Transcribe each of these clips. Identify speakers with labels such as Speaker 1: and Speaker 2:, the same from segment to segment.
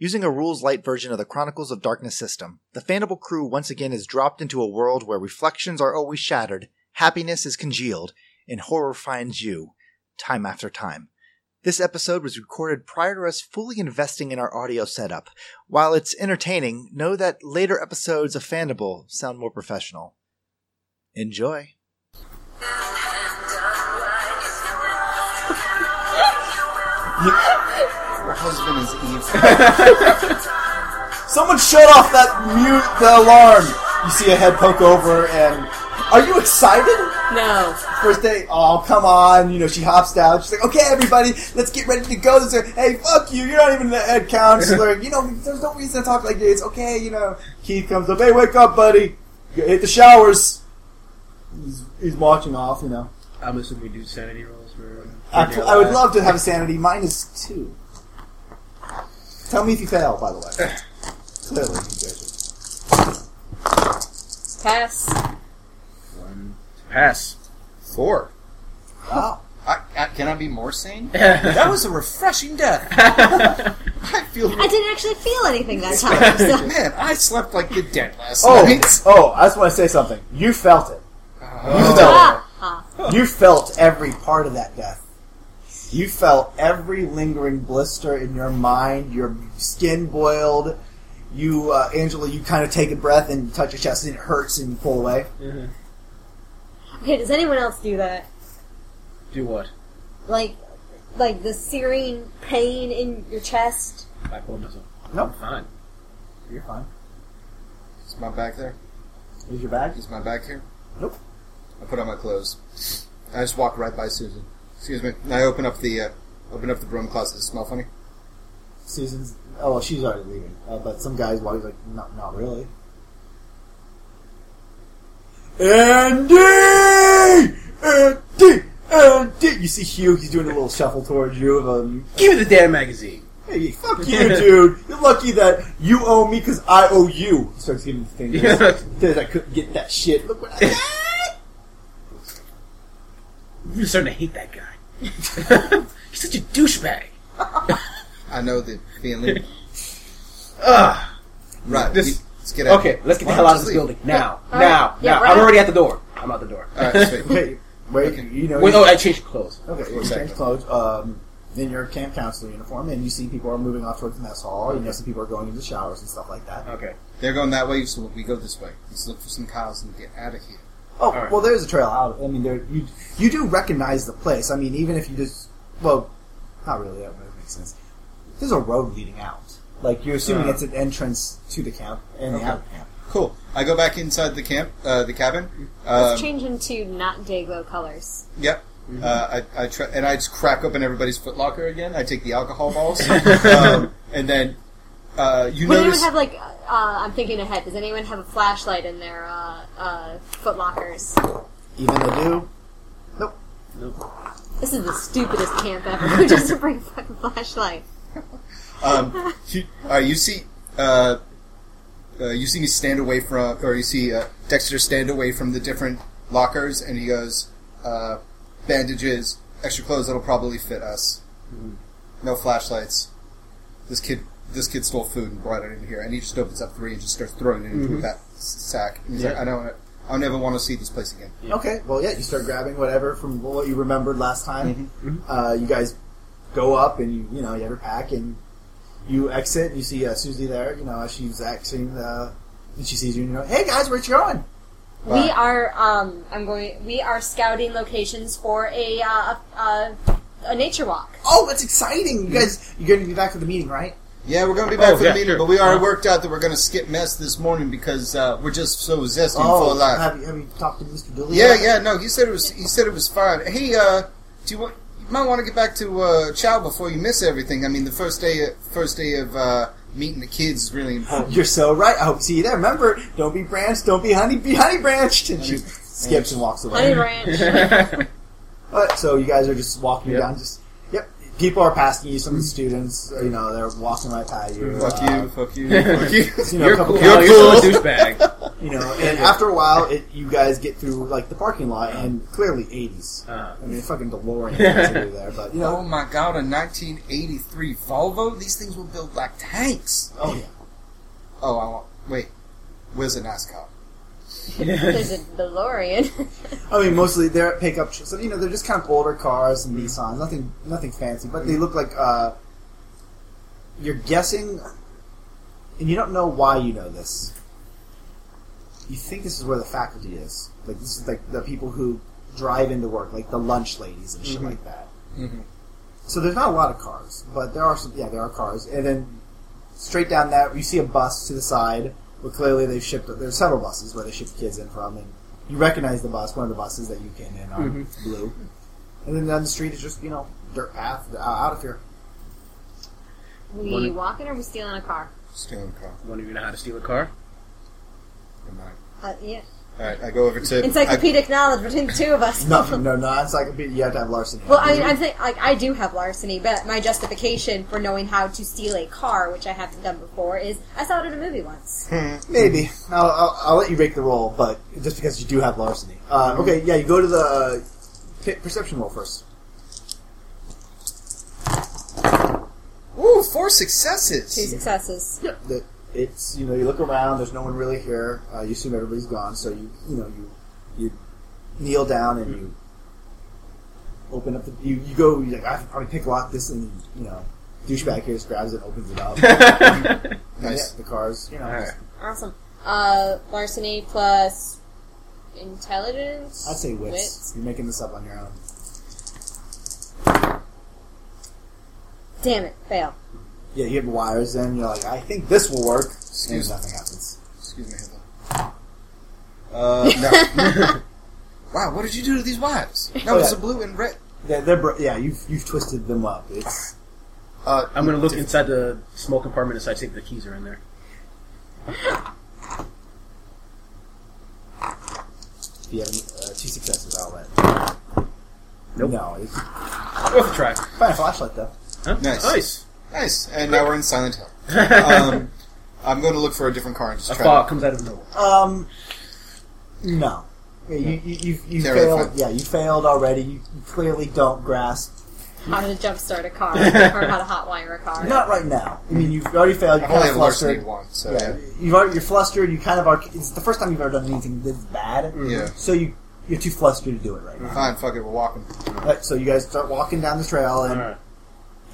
Speaker 1: Using a rules light version of the Chronicles of Darkness system, the Fandible crew once again is dropped into a world where reflections are always shattered, happiness is congealed, and horror finds you, time after time. This episode was recorded prior to us fully investing in our audio setup. While it's entertaining, know that later episodes of Fandible sound more professional. Enjoy.
Speaker 2: Her husband is Eve.
Speaker 3: Someone shut off that mute the alarm. You see a head poke over and are you excited?
Speaker 4: No.
Speaker 3: First day, oh come on, you know, she hops down, she's like, Okay everybody, let's get ready to go. This is- hey, fuck you, you're not even the head counselor. you know, there's no reason to talk like this. Okay, you know. Keith comes up, Hey, wake up, buddy. Go Hit the showers. He's, he's watching off, you know.
Speaker 5: I'm assuming we do sanity rolls for.
Speaker 3: Actually, I would love to have a sanity minus two. Tell me if you fail, by the way. Clearly, you guys
Speaker 4: Pass.
Speaker 5: One. Pass.
Speaker 2: Four.
Speaker 3: are- Wow.
Speaker 2: I, I, can I be more sane? That was a refreshing death. I feel.
Speaker 4: I didn't actually feel anything that time. So.
Speaker 2: Man, I slept like the dead last
Speaker 3: Oh,
Speaker 2: night.
Speaker 3: oh! I just want to say something. You felt it. You felt
Speaker 4: Ah, ah.
Speaker 3: it. You felt every part of that death. You felt every lingering blister in your mind. Your skin boiled. You, uh, Angela, you kind of take a breath and touch your chest, and it hurts, and you pull away.
Speaker 4: Okay, does anyone else do that?
Speaker 5: Do what?
Speaker 4: Like, like the searing pain in your chest?
Speaker 5: I pulled myself.
Speaker 3: Nope.
Speaker 5: I'm fine.
Speaker 3: You're fine.
Speaker 2: Is my back there?
Speaker 3: Is your bag?
Speaker 2: Is my bag here?
Speaker 3: Nope.
Speaker 2: I put on my clothes. I just walk right by Susan. Excuse me. And I open up the uh, open up the broom closet. Does it smell funny?
Speaker 3: Susan's. Oh, well, she's already leaving. Uh, but some guys, while he's like, not, not really. Andy! Andy! Andy! You see Hugh, he's doing a little shuffle towards you. Um,
Speaker 5: Give me the damn magazine.
Speaker 3: hey, fuck you, dude. You're lucky that you owe me because I owe you. He starts giving the fingers.
Speaker 5: Yeah.
Speaker 3: Says I couldn't get that shit. Look what I got.
Speaker 5: You're starting to hate that guy. He's such a douchebag.
Speaker 2: I know the feeling.
Speaker 5: Ugh.
Speaker 2: right.
Speaker 5: This-
Speaker 2: we- let's get out.
Speaker 5: Okay, let's get
Speaker 2: Why
Speaker 5: the hell out of this
Speaker 2: leave?
Speaker 5: building now.
Speaker 4: All
Speaker 5: Now,
Speaker 4: right. Yeah,
Speaker 5: now.
Speaker 4: right.
Speaker 5: I'm already at the door. I'm out the door.
Speaker 2: All right. Sweet.
Speaker 3: Wait, wait,
Speaker 2: Okay.
Speaker 3: you know.
Speaker 5: Wait, oh, I changed clothes.
Speaker 3: Okay, you
Speaker 2: Exactly.
Speaker 3: change clothes. Um, in your camp counselor uniform, and you see people are moving off towards the mess hall. You know, some people are going into showers and stuff like that.
Speaker 5: Okay.
Speaker 2: They're going that way, so we go this way. Let's look for some cows and get out of here.
Speaker 3: Oh,
Speaker 5: right.
Speaker 3: well, there's a trail out. I mean, there you you do recognize the place. I mean, even if you just well, not really. That would make sense. There's a road leading out. Like you're assuming
Speaker 5: Uh.
Speaker 3: it's an entrance to the camp and the out camp.
Speaker 2: Cool. I go back inside the camp, uh, the cabin.
Speaker 4: Let's
Speaker 2: Um,
Speaker 4: change into not Dayglow colors.
Speaker 2: Yep. Uh, I, I try, and I just crack open everybody's footlocker again. I take the alcohol balls, um, and then uh, you
Speaker 4: Would anyone have like? Uh, I'm thinking ahead. Does anyone have a flashlight in their uh, uh, footlockers?
Speaker 3: Even they do. Nope. Nope.
Speaker 4: This is the stupidest camp ever. Just to bring a fucking flashlight.
Speaker 2: Um, you, all right, you see, uh, uh, you see me stand away from, or you see uh, Dexter stand away from the different lockers, and he goes, uh, "Bandages, extra clothes that'll probably fit us. No flashlights. This kid, this kid stole food and brought it in here, and he just opens up three and just starts throwing it into a fat s- sack. And he's like,
Speaker 5: Yeah.
Speaker 2: I don't, I'll never want to see this place again.
Speaker 3: Okay. Well, yeah. You start grabbing whatever from what you remembered last time.
Speaker 2: Mhm.
Speaker 3: Uh, you guys go up and you you know you have your pack and you exit. You see uh, Susie there. You know she's exiting the. And she sees you and you know, hey guys, where you going?
Speaker 4: We
Speaker 2: Wow.
Speaker 4: are. Um, I'm going. We are scouting locations for a uh, a, a nature walk.
Speaker 3: Oh, that's exciting! You guys, you're going to be back for the meeting, right?
Speaker 2: Yeah, we're going to be back
Speaker 5: Oh,
Speaker 2: for
Speaker 5: yeah,
Speaker 2: the meeting,
Speaker 5: sure.
Speaker 2: but we already
Speaker 5: Uh-huh.
Speaker 2: worked out that we're going to skip mess this morning because uh, we're just so zesty
Speaker 3: Oh,
Speaker 2: for life.
Speaker 3: have you, have you talked to Mr. Dooley?
Speaker 2: Yeah, yeah, no, he said it was he said it was fine. Hey, uh, do you want you might want to get back to uh, Chow before you miss everything. I mean, the first day first day of uh, meeting the kids is really important.
Speaker 3: You're so right. I hope to see you there. Remember, don't be branched, don't be honey, be honey branched. And she skips and walks away.
Speaker 4: Honey Ranch.
Speaker 3: Alright, so you guys are just walking
Speaker 5: Yep.
Speaker 3: down. Just yep. People are passing you. Some of the students, uh, you know, they're walking right by you.
Speaker 2: Fuck
Speaker 3: Uh,
Speaker 2: you, fuck you, fuck you.
Speaker 3: You know, a
Speaker 5: You're
Speaker 3: couple
Speaker 5: cool.
Speaker 2: You're
Speaker 5: You're,
Speaker 2: cool.
Speaker 5: still a douchebag.
Speaker 3: You know, and after a while, it, you guys get through like the parking lot, and clearly 80s.
Speaker 5: Uh,
Speaker 3: I mean, fucking DeLorean basically there, but you know.
Speaker 2: Oh my god, a 1983 Volvo? These things will build like tanks.
Speaker 3: oh yeah.
Speaker 2: Oh, I want. Wait. Where's the nice car?
Speaker 4: There's a DeLorean.
Speaker 3: I mean, mostly they're pickup. tr- So you know, they're just kind of older cars and Nissans, nothing, nothing fancy, but they look like. uh You're guessing, and you don't know why you know this. You think this is where the faculty is, like this is like the people who drive into work, like the lunch ladies and shit
Speaker 2: Mhm.
Speaker 3: like that.
Speaker 2: Mhm.
Speaker 3: So there's not a lot of cars, but there are some. Yeah, there are cars, and then straight down that you see a bus to the side where clearly they've shipped. There's several buses where they ship the kids in from, and you recognize the bus, one of the buses that you came in on, It's blue. And then down the street is just you know dirt path uh, out of here.
Speaker 4: we
Speaker 5: Wanna-
Speaker 4: walking or we stealing a car?
Speaker 2: Stealing a car.
Speaker 5: one of you know how to steal a car?
Speaker 2: Am I-
Speaker 4: Uh, yeah.
Speaker 2: Alright, I go over to.
Speaker 4: Encyclopedic knowledge between the two of us.
Speaker 3: No, no, not encyclopedia. You have to have larceny.
Speaker 4: Well, I mean, I'm saying, like, I do have larceny, but my justification for knowing how to steal a car, which I haven't done before, is I saw it in a movie once.
Speaker 3: Maybe I'll, I'll, I'll let you rake the roll, but just because you do have larceny. Uh, okay, yeah, you go to the uh, pe- perception roll first.
Speaker 2: Ooh, four successes!
Speaker 4: Two successes.
Speaker 3: that it's you know you look around there's no one really here uh, you assume everybody's gone so you you know you you kneel down and you open up the you, you go you like I should probably pick lock this and you know douchebag here just grabs it opens it up
Speaker 2: Nice.
Speaker 3: yeah, the cars you know
Speaker 2: Alright.
Speaker 4: Awesome. Uh, larceny plus intelligence?
Speaker 3: I'd say wits.
Speaker 4: Wits.
Speaker 3: you're making this up on your own
Speaker 4: Damn it, fail.
Speaker 3: Yeah you have wires in you're like I think this will work
Speaker 2: Excuse
Speaker 3: and
Speaker 2: me.
Speaker 3: nothing happens
Speaker 2: Excuse me, Hitler. Uh, no. wow, what did you do to these wires? No,
Speaker 3: Oh,
Speaker 2: it's
Speaker 3: yeah.
Speaker 2: a blue and red.
Speaker 3: they're, they're br- yeah you've you've twisted them up it's
Speaker 2: Uh,
Speaker 5: I'm gonna look inside the small compartment and see if the keys are in there.
Speaker 3: if you have any, uh, two successes I'll let
Speaker 5: Nope.
Speaker 3: no it's
Speaker 5: Worth a try.
Speaker 3: find a flashlight though
Speaker 5: Huh?
Speaker 2: Nice.
Speaker 5: Nice.
Speaker 2: Nice. And now we're in Silent Hill. Um, I'm going to look for a different car and just
Speaker 5: A
Speaker 2: try.
Speaker 5: fog
Speaker 2: to-
Speaker 5: comes out of nowhere.
Speaker 3: Um, no. Yeah, you you you, you
Speaker 2: Terrified.
Speaker 3: failed. Yeah, you failed already. You, you clearly don't grasp.
Speaker 4: How to jumpstart a car, or how to hotwire a car.
Speaker 3: Not right now. I mean, you've already failed. You're
Speaker 2: I've only
Speaker 3: kind of
Speaker 2: have larceny
Speaker 3: flustered.
Speaker 2: once, so
Speaker 3: Yeah, you've already, you're flustered. You kind of are. It's the first time you've ever done anything this bad.
Speaker 2: Yeah.
Speaker 3: So you you're too flustered to do it right now.
Speaker 2: Fine, fuck it, we're walking.
Speaker 3: Right, so you guys start walking down the trail, and
Speaker 5: Alright.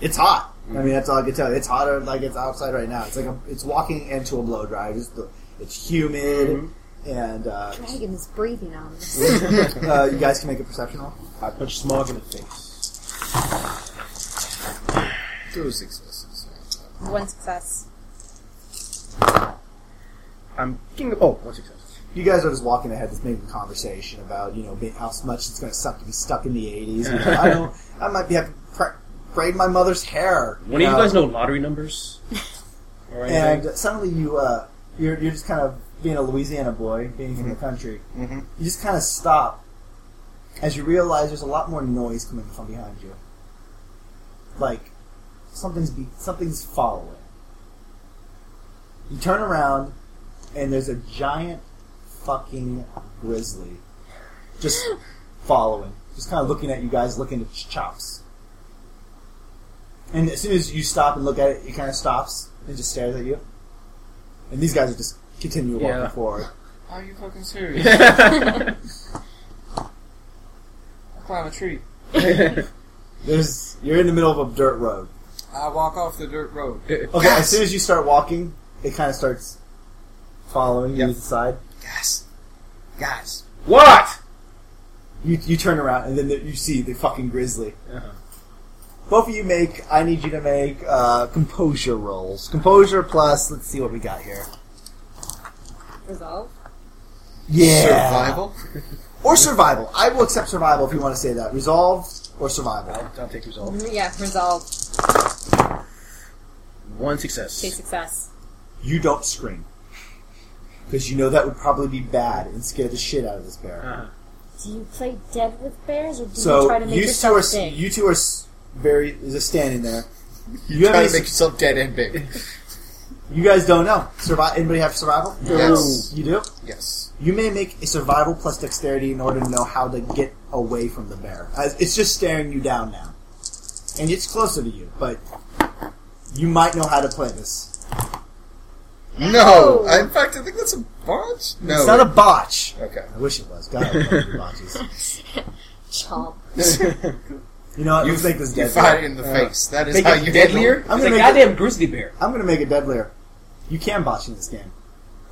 Speaker 3: It's hot. I mean, that's all I can tell you. It's hotter like it's outside right now. It's like a, it's walking into a blow dry. It's, it's humid, and uh,
Speaker 4: Dragon is breathing on us.
Speaker 3: uh, you guys can make a perception roll.
Speaker 5: I punch Smaug in the face.
Speaker 2: Two successes.
Speaker 4: One success.
Speaker 5: I'm king of. Oh, one success.
Speaker 3: You guys are just walking ahead, just making a conversation about you know being, how much it's going to suck to be stuck in the '80s. You know, I don't. I might be having to pr- braid my mother's hair.
Speaker 5: One of you guys know lottery numbers? Or anything?
Speaker 3: And suddenly you uh, you're you're just kind of being a Louisiana boy, being from the country.
Speaker 2: Mm-hmm.
Speaker 3: You just kind of stop as you realize there's a lot more noise coming from behind you. Like something's be- something's following. You turn around, and there's a giant fucking grizzly just following, just kind of looking at you guys, looking at ch- chops. And as soon as you stop and look at it, it kind of stops and just stares at you. And these guys are just continue walking
Speaker 5: Yeah.
Speaker 3: forward.
Speaker 2: Are you fucking serious? I climb a tree.
Speaker 3: There's you're in the middle of a dirt road.
Speaker 2: I walk off the dirt road.
Speaker 3: Okay,
Speaker 2: Gas!
Speaker 3: as soon as you start walking, it kind of starts following you
Speaker 2: Yep.
Speaker 3: to the side.
Speaker 2: Gas. Gas.
Speaker 5: what?
Speaker 3: You you turn around and then the, you see the fucking grizzly.
Speaker 5: Uh-huh.
Speaker 3: Both of you make. I need you to make uh, composure rolls. Composure plus. Let's see what we got here.
Speaker 4: Resolve.
Speaker 3: Yeah.
Speaker 2: Survival?
Speaker 3: or survival. I will accept survival if you want to say that. Resolve or survival.
Speaker 5: I'll, I'll take resolve.
Speaker 4: Yeah, resolve.
Speaker 5: One success.
Speaker 4: Two success.
Speaker 3: You don't scream because you know that would probably be bad and scare the shit out of this bear.
Speaker 5: Uh-huh.
Speaker 4: Do you play dead with bears, or do you try to make
Speaker 3: you two
Speaker 4: yourself
Speaker 3: are
Speaker 4: big?
Speaker 3: you two are s- very just standing there.
Speaker 2: You,
Speaker 3: You have
Speaker 2: try
Speaker 3: any
Speaker 2: to make yourself dead and big.
Speaker 3: You guys don't know. Survive. Anybody have survival?
Speaker 2: Yes.
Speaker 3: You do.
Speaker 2: Yes.
Speaker 3: You may make a survival plus dexterity in order to know how to get away from the bear. It's just staring you down now, and it's closer to you, but you might know how to play this.
Speaker 2: No. I, in fact, I think that's a botch. No.
Speaker 3: It's not a botch.
Speaker 2: Okay.
Speaker 3: I wish it was. God, I love your botches.
Speaker 4: Chomp.
Speaker 3: You know what?
Speaker 2: You
Speaker 3: Let's make this
Speaker 2: You fight it in the face. That is
Speaker 5: Make
Speaker 2: how
Speaker 5: it
Speaker 2: you
Speaker 5: deadlier?
Speaker 3: I'm
Speaker 5: It's
Speaker 3: gonna
Speaker 5: a
Speaker 3: make it-
Speaker 5: goddamn grizzly bear.
Speaker 3: I'm gonna make it deadlier. You can botch in this game.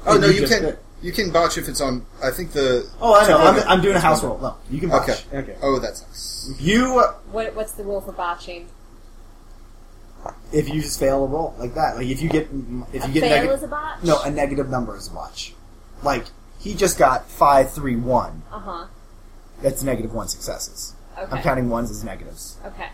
Speaker 2: Oh no,
Speaker 3: You
Speaker 2: you can.
Speaker 3: did.
Speaker 2: You can botch if it's on. I think the.
Speaker 3: Oh, I know. I'm, I'm doing a house roll. No, you can botch.
Speaker 2: Okay.
Speaker 5: Okay.
Speaker 2: Oh, that sucks.
Speaker 3: You, uh,
Speaker 4: What, what's the rule for botching?
Speaker 3: if you just fail a roll like that, like if you get if
Speaker 4: A
Speaker 3: you get
Speaker 4: fail
Speaker 3: negative,
Speaker 4: is a botch?
Speaker 3: no, a negative number is a botch. Like he just got five, three, one.
Speaker 4: Uh huh.
Speaker 3: That's negative one successes.
Speaker 4: Okay.
Speaker 3: I'm counting ones as negatives.
Speaker 4: Okay.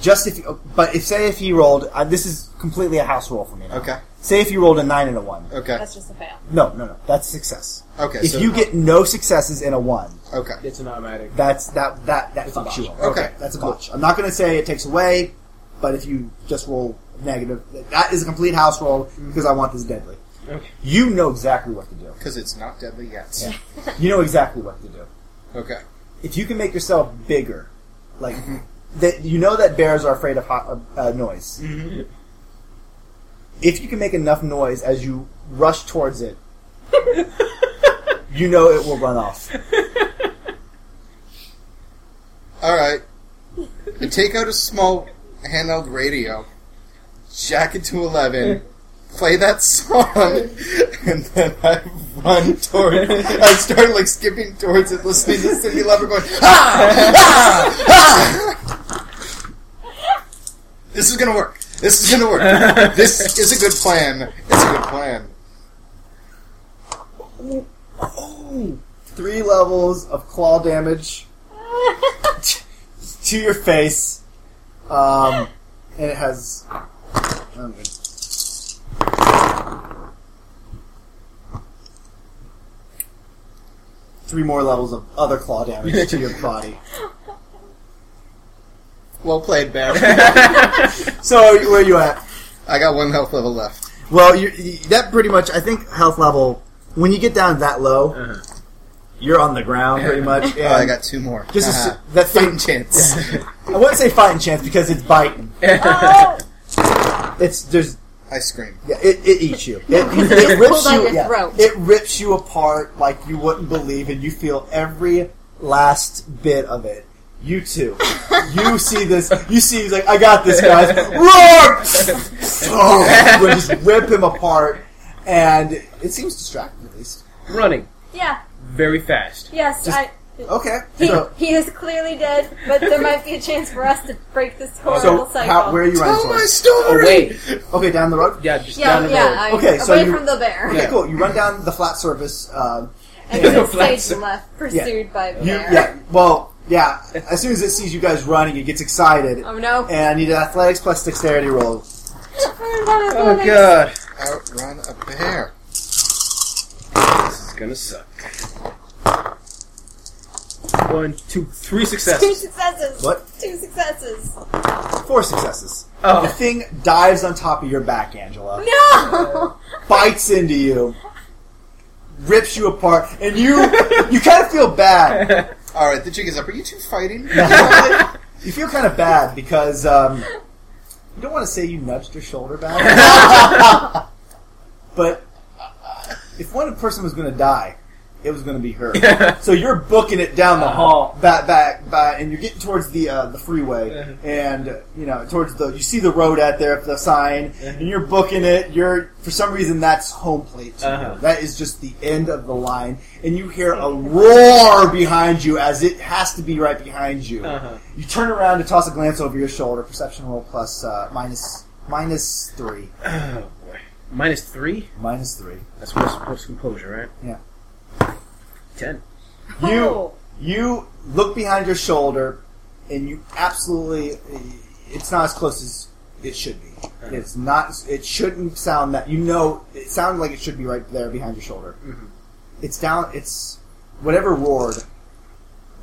Speaker 3: Just if, you, but if say if he rolled, uh, this is completely a house roll for me now.
Speaker 2: Okay.
Speaker 3: Say if you rolled a nine and a one.
Speaker 2: Okay.
Speaker 4: That's just a fail.
Speaker 3: No, no, no. That's success.
Speaker 2: Okay.
Speaker 3: If
Speaker 2: so,
Speaker 3: you get no successes in a one,
Speaker 2: Okay.
Speaker 5: It's an automatic.
Speaker 3: that's that that that
Speaker 5: It's a
Speaker 3: fucks you
Speaker 5: botch.
Speaker 3: up.
Speaker 2: Okay.
Speaker 3: that's a
Speaker 2: Cool.
Speaker 3: botch. I'm not going to say it takes away, but if you just roll negative, that is a complete house roll because I want this deadly.
Speaker 5: Okay.
Speaker 3: You know exactly what to do.
Speaker 2: Because it's not deadly yet.
Speaker 3: Yeah. You know exactly what to do.
Speaker 2: Okay.
Speaker 3: If you can make yourself bigger, like that, you know that bears are afraid of hot, uh, noise. If you can make enough noise as you rush towards it, you know it will run off.
Speaker 2: All right. I take out a small handheld radio, jack it to eleven, play that song, and then I run toward. I start like skipping towards it, listening to Cyndi Lauper going ah ah ah. This is gonna work. This is gonna work. This is a good plan. It's a good plan.
Speaker 3: Three levels of claw damage to your face, um, and it has. um, Three more levels of other claw damage to your body.
Speaker 2: Well played, Bear.
Speaker 3: So, where are you at?
Speaker 2: I got one health level left.
Speaker 3: Well, you that pretty much. I think health level. When you get down that low,
Speaker 5: Uh-huh.
Speaker 3: you're on the ground pretty much.
Speaker 2: Oh, I got two more.
Speaker 3: Just a,
Speaker 2: Haha.
Speaker 3: s- that
Speaker 2: fighting chance.
Speaker 3: I wouldn't say fighting chance because it's biting.
Speaker 4: Oh!
Speaker 3: It's there's
Speaker 2: I scream.
Speaker 3: yeah, it, it eats you. It, it rips you. yeah, it rips you apart like you wouldn't believe, and you feel every last bit of it. You too. You see this. You see. He's like, I got this, guys. Roar! oh, we just rip him apart, and it seems distracting at least.
Speaker 5: Running
Speaker 4: Yeah.
Speaker 5: very fast.
Speaker 4: Yes.
Speaker 3: Just-
Speaker 4: I.
Speaker 3: Okay.
Speaker 4: He,
Speaker 3: So,
Speaker 4: he is clearly dead, but there might be a chance for us to break this horrible
Speaker 3: so
Speaker 4: cycle.
Speaker 3: how, where are you running
Speaker 2: Tell my
Speaker 3: towards?
Speaker 5: Oh
Speaker 2: story.
Speaker 5: wait,
Speaker 3: Okay, down the road.
Speaker 5: yeah, just
Speaker 4: yeah,
Speaker 5: down the
Speaker 4: yeah.
Speaker 5: road.
Speaker 4: I'm
Speaker 3: Okay,
Speaker 4: away
Speaker 3: so you-
Speaker 4: from the bear.
Speaker 3: Okay, cool. You run down the flat surface. Um,
Speaker 4: And
Speaker 5: Yeah.
Speaker 4: then
Speaker 5: Flat
Speaker 4: stage
Speaker 5: sur-
Speaker 4: left, pursued by the
Speaker 3: you,
Speaker 4: bear.
Speaker 3: yeah. Well, yeah. As soon as it sees you guys running, it gets excited,
Speaker 4: Oh no.
Speaker 3: and I need an athletics plus dexterity roll.
Speaker 5: Oh god,
Speaker 2: Outrun a bear.
Speaker 5: this is gonna suck. One, two, three
Speaker 4: Two
Speaker 5: successes.
Speaker 3: Uh,
Speaker 4: successes.
Speaker 3: What?
Speaker 4: Two successes.
Speaker 3: Four successes. The
Speaker 5: Oh,
Speaker 3: thing dives on top of your back, Angela.
Speaker 4: No.
Speaker 3: Bites into you, rips you apart, and you you kind of feel bad.
Speaker 2: All right, the jig is up. Are you two fighting?
Speaker 3: you feel kind of bad because um, you don't want to say you nudged your shoulder back, but if one person was going to die, it was going to be her. So you're booking it down the hall, back, back, back, and you're getting towards the uh, the freeway, and uh, you know towards the you see the road out there, the sign, and you're booking it. You're for some reason that's home plate.
Speaker 5: Uh-huh.
Speaker 3: That is just the end of the line, and you hear a roar behind you as it has to be right behind you.
Speaker 5: Uh-huh.
Speaker 3: You turn around to toss a glance over your shoulder. Perception roll plus uh, minus minus three,
Speaker 5: oh boy. Minus three.
Speaker 3: minus three.
Speaker 5: That's what's supposed composure, right?
Speaker 3: Yeah.
Speaker 5: Ten.
Speaker 3: You
Speaker 4: Oh.
Speaker 3: you look behind your shoulder, and you absolutely. It's not as close as it should be. It's not. It shouldn't sound that. You know, it sounded like it should be right there behind your shoulder.
Speaker 5: Mhm.
Speaker 3: It's down. It's whatever roared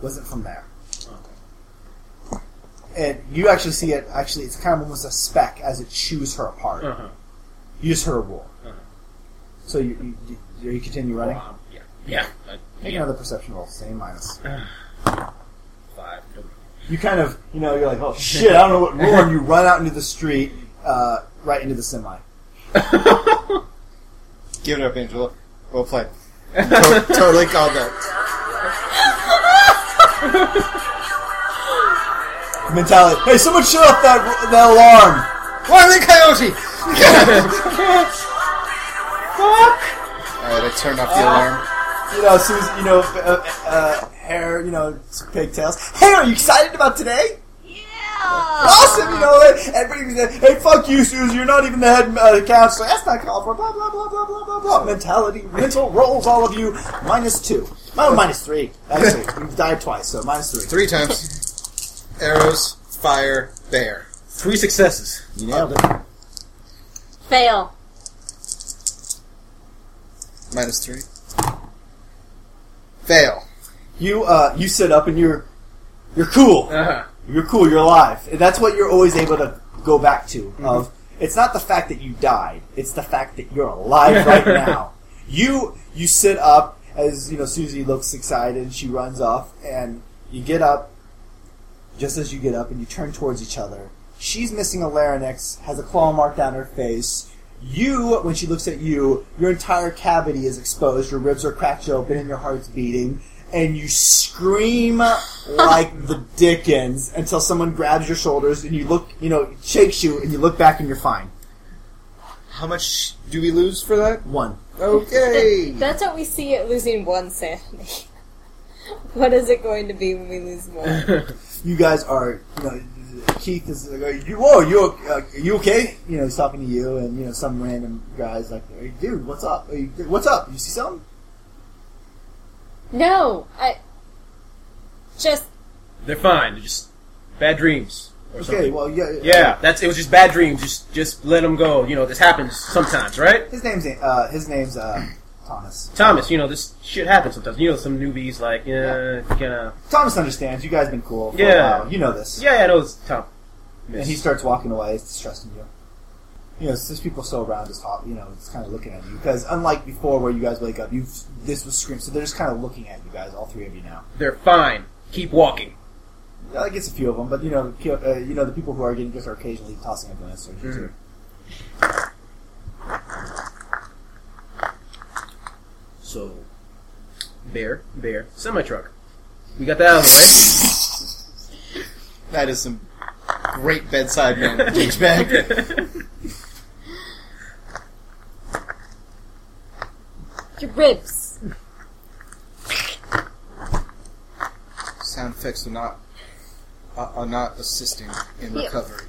Speaker 3: wasn't from there. And you actually see it. Actually, it's kind of almost a speck as it chews her apart.
Speaker 5: Uh huh.
Speaker 3: You just heard a roar.
Speaker 5: Uh-huh.
Speaker 3: So you, you, you, you continue running.
Speaker 5: Um, yeah. Yeah.
Speaker 3: Make
Speaker 5: yeah.
Speaker 3: another perception roll, same minus.
Speaker 5: Five.
Speaker 3: You kind of, you know, you're like, oh shit, I don't know what roar, and you run out into the street, uh, right into the semi.
Speaker 2: Give it up, Angela. Well played. To- totally called that.
Speaker 3: Mentality. Hey, someone shut off that that alarm.
Speaker 2: Wily Coyote! Fuck! Alright, I turned off the alarm.
Speaker 3: You know, Susan, you know, uh, uh, hair, you know, pigtails. Hey, are you excited about today?
Speaker 4: Yeah.
Speaker 3: Awesome, you know, everybody said, hey, fuck you, Susan, you're not even the head uh, counselor. That's not called for, blah, blah, blah, blah, blah, blah, blah. Mentality, mental rolls, all of you, minus two. Oh, minus three. Actually, you've died twice, so minus three.
Speaker 2: Three times. Arrows, fire, bear.
Speaker 5: Three successes.
Speaker 3: You nailed it.
Speaker 4: Fail.
Speaker 2: Minus three. Fail.
Speaker 3: You, uh, you sit up and you're, you're cool.
Speaker 5: Uh-huh.
Speaker 3: You're cool. You're alive. And that's what you're always able to go back to. Of it's not the fact that you died; it's the fact that you're alive right now. You you sit up as you know. Susie looks excited. and She runs off, and you get up. Just as you get up, and you turn towards each other. She's missing a larynx, has a claw mark down her face. You, when she looks at you, your entire cavity is exposed. Your ribs are cracked open, and your heart's beating and you scream like the Dickens until someone grabs your shoulders and you look, you know, shakes you and you look back and you're fine.
Speaker 2: How much do we lose for that?
Speaker 3: One.
Speaker 2: Okay.
Speaker 4: That's what we see at losing one sanity. what is it going to be when we lose more?
Speaker 3: You guys are, you know, Keith is like, you, whoa, you, uh, you okay? You know, he's talking to you and, you know, some random guy's like, hey, dude, what's up? Hey, what's up? You see something?
Speaker 4: no, I just
Speaker 5: They're fine. They're just bad dreams. Or
Speaker 3: Okay,
Speaker 5: something.
Speaker 3: well, yeah.
Speaker 5: Yeah, that's it. Was just bad dreams. Just just let them go. You know, this happens sometimes, right?
Speaker 3: His name's, uh, his name's, uh, Thomas.
Speaker 5: Thomas, you know this shit happens sometimes. You know, some newbies like, yeah, kind
Speaker 3: Thomas understands. You guys been cool for
Speaker 5: Yeah.
Speaker 3: a while. You know this.
Speaker 5: yeah, I know it's Tom.
Speaker 3: And he starts walking away. It's distressing you. You know, there's people still around just talk. You know, it's kind of looking at you because unlike before, where you guys wake up, you this was scream. So they're just kind of looking at you guys, all three of you now.
Speaker 5: They're fine. Keep walking.
Speaker 3: Yeah, I guess a few of them, but you know, ki- uh, you know, the people who are getting just are occasionally tossing a glance towards you too.
Speaker 5: So, bear, bear, semi truck. We got that out of the way.
Speaker 2: That is some great bedside manner, douchebag.
Speaker 4: your ribs.
Speaker 2: Sound effects are not are are not assisting in recovery.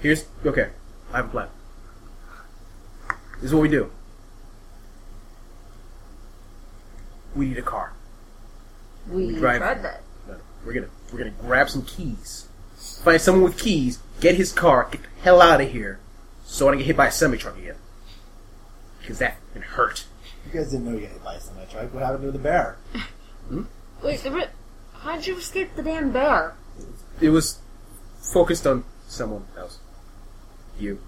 Speaker 5: Here's okay. I have a plan. This is what we do. We need a car.
Speaker 4: We
Speaker 5: drive-
Speaker 4: tried that.
Speaker 5: No, We're gonna we're gonna grab some keys. Find someone with keys. Get his car. Get the hell out of here. So I don't get hit by a semi truck again. Because that can hurt.
Speaker 3: You guys didn't know you got hit by a semi truck. What happened to the bear? Hmm?
Speaker 4: Wait, the rib. How'd you escape the damn bear?
Speaker 5: It was focused on someone else. You.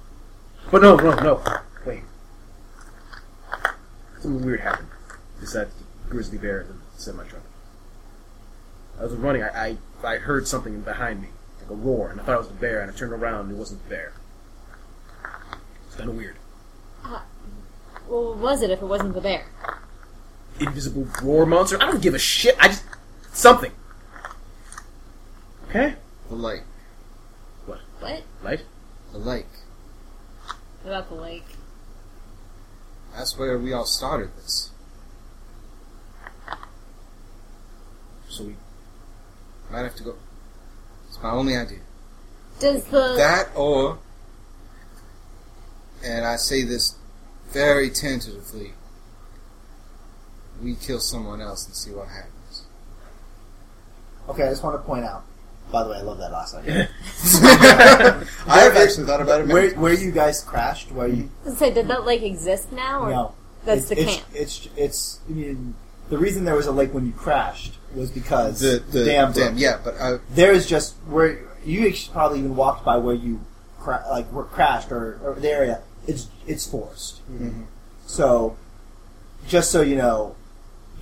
Speaker 5: But no, no, no. Wait. Something weird happened. Besides the grizzly bear and the semi truck. I was running. I, I I heard something behind me, like a roar, and I thought it was the bear. And I turned around, and it wasn't the bear. It's kind of weird.
Speaker 4: Uh, well, what was it if it wasn't the bear?
Speaker 5: Invisible roar monster. I don't give a shit. I just something. Okay.
Speaker 2: The lake.
Speaker 4: What? What?
Speaker 5: Light.
Speaker 2: The lake.
Speaker 4: What About the lake.
Speaker 2: That's where we all started this.
Speaker 5: So we.
Speaker 2: Might have to go. It's my only idea.
Speaker 4: Does the
Speaker 2: That or, and I say this very tentatively, we kill someone else and see what happens.
Speaker 3: Okay, I just want to point out. By the way, I love that last idea.
Speaker 2: I have actually thought about it. many
Speaker 3: where
Speaker 2: times.
Speaker 3: where you guys crashed? Where you
Speaker 4: I was say, did that lake exist now? Or
Speaker 3: no?
Speaker 4: That's
Speaker 3: it's,
Speaker 4: the
Speaker 3: it's,
Speaker 4: camp.
Speaker 3: It's it's. I mean, the reason there was a lake when you crashed was because
Speaker 2: the the
Speaker 3: dam
Speaker 2: dam,
Speaker 3: broke.
Speaker 2: yeah, but I,
Speaker 3: There is just where you probably even walked by where you cra- like were crashed or, or the area it's it's forest.
Speaker 2: Mhm.
Speaker 3: So, just so you know,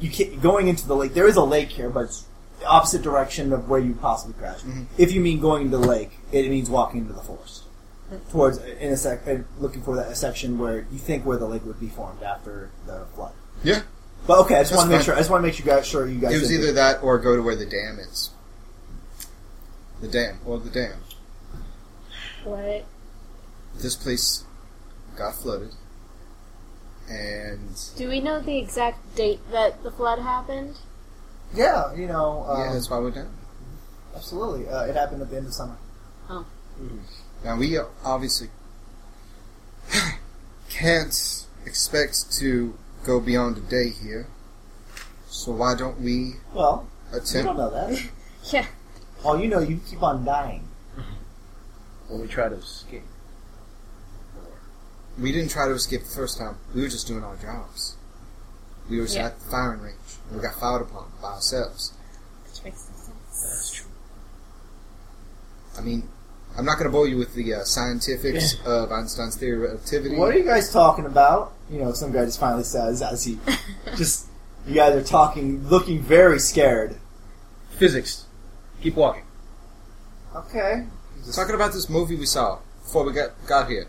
Speaker 3: you can't going into the lake. There is a lake here, but it's the opposite direction of where you possibly crashed.
Speaker 2: Mhm.
Speaker 3: If you mean going into the lake, it means walking into the forest towards in a sec, looking for that a section where you think where the lake would be formed after the flood.
Speaker 2: Yeah.
Speaker 3: But okay, I just want to make sure. I just want to make you guys sure you guys.
Speaker 2: It was
Speaker 3: did
Speaker 2: either that or go to where the dam is. The dam. Or the dam.
Speaker 4: What?
Speaker 2: This place got flooded. And
Speaker 6: Do we know the exact date that the flood happened?
Speaker 3: Yeah, you know, um,
Speaker 2: yeah, that's why we're down.
Speaker 3: absolutely. Uh, it happened at the end of summer. Oh.
Speaker 2: Now we obviously can't expect to go beyond a day here. So why don't we
Speaker 3: Well, attempt? you don't
Speaker 2: attempt?
Speaker 3: know that.
Speaker 4: Yeah.
Speaker 3: All you know, you keep on dying. Mm-hmm.
Speaker 5: When we try to escape.
Speaker 2: We didn't try to escape the first time. We were just doing our jobs. We were
Speaker 4: Yeah.
Speaker 2: at the firing range. And we got fired upon by ourselves.
Speaker 4: Which makes no sense.
Speaker 5: That's true.
Speaker 2: I mean, I'm not going to bore you with the uh, scientifics of Einstein's theory of relativity.
Speaker 3: What are you guys talking about? You know, some guy just finally says as he just you guys are talking, looking very scared.
Speaker 5: Physics. Keep walking.
Speaker 3: Okay.
Speaker 2: Talking about this movie we saw before we got got here.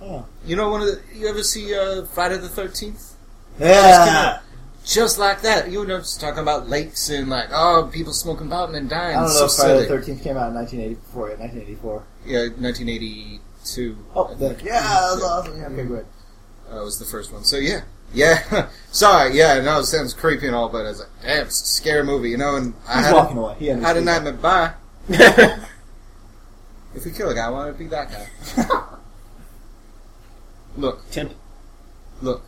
Speaker 3: Yeah.
Speaker 2: You know, one of the you ever see uh, Friday the Thirteenth?
Speaker 3: Yeah.
Speaker 2: Just like that, you know, just talking about lakes and like, oh, people smoking pot and
Speaker 3: I
Speaker 2: dying.
Speaker 3: I don't know
Speaker 2: so
Speaker 3: if Friday
Speaker 2: silly.
Speaker 3: the Thirteenth came out in 1984. 1984.
Speaker 2: Yeah, 1982.
Speaker 3: Oh, the, yeah, that was awesome. Yeah, okay, good.
Speaker 2: uh, was the first one. So yeah, yeah. Sorry, yeah. No, it sounds creepy and all, but I was like, damn, it's a scary movie, you know. And I
Speaker 3: He's
Speaker 2: had
Speaker 3: walking
Speaker 2: a,
Speaker 3: away. He
Speaker 2: had a nightmare. Bye. If we kill a guy, I want to be that guy. look,
Speaker 5: Tempting.
Speaker 2: look.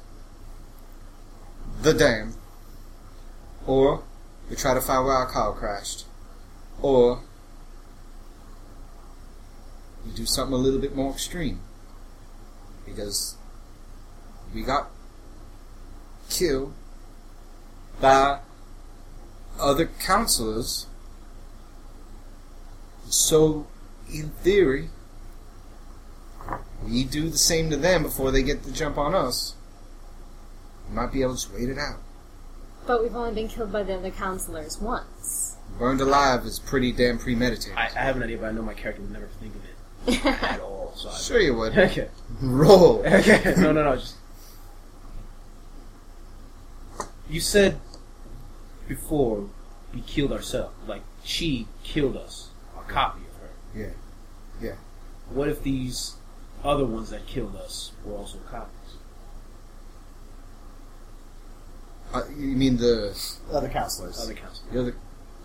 Speaker 2: The dam. Or we try to find where our car crashed. Or we do something a little bit more extreme. Because we got killed by other counselors. So, in theory, we do the same to them before they get the jump on us. We might be able to just wait it out.
Speaker 4: But we've only been killed by the other counselors once.
Speaker 2: Burned alive is pretty damn premeditated.
Speaker 5: I, I have an idea, but I know my character would never think of it at all. So I,
Speaker 2: Sure you would.
Speaker 5: Okay.
Speaker 2: Roll.
Speaker 5: Okay. No, no, no. Just you said before we killed ourselves. Like she killed us. A copy of her.
Speaker 2: Yeah. Yeah.
Speaker 5: What if these other ones that killed us were also copies?
Speaker 2: Uh, you mean the
Speaker 3: Other counselors.
Speaker 5: Other counselors.
Speaker 2: the other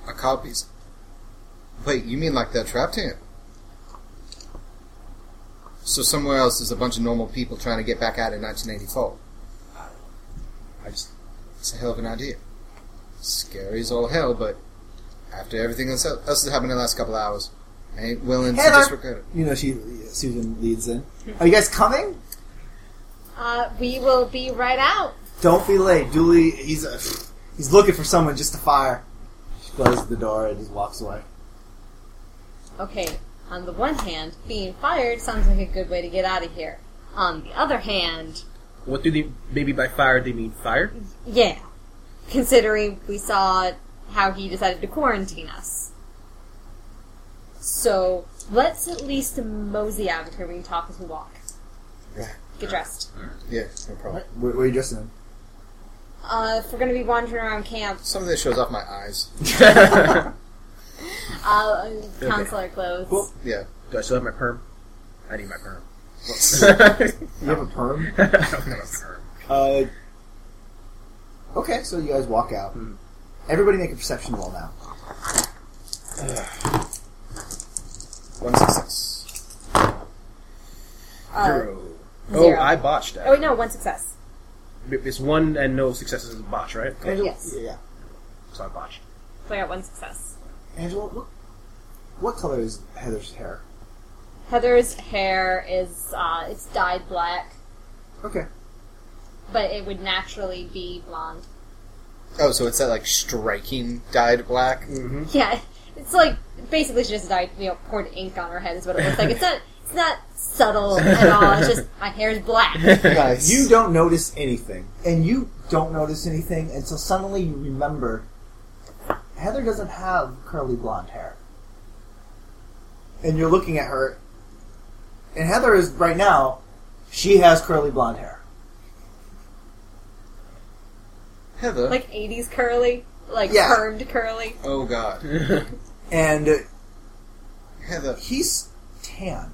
Speaker 2: uh, copies? Wait, you mean like that trap hand? So somewhere else is a bunch of normal people trying to get back out in 1984.
Speaker 5: I just
Speaker 2: It's a hell of an idea. Scary as all hell, but after everything else, else that's happened in the last couple hours, I ain't willing to
Speaker 3: Heather!
Speaker 2: disregard it.
Speaker 3: You know, she Susan leads in. Are you guys coming?
Speaker 4: Uh, we will be right out.
Speaker 3: Don't be late. Dooley, he's uh, he's looking for someone just to fire. She closes the door and just walks away.
Speaker 4: Okay, on the one hand, being fired sounds like a good way to get out of here. On the other hand,
Speaker 5: what do they? Maybe by fire they mean fire?
Speaker 4: yeah, considering we saw how he decided to quarantine us. So, let's at least mosey out of here. We can talk as we walk.
Speaker 2: Yeah.
Speaker 4: Get dressed.
Speaker 2: Yeah, no problem.
Speaker 3: What, what are you dressing in?
Speaker 4: Uh, if we're gonna be wandering around camp,
Speaker 2: Some of this shows off my eyes.
Speaker 4: uh, counselor clothes.
Speaker 3: Cool.
Speaker 2: Yeah.
Speaker 5: Do I still have my perm? I need my perm.
Speaker 3: You have a perm.
Speaker 5: I don't have a perm.
Speaker 3: Uh, okay, so you guys walk out.
Speaker 5: Hmm.
Speaker 3: Everybody make a perception roll now.
Speaker 2: One success.
Speaker 4: Uh,
Speaker 5: Zero. Oh,
Speaker 4: zero.
Speaker 5: I botched it.
Speaker 4: Oh wait, no, one success.
Speaker 5: It's one and no successes is a botch, right?
Speaker 3: Angela,
Speaker 4: Yes.
Speaker 3: Yeah.
Speaker 5: So I botched.
Speaker 4: So I got one success.
Speaker 3: Angela, look. What color is Heather's hair?
Speaker 4: Heather's hair is uh, it's dyed black,
Speaker 3: Okay.
Speaker 4: but it would naturally be blonde.
Speaker 2: Oh, so it's that like striking dyed black.
Speaker 5: Mm-hmm.
Speaker 4: Yeah, it's like basically she just dyed, you know, poured ink on her head is what it looks like. It's not It's not subtle at all. It's just my hair is black.
Speaker 3: Guys, you don't notice anything, and you don't notice anything until suddenly you remember Heather doesn't have curly blonde hair, and you're looking at her, and Heather is right now. She has curly blonde hair.
Speaker 2: Heather.
Speaker 4: Like 80s curly, like
Speaker 3: Yeah.
Speaker 4: permed curly.
Speaker 2: oh God.
Speaker 3: and uh,
Speaker 2: Heather.
Speaker 3: he's tan,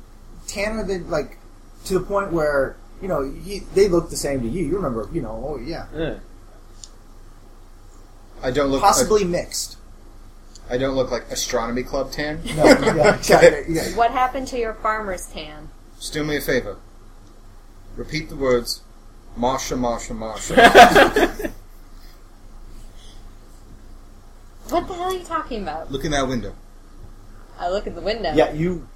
Speaker 3: tanner than like to the point where you know he, they look the same to you. You remember, you know, oh yeah,
Speaker 5: Yeah.
Speaker 2: I don't look.
Speaker 3: possibly mixed.
Speaker 2: I don't look like astronomy club tan.
Speaker 3: No, yeah, exactly, yeah.
Speaker 4: What happened to your farmer's tan?
Speaker 2: Just do me a favor. Repeat the words. Marsha, Marsha, Marsha.
Speaker 4: What the hell are you talking about?
Speaker 2: Look in that window.
Speaker 4: I look at the window.
Speaker 3: Yeah, you,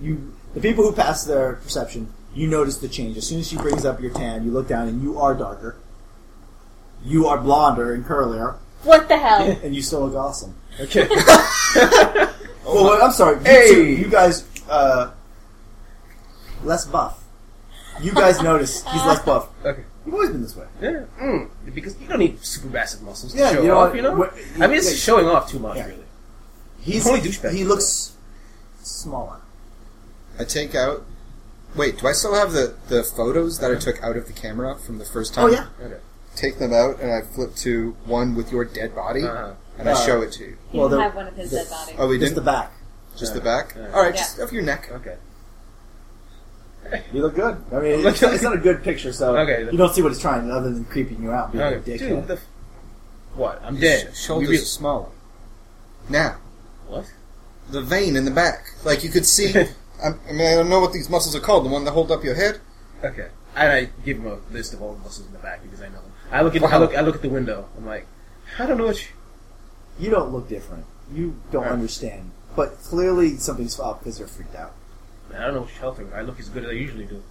Speaker 3: you, the people who pass their perception, you notice the change. As soon as she brings up your tan, you look down and you are darker. You are blonder and curlier,
Speaker 4: What the hell?
Speaker 3: and you still look awesome.
Speaker 5: Okay.
Speaker 3: well, well, I'm sorry. You,
Speaker 5: Hey!
Speaker 3: two- you guys, uh, less buff. You guys notice he's less buff.
Speaker 5: okay.
Speaker 3: You've always been this way.
Speaker 5: Yeah. Mm. Because you don't need super massive muscles to
Speaker 3: Yeah,
Speaker 5: show
Speaker 3: you know
Speaker 5: off,
Speaker 3: what-
Speaker 5: you know?
Speaker 3: what-
Speaker 5: I mean, it's
Speaker 3: yeah.
Speaker 5: showing off too much,
Speaker 3: Yeah.
Speaker 5: really.
Speaker 3: He's
Speaker 5: Only douchebag.
Speaker 3: he looks smaller.
Speaker 2: I take out. Wait, do I still have the, the photos that I took out of the camera from the first time?
Speaker 3: Oh yeah.
Speaker 5: Okay.
Speaker 2: Take them out and I flip to one with your dead body
Speaker 5: Uh-huh.
Speaker 2: and I
Speaker 3: Uh,
Speaker 2: show it to you.
Speaker 4: He
Speaker 3: Well,
Speaker 4: didn't
Speaker 3: the-
Speaker 4: have one of his
Speaker 3: the-
Speaker 4: dead bodies.
Speaker 2: Oh, we
Speaker 3: Just
Speaker 2: didn't.
Speaker 3: the back.
Speaker 2: Just the back.
Speaker 5: Yeah.
Speaker 2: All right,
Speaker 4: Yeah.
Speaker 2: just of your neck.
Speaker 5: Okay.
Speaker 3: You look good. I mean, it's, it's not a good picture, so
Speaker 5: Okay.
Speaker 3: you don't see what he's trying other than creeping you out, being a
Speaker 5: Okay. Dude, the f- what? I'm dead.
Speaker 2: Sh- shoulders
Speaker 5: We
Speaker 2: are smaller. Now,
Speaker 5: What?
Speaker 2: the vein in the back. Like you could see. I'm, I mean, I don't know what these muscles are called. The one that hold up your head.
Speaker 5: Okay. And I give him a list of all the muscles in the back because I know them. I look at I look I look at the window. I'm like, I don't know what. You,
Speaker 3: You don't look different. You don't
Speaker 5: Right.
Speaker 3: understand. But clearly something's up because they're freaked out.
Speaker 5: I don't know what shelter. I look as good as I usually do.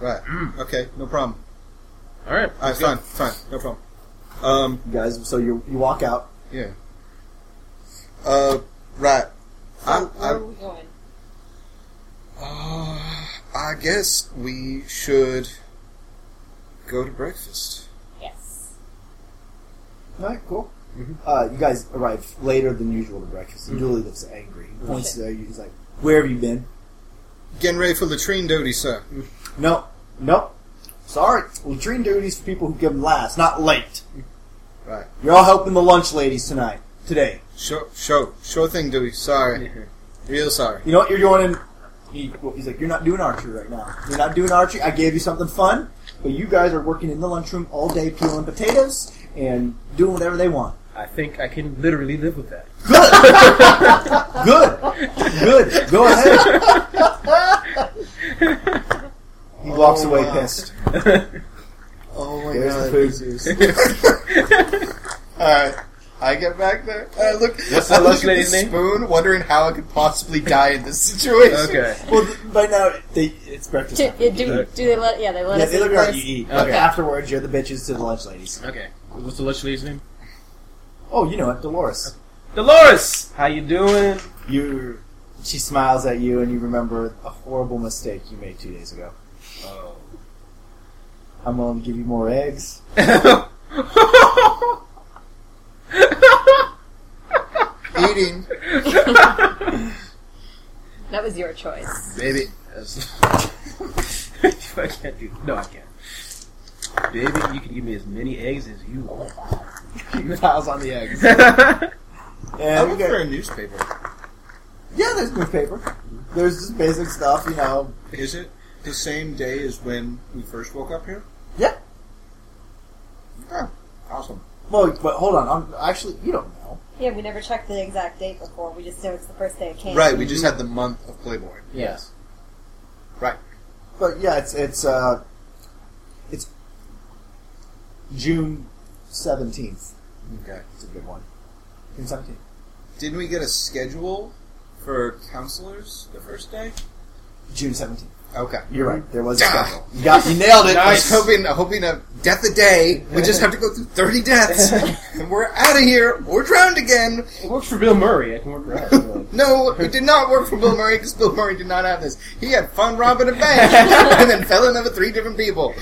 Speaker 2: Right. Okay. No problem.
Speaker 5: All right.
Speaker 2: All right. Fine. Fine. No problem. Um.
Speaker 3: You guys, so you you walk out.
Speaker 2: Yeah. Uh. Right.
Speaker 4: So
Speaker 2: I,
Speaker 4: where
Speaker 2: I,
Speaker 4: are we going?
Speaker 2: Uh, I guess we should go to breakfast.
Speaker 4: Yes.
Speaker 3: All right, cool.
Speaker 5: Mhm.
Speaker 3: Uh, you guys arrive later than usual to breakfast. And Dooley looks angry. He points to you. He's like, "Where have you been?"
Speaker 2: Getting ready for latrine duty, sir.
Speaker 3: No, no. Sorry, latrine duties for people who give them last, not late.
Speaker 2: Right.
Speaker 3: You're all helping the lunch ladies tonight, today.
Speaker 2: Sure, sure, sure thing, duty. Sorry, real sorry.
Speaker 3: You know what you're doing? In, he, well, he's like, "You're not doing archery right now. You're not doing archery. I gave you something fun, but you guys are working in the lunchroom all day, peeling potatoes and doing whatever they want."
Speaker 5: I think I can literally live with that.
Speaker 3: Good, good. good. Go ahead. He walks
Speaker 2: Oh,
Speaker 3: away
Speaker 2: wow.
Speaker 3: pissed.
Speaker 2: Oh my
Speaker 3: There's
Speaker 2: god.
Speaker 3: the food.
Speaker 2: Alright. I get back there. I look,
Speaker 5: What's
Speaker 2: I
Speaker 5: the
Speaker 2: look
Speaker 5: lunch
Speaker 2: at
Speaker 5: lady's
Speaker 2: the
Speaker 5: name?
Speaker 2: spoon, wondering how I could possibly die in this situation.
Speaker 5: Okay.
Speaker 3: Well, th- right now they, it's breakfast.
Speaker 4: Do,
Speaker 3: time.
Speaker 4: do, do, do they let? Yeah, they let
Speaker 3: Yeah,
Speaker 4: us.
Speaker 3: they
Speaker 4: eat
Speaker 3: look at you eat. But
Speaker 5: Okay.
Speaker 3: afterwards, you're the bitches to the lunch ladies.
Speaker 5: Okay. What's the lunch lady's name?
Speaker 3: Oh, you know it, Dolores.
Speaker 5: Dolores. How you doing?
Speaker 3: You, she smiles at you, and you remember a horrible mistake you made two days ago.
Speaker 5: Oh.
Speaker 3: I'm going to give you more eggs.
Speaker 2: Eating.
Speaker 4: That was your choice.
Speaker 2: Baby.
Speaker 5: I can't do. No, I can't. Baby, you can give me as many eggs as you want.
Speaker 3: He piles on the eggs.
Speaker 2: I
Speaker 3: And
Speaker 2: look
Speaker 3: we
Speaker 2: for
Speaker 3: got,
Speaker 2: a newspaper.
Speaker 3: yeah, there's newspaper. There's just basic stuff, you know.
Speaker 2: Is it the same day as when we first woke up here?
Speaker 3: Yeah.
Speaker 2: Oh, awesome.
Speaker 3: Well, but hold on. I'm, actually, you don't know.
Speaker 4: Yeah, we never checked the exact date before. We just know it's the first day it came.
Speaker 2: Right, we just had the month of Playboy.
Speaker 5: Yes.
Speaker 2: Right.
Speaker 3: But yeah, it's it's uh, it's June seventeenth.
Speaker 2: Okay.
Speaker 3: It's a good one. June seventeenth.
Speaker 2: Didn't we get a schedule for counselors the first day?
Speaker 3: June seventeenth.
Speaker 2: Okay.
Speaker 3: You're right. There was a schedule. You got you nailed it.
Speaker 2: I was hoping, hoping a death a day. We just have to go through 30 deaths, and we're out of here. We're drowned again.
Speaker 5: It works for Bill Murray. I can work for us.
Speaker 2: No, it did not work for Bill Murray because Bill Murray did not have this. He had fun robbing a bank and then fell in love with three different people.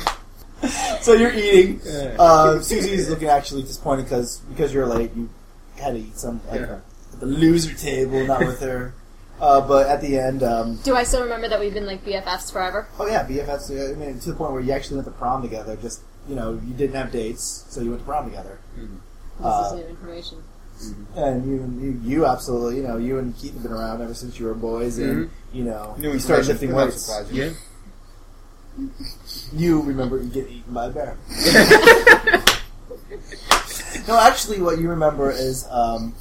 Speaker 3: So you're eating. Uh, Susie's looking actually disappointed because because you're late. You had to eat some like,
Speaker 5: Yeah.
Speaker 3: at the loser table, not with her. Uh, but at the end, um,
Speaker 6: Do I still remember that we've been like BFFs forever?
Speaker 3: oh yeah, BFFs. uh, I mean, to the point where you actually went to prom together. Just you know, you didn't have dates, so you went to prom together.
Speaker 6: This
Speaker 3: Uh,
Speaker 6: is new information.
Speaker 3: and you, you, you absolutely, you know, you and Keith have been around ever since you were boys, and you know,
Speaker 2: New
Speaker 3: you started
Speaker 2: information
Speaker 3: lifting
Speaker 2: could not
Speaker 3: weights.
Speaker 2: surprise you.
Speaker 5: Yeah.
Speaker 3: You remember you get eaten by a bear. no, actually, what you remember is um,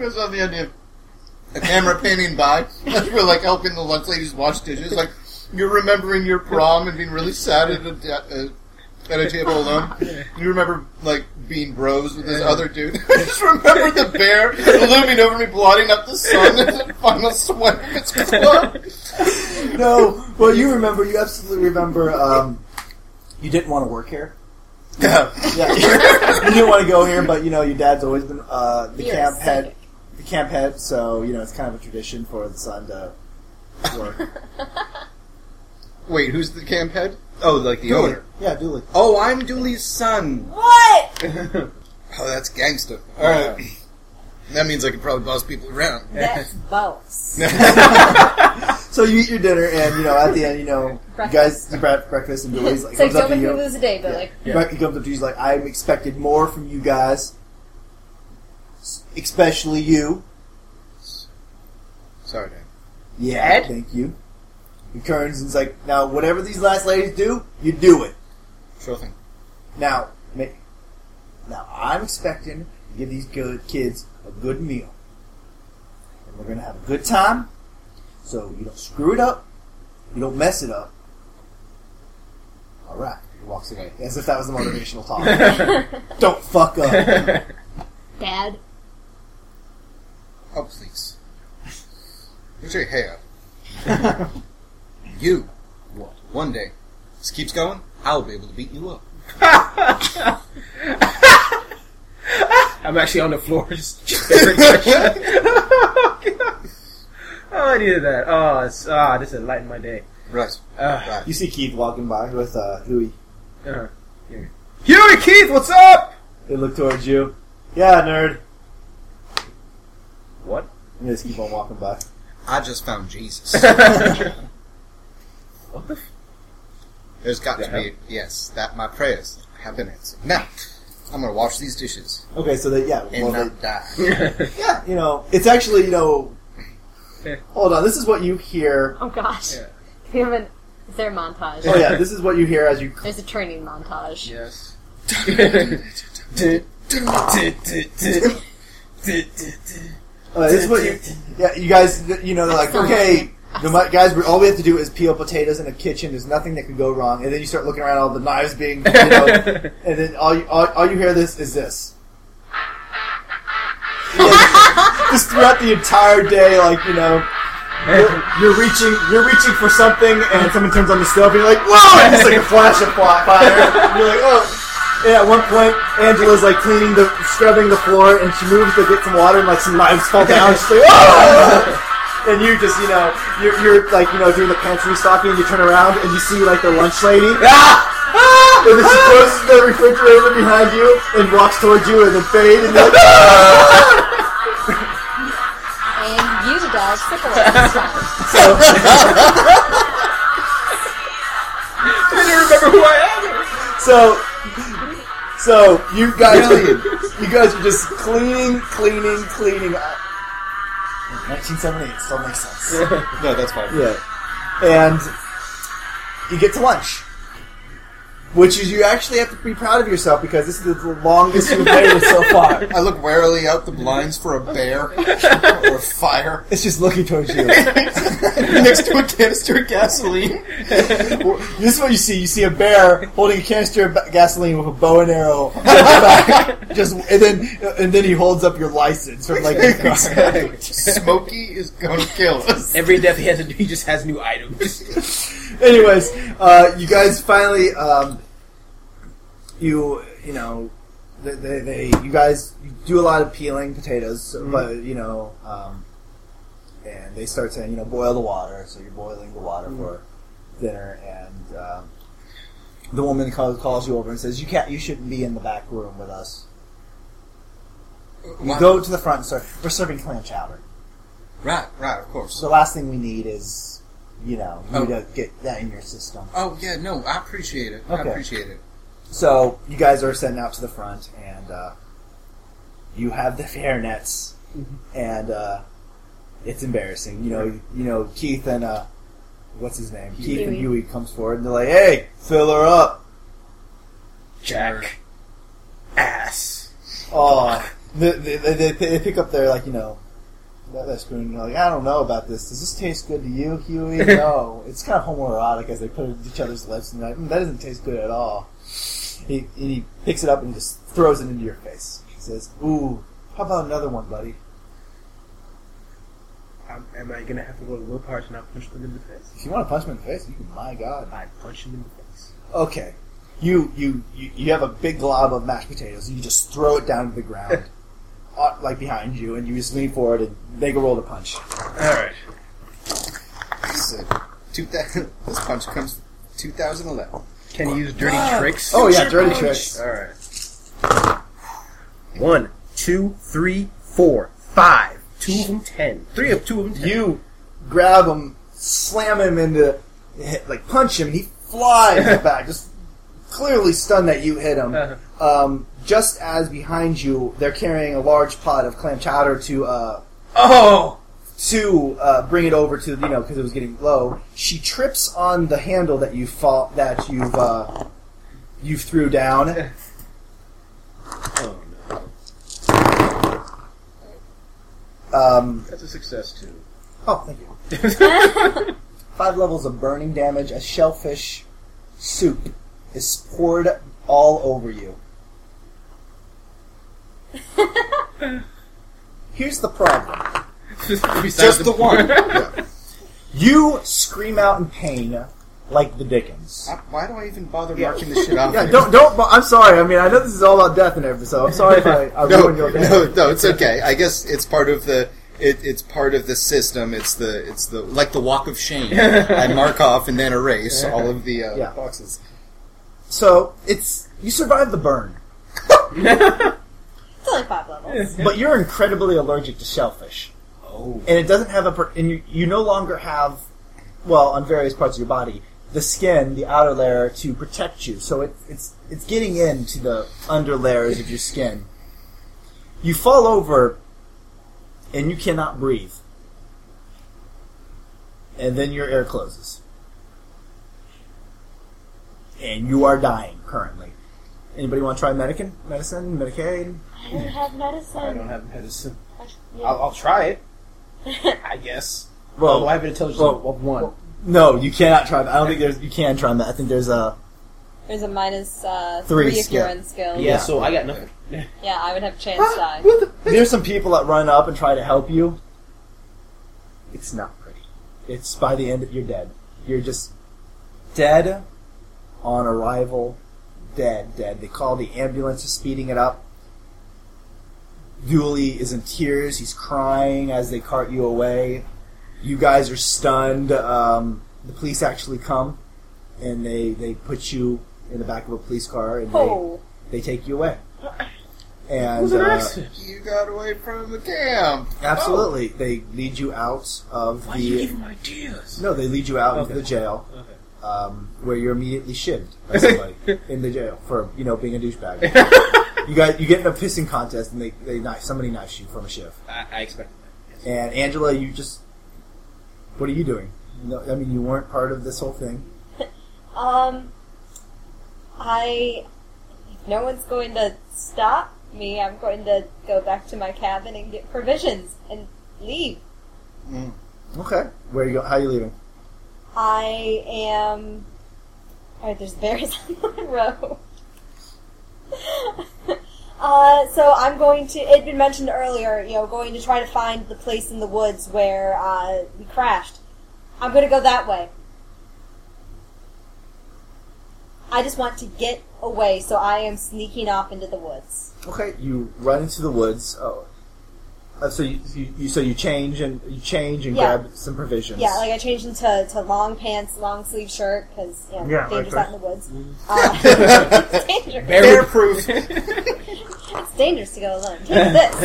Speaker 2: Just on the idea of a camera panning by as we're like helping the lunch ladies wash dishes. Like you're remembering your prom and being really sad at a, uh, at a table alone. You remember like being bros with this other dude. I just remember the bear looming over me, blotting up the sun and the final sweat of its club.
Speaker 3: no. Well, you remember. You absolutely remember. Um, you didn't want to work here.
Speaker 2: Yeah.
Speaker 3: Yeah, you didn't want to go here, but you know your dad's always been uh, the
Speaker 6: You're
Speaker 3: camp
Speaker 6: a
Speaker 3: head.
Speaker 6: Psychic.
Speaker 3: The camp head, so you know it's kind of a tradition for the son to work.
Speaker 2: Wait, who's the camp head? Oh, like the
Speaker 3: Dooley.
Speaker 2: owner.
Speaker 3: Yeah, Dooley.
Speaker 2: Oh, I'm Dooley's son.
Speaker 4: What?
Speaker 2: Oh, that's gangster. All right. That means I could probably boss people around.
Speaker 4: That's boss.
Speaker 3: So you eat your dinner, and you know at the end, you know you guys
Speaker 6: Breakfast.
Speaker 3: you have breakfast, and Dooley's like
Speaker 4: It's like
Speaker 3: comes up
Speaker 4: don't
Speaker 3: to
Speaker 4: make me
Speaker 3: you.
Speaker 4: lose a day, but
Speaker 3: Yeah.
Speaker 4: like
Speaker 3: He back- He comes up to you. He's like, "I expected more from you guys, s- especially you."
Speaker 2: Sorry, Dad.
Speaker 3: Yeah,
Speaker 5: Ed?
Speaker 3: thank you. He turns and he's like, "Now, whatever these last ladies do, you do it."
Speaker 2: Sure thing.
Speaker 3: Now, ma- now I'm expecting to give these good kids a good meal, and we're gonna have a good time. So you don't screw it up, you don't mess it up. All right. He walks away as if that was the motivational talk. don't fuck up.
Speaker 6: Dad.
Speaker 2: Oh, please. Put your hair. you. What? One day. This keeps going, I'll be able to beat you up.
Speaker 5: I'm actually on the floor just staring at my. Oh, I needed that. Oh, it's, ah, this has lightened my day.
Speaker 2: Right.
Speaker 5: Uh,
Speaker 2: Right.
Speaker 3: You see Keith walking by with uh, Huey.
Speaker 5: uh, Huey Keith, what's up?
Speaker 3: They look towards you. Yeah, nerd.
Speaker 5: What?
Speaker 3: And they just keep on walking by.
Speaker 2: I just found Jesus.
Speaker 5: What the?
Speaker 2: There's got
Speaker 5: The
Speaker 2: to be, yes, that my prayers have been answered. Now, I'm gonna wash these dishes
Speaker 3: Okay, so they yeah,
Speaker 2: and
Speaker 3: well, they,
Speaker 2: not die.
Speaker 3: yeah, you know, it's actually you know. Hold on, this is what you hear.
Speaker 6: Oh gosh.
Speaker 5: Yeah.
Speaker 6: We have an. Is there a montage?
Speaker 3: Oh yeah, this is what you hear as you.
Speaker 6: There's a training montage.
Speaker 5: yes.
Speaker 3: Uh, this is what you. Yeah, you guys, you know, they're like, okay, no, ma- guys, we- all we have to do is peel potatoes in a kitchen. There's nothing that could go wrong. And then you start looking around, all the knives being, you know, and then all you, all, all you hear this is this. Yeah, just throughout the entire day, like you know, you're, you're reaching, you're reaching for something, and someone turns on the stove, and you're like, whoa! And it's like a flash of fly- fire. And you're like, oh. And at one point, Angela's like cleaning the, scrubbing the floor, and she moves to get some water, and like some knives fall down. She's like, oh! And you just, you know, you're, you're like, you know, doing the pantry stocking, and you turn around, and you see like the lunch lady. Ah! Ah! And then she closes the refrigerator behind you and walks towards you, and then fade, and you're like,
Speaker 4: and you the dog sickle it this time.
Speaker 3: so,
Speaker 5: I didn't remember who I am.
Speaker 3: So, so you guys, are, you guys are just cleaning, cleaning, cleaning. Uh, 1978 still makes sense.
Speaker 2: no, that's fine.
Speaker 3: Yeah, and you get to lunch, which is you actually have to be proud of yourself because this is the longest you've made it so far.
Speaker 2: I look warily out the blinds for a bear or fire
Speaker 3: It's just looking towards you.
Speaker 2: next to a canister of gasoline.
Speaker 3: This is what you see. You see a bear holding a canister of gasoline with a bow and arrow on his back. Just and then and then he holds up your license from like your car.
Speaker 2: Smokey is gonna kill us.
Speaker 5: Every death he has to do, he just has new items.
Speaker 3: Anyways, uh, you guys finally um, you you know they, they, they you guys do a lot of peeling potatoes,
Speaker 5: Mhm.
Speaker 3: but you know, um, and they start saying, you know, boil the water. So you're boiling the water for dinner, and um, the woman calls, calls you over and says, "You can't. You shouldn't be in the back room with us. You go to the front, sir. We're serving clam chowder.
Speaker 2: Right, right, of course.
Speaker 3: The last thing we need is, you know, you
Speaker 2: Oh.
Speaker 3: to get that in your system."
Speaker 2: Oh yeah, no, I appreciate it. I appreciate it.
Speaker 3: So you guys are sent out to the front, and uh, you have the fair nets, and uh, it's embarrassing. You know, you know Keith and uh, what's his name? Keith and
Speaker 6: Huey.
Speaker 3: Huey comes forward, and they're like, "Hey, fill her up."
Speaker 5: Jack. Ass.
Speaker 3: Oh, they, they, they, they pick up their like you know. That, that spoon, and they're like, I don't know about this. Does this taste good to you, Huey? No. It's kind of homoerotic as they put it to each other's lips, and they're like, "Mm, that doesn't taste good at all. He, he picks it up and just throws it into your face. He says, Ooh, how about another one, buddy?
Speaker 5: Um, am I gonna have to go to Will Parts and not punch them in the face?
Speaker 3: If you want to punch him in the face, you can, my God.
Speaker 5: I punch him in the face.
Speaker 3: Okay. You, you, you, you have a big glob of mashed potatoes, and you just throw it down to the ground, uh, like behind you, and you just lean forward and make a roll to punch.
Speaker 5: Alright.
Speaker 2: This, two thou- this punch comes 2011.
Speaker 5: Can you use dirty tricks?
Speaker 3: Oh, yeah, dirty
Speaker 2: punch.
Speaker 3: tricks.
Speaker 5: Alright. One, two, three, four, five. Two of them ten. Three of two of them ten.
Speaker 3: You grab him, slam him into, like punch him, and he flies back, just clearly stunned that you hit him.
Speaker 5: Uh-huh.
Speaker 3: Um, just as behind you, they're carrying a large pot of clam chowder to uh,
Speaker 5: Oh!
Speaker 3: To uh, bring it over to you know because it was getting low. She trips on the handle that you fall that you've uh, you threw down.
Speaker 5: Oh no.
Speaker 3: Um,
Speaker 5: That's a success too.
Speaker 3: oh, thank you. Five levels of burning damage. A shellfish soup is poured all over you. Here's the problem.
Speaker 5: Besides
Speaker 2: Just the one.
Speaker 3: You scream out in pain like the Dickens.
Speaker 2: I- Why do I even bother marking this shit off?
Speaker 3: Yeah, don't don't. I'm sorry. I mean, I know this is all about death and everything. So I'm sorry if I, I
Speaker 2: No,
Speaker 3: ruined your day.
Speaker 2: no, no, it's okay. I guess it's part of the. It, it's part of the system. It's the it's the like the walk of shame. I mark off and then erase all of the uh,
Speaker 3: Yeah.
Speaker 2: boxes.
Speaker 3: So it's you survived the burn,
Speaker 4: It's only five levels.
Speaker 3: but you're incredibly allergic to shellfish,
Speaker 2: Oh,
Speaker 3: and it doesn't have a. per- And you, you no longer have, well, on various parts of your body, the skin, the outer layer to protect you. So it, it's it's getting into the under layers of your skin. You fall over, and you cannot breathe, and then your air closes, and you are dying currently. Anybody want to try medicine? Medicine? Medicaid?
Speaker 6: I don't have medicine.
Speaker 5: I don't have medicine.
Speaker 6: Yeah.
Speaker 5: I'll, I'll try it. I guess.
Speaker 3: Well,
Speaker 5: I have an intelligence
Speaker 3: well,
Speaker 5: of one.
Speaker 3: no, you cannot try that. I don't think there's. You can try that. I think there's a.
Speaker 4: There's a minus uh,
Speaker 3: Three
Speaker 4: three, if
Speaker 3: skill.
Speaker 4: you're in skill.
Speaker 5: yeah, so I got nothing.
Speaker 4: Yeah, I would have a chance to die.
Speaker 3: There's some people that run up and try to help you. It's not pretty. It's by the end you're dead. You're just dead on arrival. Dead, dead. They call the ambulance, is speeding it up. Dooley is in tears. He's crying as they cart you away. You guys are stunned. Um, the police actually come and they, they put you in the back of a police car and
Speaker 4: Oh,
Speaker 3: they, they take you away.
Speaker 5: It
Speaker 3: And
Speaker 5: was an
Speaker 3: uh,
Speaker 2: you got away from the camp.
Speaker 3: Absolutely. They lead you out of
Speaker 5: Why do you
Speaker 3: the.
Speaker 5: give him ideas?
Speaker 3: No, they lead you out
Speaker 5: Okay.
Speaker 3: into the jail,
Speaker 5: Okay.
Speaker 3: um, where you're immediately shivved by somebody in the jail for you know being a douchebag. you got you get in a pissing contest and they they knife somebody knifes you from a shiv.
Speaker 5: I, I expected that. Yes.
Speaker 3: And Angela, you just what are you doing? No, I mean you weren't part of this whole thing.
Speaker 4: um, I no one's going to stop me, I'm going to go back to my cabin and get provisions and leave.
Speaker 3: Okay, where are you go? How are you leaving?
Speaker 4: I am. Alright, there's bears on the road. uh, so I'm going to. It had been mentioned earlier, you know, going to try to find the place in the woods where uh, we crashed. I'm going to go that way.
Speaker 6: I just want to get away, so I am sneaking off into the woods.
Speaker 3: Okay, you run into the woods. Oh, uh, so you, you, you so you change and you change and
Speaker 6: Yeah.
Speaker 3: grab some provisions.
Speaker 6: Yeah, like I changed into to long pants, long sleeve shirt because you know,
Speaker 3: Yeah,
Speaker 6: dangerous
Speaker 3: like
Speaker 6: out in the woods. Uh, it's dangerous.
Speaker 2: Bear proof.
Speaker 6: It's dangerous to go alone. Take this.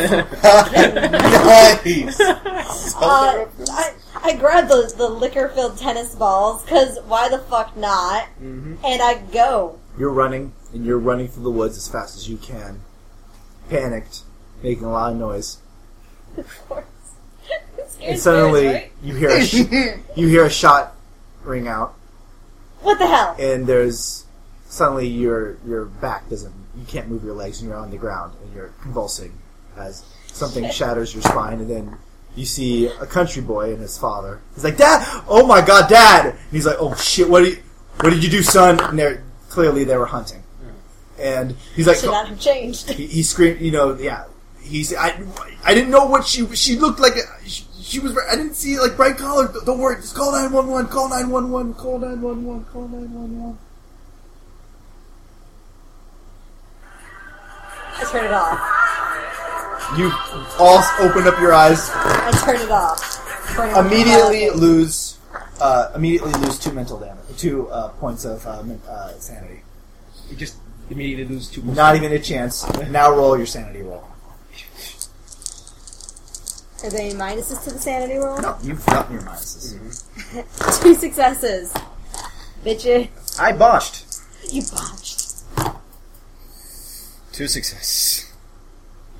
Speaker 2: nice.
Speaker 6: Uh, I, I grabbed the, the liquor filled tennis balls because why the fuck not?
Speaker 5: Mhm.
Speaker 6: And I go.
Speaker 3: You're running and you're running through the woods as fast as you can, panicked, making a lot of noise.
Speaker 6: Of course.
Speaker 3: And suddenly
Speaker 6: bears, right?
Speaker 3: you hear a sh- you hear a shot ring out,
Speaker 6: What the hell?
Speaker 3: and there's suddenly your your back doesn't you can't move your legs and you're on the ground and you're convulsing as something shatters your spine and then you see a country boy and his father. He's like, Dad! Oh my God, Dad! And he's like, Oh shit! What did you, what did you do, son? And they're clearly they were hunting, hmm. and he's like,
Speaker 6: Should oh. not have changed.
Speaker 3: he, he screamed, you know, yeah. He's, I, I didn't know what she, she looked like. She, she was, I didn't see like bright color. Don't worry, just call nine one one. Call nine one one. Call nine one one. Call nine one one.
Speaker 6: I turn it off.
Speaker 3: You all open up your eyes.
Speaker 6: I turn it off. Turn it off.
Speaker 3: Immediately lose, uh, immediately lose two mental damage, two uh, points of uh, uh, sanity.
Speaker 5: You just immediately lose two.
Speaker 3: Not even a chance. Now roll your sanity roll.
Speaker 6: Are there any minuses to the sanity roll?
Speaker 3: No, you've gotten your minuses.
Speaker 6: Two successes. Bitches.
Speaker 5: I botched.
Speaker 6: You botched.
Speaker 2: Two successes.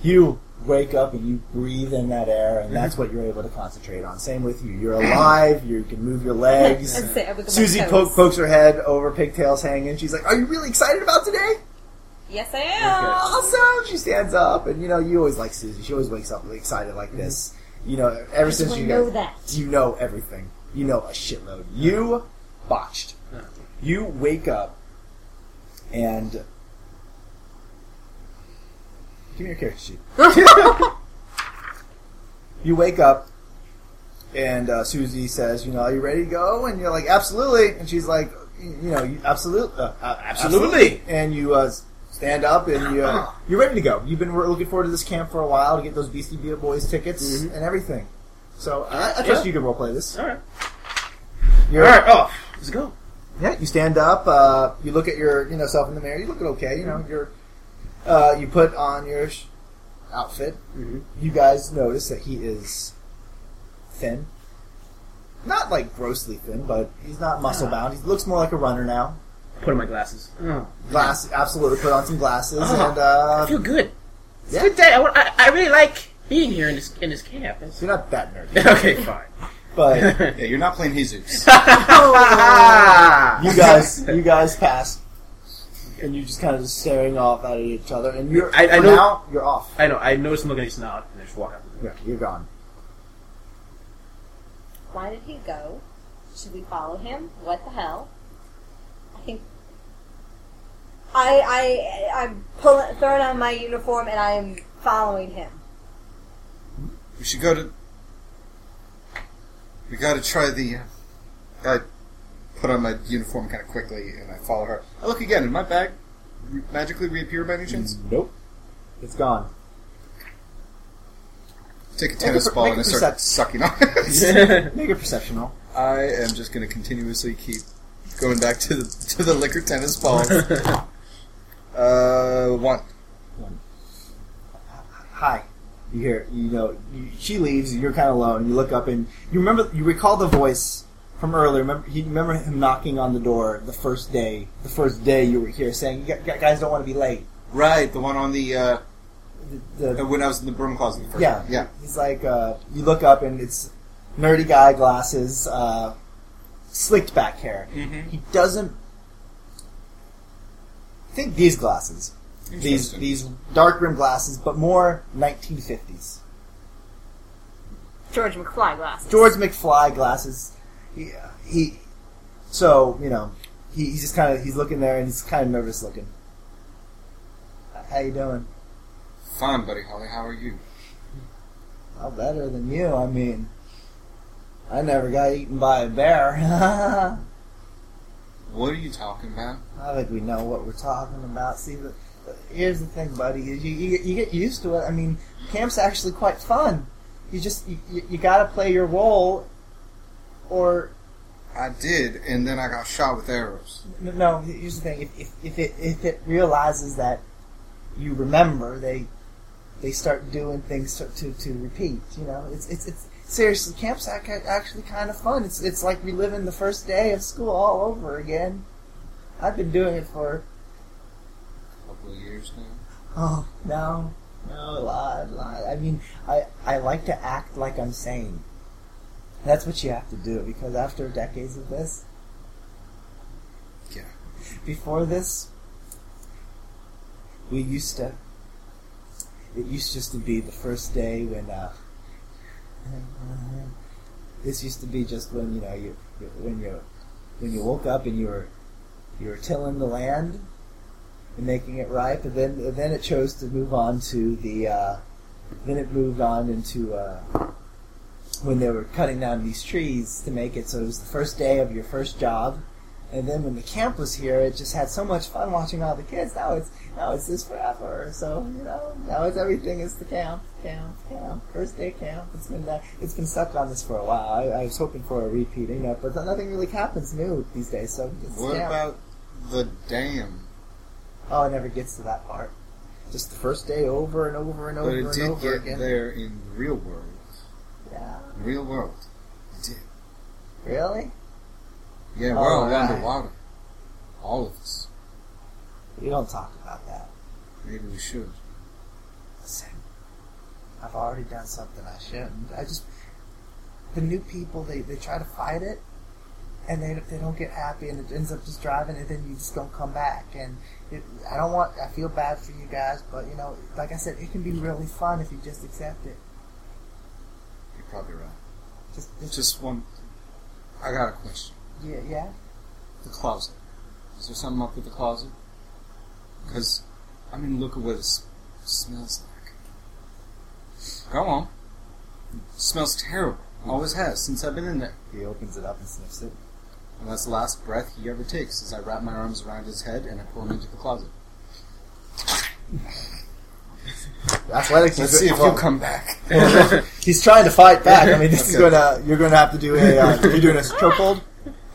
Speaker 3: you wake up and you breathe in that air, and that's mm-hmm. what you're able to concentrate on. Same with you. You're alive. You can move your legs.
Speaker 6: And say, I look at my
Speaker 3: Susie
Speaker 6: toes.
Speaker 3: po- pokes her head over pigtails hanging. She's like, "Are you really excited about today?"
Speaker 6: Yes, I am.
Speaker 3: Awesome! She stands up, and you know you always like Susie. She always wakes up excited like this. You know, ever
Speaker 6: I
Speaker 3: since you
Speaker 6: know
Speaker 3: guys,
Speaker 6: that.
Speaker 3: you know everything. You know a shitload. You botched. You wake up, and give me your character sheet. you wake up, and uh, Susie says, "You know, are you ready to go?" And you're like, "Absolutely." And she's like, "You know, you, absolutely, uh, uh,
Speaker 5: Absolutely.
Speaker 3: And you uh, stand up, and you uh, you're ready to go. You've been looking forward to this camp for a while to get those Beastie Boys tickets and everything. So I, I trust
Speaker 5: Yeah.
Speaker 3: you can roleplay this.
Speaker 5: All right.
Speaker 3: You're,
Speaker 5: All right. Oh, let's go.
Speaker 3: yeah, you stand up. Uh, you look at your you know self in the mirror. You look okay. You know you're. Uh, you put on your sh- outfit.
Speaker 5: Mhm.
Speaker 3: You guys notice that he is thin. Not like grossly thin, but he's not muscle bound. He looks more like a runner now.
Speaker 5: Put on my glasses. Oh.
Speaker 3: Glass, absolutely. Put on some glasses
Speaker 5: Oh,
Speaker 3: and
Speaker 5: I
Speaker 3: uh,
Speaker 5: feel good. It's
Speaker 3: Yeah.
Speaker 5: a good day. I, wa- I, I really like being here in this in this camp. It's-
Speaker 3: you're not that nerdy,
Speaker 5: okay, fine.
Speaker 3: but
Speaker 2: Yeah, you're not playing Jesus.
Speaker 3: you guys, you guys pass, and you're just kind of just staring off at each other, and you're
Speaker 5: I- I
Speaker 3: for
Speaker 5: know-
Speaker 3: now you're off.
Speaker 5: I know. I noticed him looking at his snout, and I just walk out.
Speaker 3: Yeah, you're gone.
Speaker 6: Why did he go? Should we follow him? What the hell? I think. I I I'm pulling, throwing on my uniform and I'm following him.
Speaker 2: We should go to. We gotta try the. Uh, I put on my uniform kind of quickly and I follow her. I look again. Did my bag re- magically reappear by any chance?
Speaker 3: Nope, it's gone.
Speaker 2: Take a
Speaker 3: a
Speaker 2: tennis
Speaker 3: per-
Speaker 2: ball and I
Speaker 3: a
Speaker 2: start
Speaker 3: percep-
Speaker 2: sucking on it.
Speaker 3: Make a perception roll.
Speaker 2: I am just gonna continuously keep going back to the to the liquor tennis balls. uh, one. One.
Speaker 3: Hi. You hear, you know, you, she leaves. You're kind of alone. You look up and you remember, you recall the voice from earlier. Remember, you remember him knocking on the door the first day, the first day you were here, saying, "You guys don't want to be late."
Speaker 2: Right, the one on the uh,
Speaker 3: The, the,
Speaker 2: when I was in the broom closet. The first
Speaker 3: yeah,
Speaker 2: one. yeah.
Speaker 3: He's like, uh, you look up and it's nerdy guy, glasses, uh, slicked back hair.
Speaker 2: Mhm.
Speaker 3: He doesn't. Think these glasses. These these dark rim glasses, but more 1950s.
Speaker 7: George McFly glasses.
Speaker 3: George McFly glasses. He, he so you know he, he's just kind of he's looking there and he's kind of nervous looking. How you doing?
Speaker 2: Fine, buddy Holly. How are you?
Speaker 3: Well, better than you. I mean, I never got eaten by a bear.
Speaker 2: What are you talking about?
Speaker 3: I think we know what we're talking about. See, the, the- here's the thing, buddy. Is you, you you get used to it. I mean, camp's actually quite fun. You just you, you, got to play your role, or
Speaker 2: I did, and then I got shot with arrows.
Speaker 3: no. Here's the thing: if, if, if it if it realizes that you remember, they they start doing things to to, to repeat. You know, it's it's it's seriously camp's ac- actually kind of fun. It's it's like reliving the first day of school all over again. I've been doing it for
Speaker 2: A couple of years now.
Speaker 3: Oh no, no, lie, lot. I mean, I I like to act like I'm sane. That's what you have to do because after decades of this,
Speaker 2: Yeah.
Speaker 3: Before this, we used to. It used just to be the first day when. Uh, this used to be just when you know you you- when you when you woke up and you were you were tilling the land and making it ripe, and then and then it chose to move on to the. Uh, then it moved on into uh, when they were cutting down these trees to make it so it was the first day of your first job. And then when the camp was here, it just had so much fun watching all the kids. Now it's now it's this forever. So you know now it's everything is the camp, camp, camp. First day camp. It's been uh, it's been stuck on this for a while. I, I was hoping for a repeat, you know, but nothing really happens new these days. So it's
Speaker 2: What
Speaker 3: camp.
Speaker 2: about the dam?
Speaker 3: Oh, it never gets to that part. Just the first day over and over and over and over again.
Speaker 2: But it did get
Speaker 3: again.
Speaker 2: there in the real world.
Speaker 3: Yeah,
Speaker 2: Real world. It did.
Speaker 3: really?
Speaker 2: Yeah, we're
Speaker 3: All
Speaker 2: all
Speaker 3: right.
Speaker 2: underwater. All of us.
Speaker 3: You don't talk about that.
Speaker 2: Maybe we should.
Speaker 3: Listen, I've already done something I shouldn't. I just the new people they, they try to fight it, and they they don't get happy, and it ends up just driving, and then you just don't come back. And it, I don't want. I feel bad for you guys, but you know, like I said, it can be really fun if you just accept it.
Speaker 2: You're probably right.
Speaker 3: Just, just,
Speaker 2: Just one. I got a question.
Speaker 3: Yeah, yeah.
Speaker 2: The closet. Is there something up with the closet? Because, I mean, look at what it s- smells like. Go on. It smells terrible. Always has since I've been in there.
Speaker 3: He opens it up and sniffs it.
Speaker 2: And that's the last breath he ever takes as I wrap my arms around his head and I pull him into the closet.
Speaker 3: Athletics.
Speaker 2: Let's see if
Speaker 3: well,
Speaker 2: he'll come back.
Speaker 3: He's trying to fight back. I mean, this is gonna. You're gonna have to do a. Uh, you're doing a chokehold.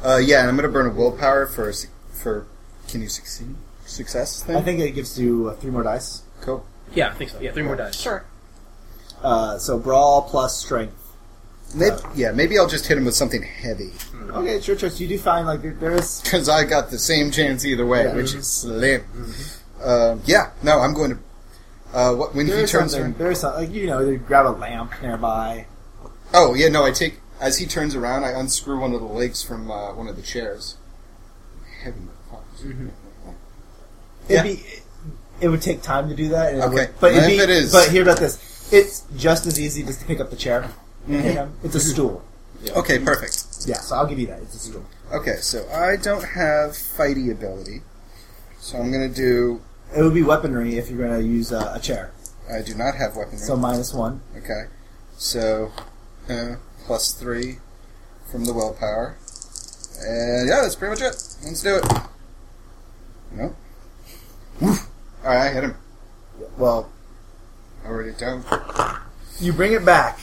Speaker 2: Uh, yeah, and I'm gonna burn a willpower for a, su- for. Can you succeed? Success thing.
Speaker 3: I think it gives you uh, three more dice.
Speaker 2: Cool.
Speaker 5: Yeah, I think so. Yeah, three more dice.
Speaker 4: Sure.
Speaker 3: Uh, so brawl plus strength.
Speaker 2: Maybe, yeah, maybe I'll just hit him with something heavy
Speaker 3: Okay, it's your choice. You do find like there, there is.
Speaker 2: because I got the same chance either way,
Speaker 3: Yeah.
Speaker 2: which is slim. Uh, yeah, no, I'm going to. Uh, what when
Speaker 3: There
Speaker 2: he
Speaker 3: is
Speaker 2: turns
Speaker 3: something.
Speaker 2: around?
Speaker 3: There is something. Like, you know, you grab a lamp nearby.
Speaker 2: Oh yeah, no, I take as he turns around, I unscrew one of the legs from uh, one of the chairs. Heavy motherfuckers.
Speaker 3: It'd
Speaker 2: Yeah.
Speaker 3: be. It would take time to do that.
Speaker 2: Okay.
Speaker 3: would- but it'd be,
Speaker 2: it is-
Speaker 3: But hear about this. It's just as easy just to pick up the chair.
Speaker 2: Mhm.
Speaker 3: You it's a stool.
Speaker 2: Okay, perfect.
Speaker 3: Yeah, so I'll give you that. It's a stool.
Speaker 2: Okay, so I don't have fighty ability, so I'm gonna do.
Speaker 3: It would be weaponry if you're going to use uh, a chair.
Speaker 2: I do not have weaponry.
Speaker 3: So minus one.
Speaker 2: Okay, so uh, plus three from the willpower, and yeah, that's pretty much it. Let's do it. No. All right, I hit him.
Speaker 3: Well,
Speaker 2: Already down.
Speaker 3: you bring it back,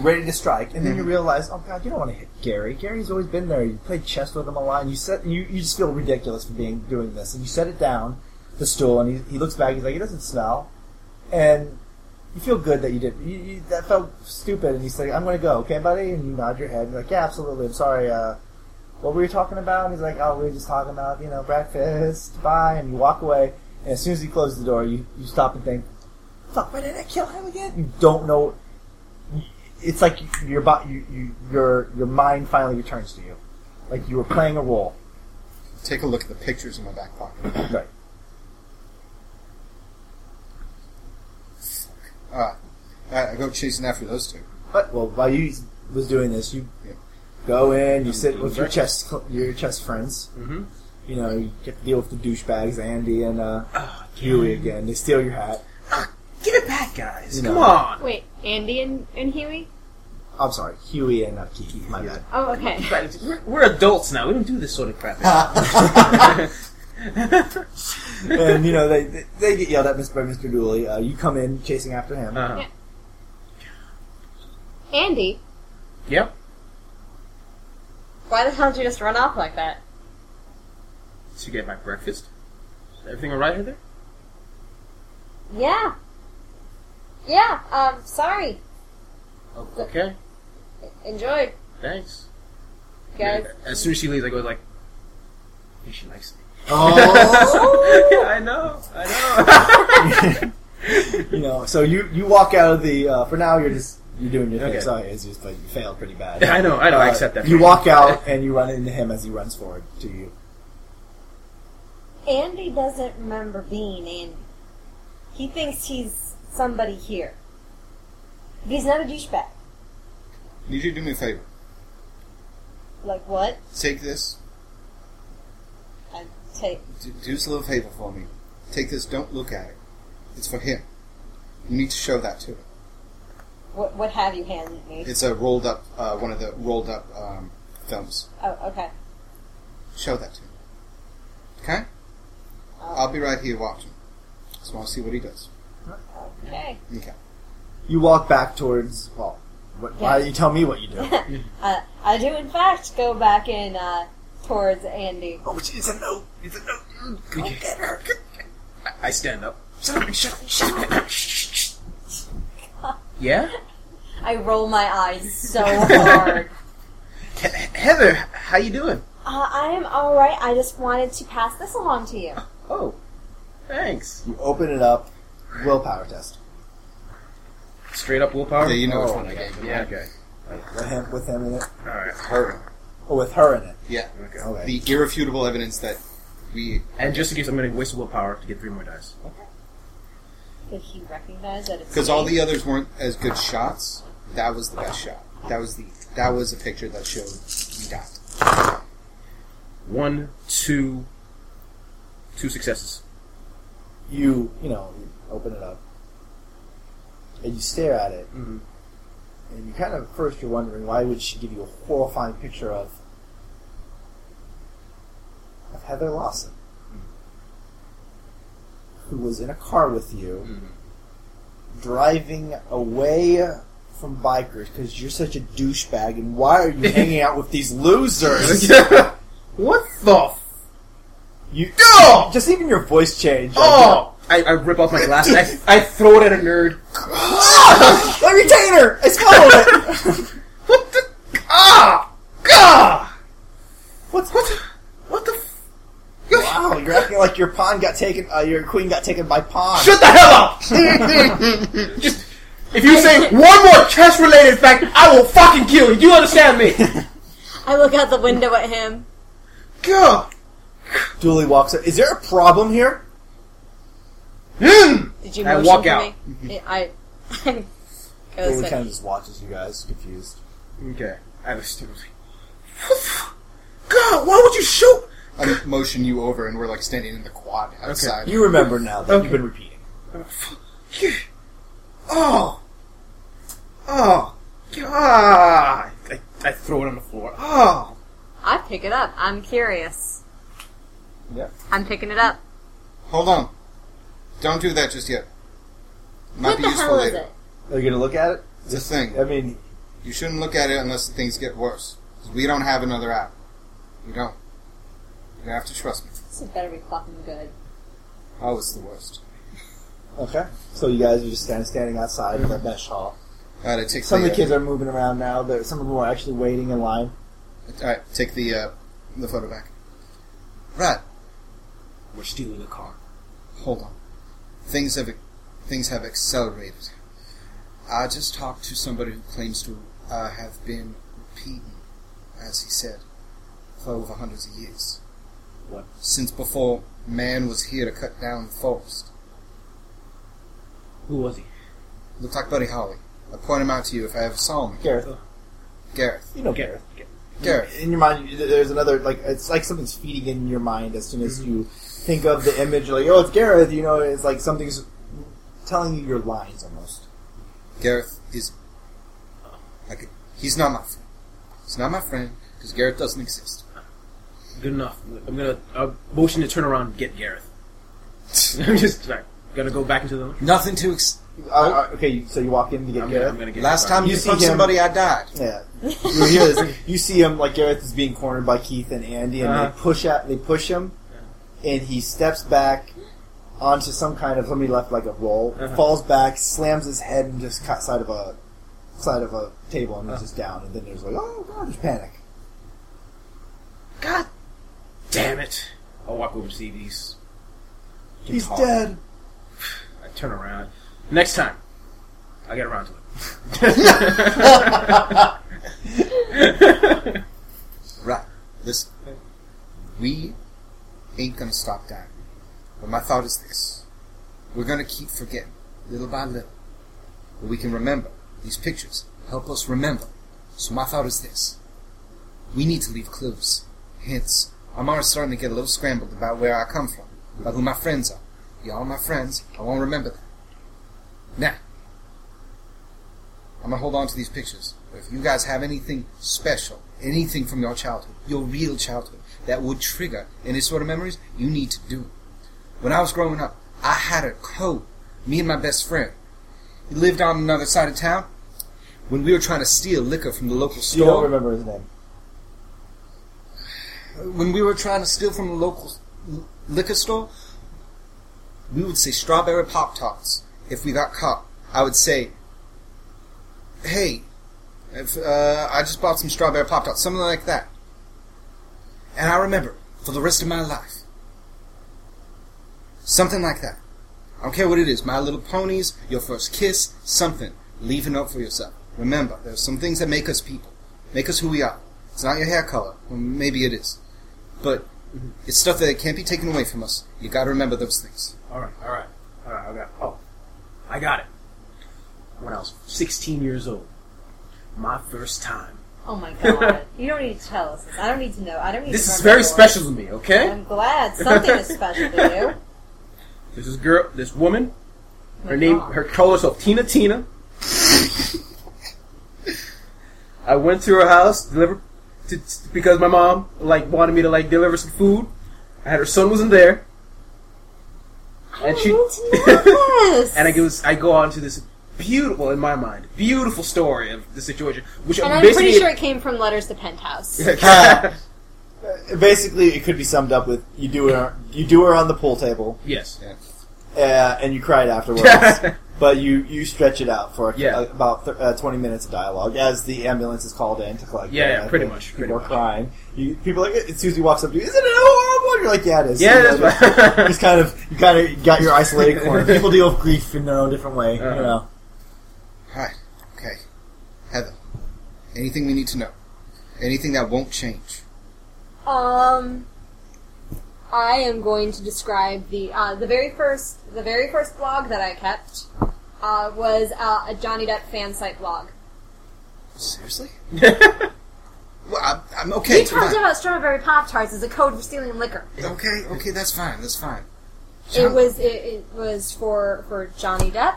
Speaker 3: ready to strike, and then you
Speaker 2: Mhm.
Speaker 3: realize, oh god, you don't want to hit Gary. Gary's always been there. You played chess with him a lot, and you set you, you just feel ridiculous for being doing this, and you set it down, the stool, and he, he looks back. He's like, it doesn't smell, and you feel good that you did. You, you, that felt stupid, and he's like, I'm going to go, okay, buddy, and you nod your head. And you're like, yeah, absolutely. I'm sorry. Uh, what were you talking about? And he's like, oh, we were just talking about you know breakfast. Bye, and you walk away. And as soon as he closes the door, you, you stop and think, fuck, why did I kill him again? You don't know. It's like your bo- you, you, your your mind finally returns to you, like you were playing a role.
Speaker 2: Take a look at the pictures in my back pocket.
Speaker 3: Right.
Speaker 2: Ah, Alright, I go chasing after those two.
Speaker 3: But well, while you was doing this, you
Speaker 2: Yeah.
Speaker 3: go in, you sit with your chest your chest friends.
Speaker 5: Mm-hmm.
Speaker 3: You know, you get to deal with the douchebags, Andy and uh, Huey again. They steal your hat.
Speaker 5: Give it back, guys.
Speaker 3: You
Speaker 5: Come
Speaker 3: know.
Speaker 5: on.
Speaker 6: Wait, Andy and, and Huey?
Speaker 3: I'm sorry, Huey and not Keith. My bad.
Speaker 6: Oh, okay.
Speaker 5: We're, we're adults now. We don't do this sort of crap.
Speaker 3: and you know they they, they get yelled at by Mr. Dooley. Uh, you come in chasing after him.
Speaker 5: uh-huh.
Speaker 6: Andy,
Speaker 5: Yep.
Speaker 4: Why the hell did you just run off like that?
Speaker 5: Did you get my breakfast? Is everything alright there?
Speaker 4: Yeah. Yeah, um, sorry.
Speaker 5: Oh, okay.
Speaker 4: Enjoy,
Speaker 5: Thanks.
Speaker 4: guys.
Speaker 5: As soon as she leaves, I go like, "Hey, she likes me."
Speaker 3: Oh,
Speaker 5: I know. I know.
Speaker 3: you know. So you you walk out of the. Uh, for now, you're just you're doing your thing.
Speaker 5: Okay.
Speaker 3: Sorry, it's just like you failed pretty bad.
Speaker 5: Yeah, I know. I know. I
Speaker 3: Uh,
Speaker 5: accept that.
Speaker 3: You walk out and you run into him as he runs forward to you.
Speaker 4: Andy doesn't remember being Andy. He thinks he's somebody here. But he's not a douchebag.
Speaker 2: Need you to do me a favor.
Speaker 4: Like what?
Speaker 2: Take this.
Speaker 4: I take.
Speaker 2: Do, do us a little favor for me. Take this. Don't look at it. It's for him. You need to show that to him.
Speaker 4: What, what have you handed me?
Speaker 2: It's a rolled up, uh, one of the rolled up um, films.
Speaker 4: Oh, okay.
Speaker 2: Show that to him. Okay? I'll be right here watching. Just want to see what he does.
Speaker 4: Okay.
Speaker 2: Okay.
Speaker 3: You walk back towards. Well, what, why don't you tell me what you do?
Speaker 4: uh, I do, in fact, go back in uh, towards Andy.
Speaker 3: oh, it's a note. It's a note. Go get her.
Speaker 5: I stand up. Shut up! Shut up! Shut up! Yeah,
Speaker 4: I roll my eyes so hard.
Speaker 5: He- Heather, how you doing?
Speaker 4: Uh, I am alright. I just wanted to pass this along to you.
Speaker 5: Oh, thanks.
Speaker 3: You open it up. Willpower test.
Speaker 5: Straight up willpower.
Speaker 2: Yeah, you know which
Speaker 5: oh,
Speaker 2: one I gave you.
Speaker 5: Yeah. Okay.
Speaker 3: With him, with him in it,
Speaker 5: All right.
Speaker 2: Her.
Speaker 3: Or with her in it.
Speaker 2: Yeah.
Speaker 5: Okay.
Speaker 3: Okay.
Speaker 2: The irrefutable evidence that we.
Speaker 5: And just in case, I'm going to waste a willpower to get three more dice.
Speaker 4: Did he recognize that it's
Speaker 2: Because all the others weren't as good shots, that was the best shot. That was the. That was a picture that showed we got.
Speaker 5: One, two, two successes.
Speaker 3: You, you know, you open it up, and you stare at it,
Speaker 5: Mhm.
Speaker 3: And you kind of first you're wondering why would she give you a horrifying picture of of Heather Lawson, who was in a car with you,
Speaker 5: Mhm.
Speaker 3: driving away from bikers because you're such a douchebag, and why are you hanging out with these losers?
Speaker 5: what the? F-
Speaker 3: You
Speaker 5: oh!
Speaker 3: just even your voice changed. like,
Speaker 5: Oh! I, I rip off my glasses. I, I throw it at a nerd.
Speaker 3: Ah! My retainer! I swallowed it!
Speaker 5: What the? Ah! Ah!
Speaker 3: What's
Speaker 5: What? The, what the? F-
Speaker 3: Wow, you're acting like your pawn got taken. Uh, your queen got taken by pawn.
Speaker 5: Shut the hell up! Just if you say one more chess-related fact, I will fucking kill you. Do you understand me?
Speaker 6: I look out the window at him.
Speaker 5: God.
Speaker 3: Dooley walks up. Is there a problem here?
Speaker 5: Mm.
Speaker 6: Did you
Speaker 5: I
Speaker 6: motion
Speaker 5: walk
Speaker 6: for
Speaker 5: out.
Speaker 6: me? I. I go this
Speaker 3: Dooley kind of just watches you guys, confused.
Speaker 5: Okay. I was stupid. God, why would you shoot?
Speaker 2: I motion you over, and we're like standing in the quad outside.
Speaker 3: You remember now that
Speaker 5: Okay.
Speaker 3: you've been repeating.
Speaker 5: Oh. Oh. God. I, I throw it on the floor. Oh.
Speaker 6: I pick it up. I'm curious.
Speaker 3: Yeah.
Speaker 6: I'm picking it up.
Speaker 2: Hold on. Don't do that just yet. Might
Speaker 4: What
Speaker 2: be
Speaker 4: the
Speaker 2: useful
Speaker 4: hell is
Speaker 2: later.
Speaker 4: it?
Speaker 3: Are you gonna look at it?
Speaker 2: It's a thing.
Speaker 3: I mean,
Speaker 2: You shouldn't look at it unless things get worse. 'Cause we don't have another app. We don't. You have to trust me.
Speaker 4: This is better be fucking good.
Speaker 2: Oh, it's the worst.
Speaker 3: okay. So you guys are just kind of standing outside in the mesh hall.
Speaker 2: Alright, I take
Speaker 3: Some
Speaker 2: the,
Speaker 3: of the kids are moving around now. There, some of them are actually waiting in line.
Speaker 2: Alright, take the uh, the photo back. Right.
Speaker 5: We're stealing a car.
Speaker 2: Hold on. Things have things have accelerated. I just talked to somebody who claims to uh, have been repeating, as he said, for over hundreds of years.
Speaker 5: What?
Speaker 2: Since before man was here to cut down the forest.
Speaker 5: Who was he?
Speaker 2: Looked like Buddy Holly. I'll point him out to you if I ever saw him.
Speaker 3: Gareth,
Speaker 2: Gareth.
Speaker 3: you know
Speaker 5: Okay.
Speaker 3: Gareth.
Speaker 2: Gareth.
Speaker 3: In your mind, there's another like it's like something's feeding in your mind as soon as you think of the image. Like, oh, it's Gareth. You know, it's like something's telling you your lines almost.
Speaker 2: Gareth is. I could He's not my friend. He's not my friend because Gareth doesn't exist.
Speaker 5: Good enough. I'm gonna uh, motion to turn around and get Gareth. I'm just like, gonna go back into the.
Speaker 2: Nothing to. Ex-
Speaker 3: Uh, uh, okay, so you walk in to get
Speaker 5: I'm gonna,
Speaker 3: Gareth.
Speaker 5: I'm gonna get
Speaker 2: Last time
Speaker 3: You
Speaker 2: you,
Speaker 3: see
Speaker 2: punched
Speaker 3: him-
Speaker 2: somebody, I died.
Speaker 3: Yeah, you hear. You see him like Gareth is being cornered by Keith and Andy, and
Speaker 5: Uh-huh.
Speaker 3: they push at they push him, and he steps back onto some kind of somebody left like a roll,
Speaker 5: Uh-huh.
Speaker 3: falls back, slams his head and just cut side of a side of a table, and he's
Speaker 5: Uh-huh.
Speaker 3: just down. And then there's like, oh god, there's panic.
Speaker 5: God damn it! I'll walk over to see these.
Speaker 3: He's
Speaker 5: talk.
Speaker 3: dead.
Speaker 5: I turn around. Next time, I get around to it.
Speaker 2: Right. This We ain't gonna stop dying. But my thought is this. We're gonna keep forgetting, little by little. But we can remember. These pictures help us remember. So my thought is this. We need to leave clues, hints. I'm already starting to get a little scrambled about where I come from, about who my friends are. Y'all my friends. I won't remember that. Now, I'm gonna hold on to these pictures. But if you guys have anything special, anything from your childhood, your real childhood, that would trigger any sort of memories, you need to do it. When I was growing up, I had a code. Me and my best friend. He lived on another side of town. When we were trying to steal liquor from the local store.
Speaker 3: You don't remember his name.
Speaker 2: when we were trying to steal from the local liquor store, we would say strawberry pop tarts. If we got caught, I would say, "Hey, if, uh, I just bought some strawberry pop tarts," something like that. And I remember for the rest of my life, something like that. I don't care what it is. My Little Ponies, your first kiss, something. Leave a note for yourself. Remember, there's some things that make us people, make us who we are. It's not your hair color. Well, maybe it is. But it's stuff that can't be taken away from us. You gotta remember those things.
Speaker 5: All right, all right, all right. I got. Oh, I got it. When I was 16 years old, my first time.
Speaker 4: Oh my god. you don't need to tell us this. I don't need to know. I don't need
Speaker 5: This
Speaker 4: to
Speaker 5: is very special to me. Okay.
Speaker 4: I'm glad. Something is special to you.
Speaker 5: There's this girl, this woman. Her name,
Speaker 4: God.
Speaker 5: her called herself Tina Tina. I went to her house, deliver, to, because my mom like wanted me to like deliver some food. I had her son wasn't there, and she
Speaker 4: I know this.
Speaker 5: and I goes, I go on to this beautiful, in my mind, beautiful story of the situation, which
Speaker 6: And I'm pretty sure it came from letters to Penthouse.
Speaker 3: Uh, Basically, it could be summed up with you do her you do her on the pool table,
Speaker 5: yes,
Speaker 3: uh, and you cried afterwards. but you, you stretch it out for
Speaker 5: Yeah.
Speaker 3: uh, about th- uh, 20 minutes of dialogue as the ambulance is called in to collect
Speaker 5: Yeah, yeah, pretty
Speaker 3: think
Speaker 5: much,
Speaker 3: People
Speaker 5: pretty
Speaker 3: are
Speaker 5: much.
Speaker 3: crying. You, people are like, it- Susie walks up to you, isn't it horrible? You're like, yeah, it is.
Speaker 5: Yeah,
Speaker 3: You know,
Speaker 5: that's right.
Speaker 3: just kind of, you kind of got your isolated corner. People deal with grief in their own different way,
Speaker 5: Uh-huh.
Speaker 3: you know.
Speaker 2: Alright, okay. Heather, anything we need to know? Anything that won't change?
Speaker 6: Um, I am going to describe the uh, the very first the very first blog that I kept uh, was uh, a Johnny Depp fan site blog.
Speaker 2: Seriously? well, I'm, I'm okay.
Speaker 6: he talked about strawberry pop tarts as a code for stealing liquor.
Speaker 2: Okay, okay, that's fine, that's fine.
Speaker 6: It was it, it was for for Johnny Depp.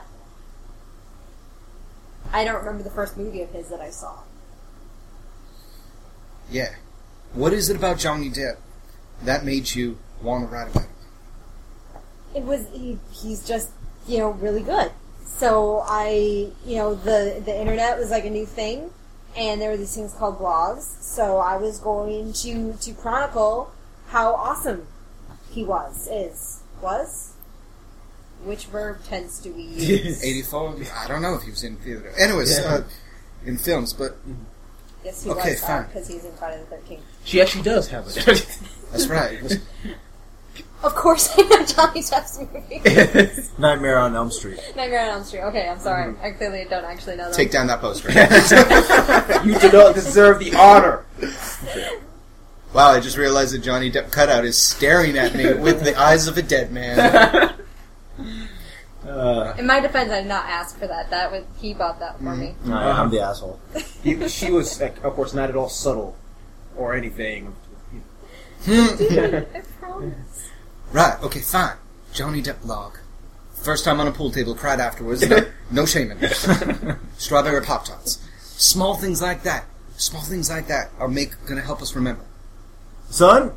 Speaker 6: I don't remember the first movie of his that I saw.
Speaker 2: Yeah. What is it about Johnny Depp that made you want to write about him?
Speaker 6: it was he, he's just you know really good so i you know the the internet was like a new thing and there were these things called blogs so i was going to to chronicle how awesome he was is was which verb tense do we use
Speaker 2: 84? I don't know if he was in theater. Anyways,
Speaker 5: Yeah.
Speaker 2: uh, in films, but
Speaker 6: yes he
Speaker 2: Okay,
Speaker 6: was
Speaker 2: fine.
Speaker 6: because he's in friday the 13th
Speaker 5: she actually does have it.
Speaker 2: that's right. It was,
Speaker 6: of course i know johnny depp's movie
Speaker 3: Nightmare on Elm Street.
Speaker 6: nightmare on elm street okay i'm sorry mm-hmm. i clearly don't actually know that
Speaker 2: take down that poster.
Speaker 5: you do not deserve the honor.
Speaker 2: wow, I just realized that Johnny Depp cutout is staring at me with the eyes of a dead man.
Speaker 3: Uh,
Speaker 6: in my defense i did not ask for that that was he bought that for me
Speaker 3: no, I'm the asshole.
Speaker 5: He- she was, like, of course, not at all subtle or anything.
Speaker 6: i promise
Speaker 2: Right, okay, fine. Johnny Depp blog. First time on a pool table, cried afterwards. No, no shaming. Strawberry Pop Tarts. Small things like that, small things like that are make gonna help us remember.
Speaker 3: Son,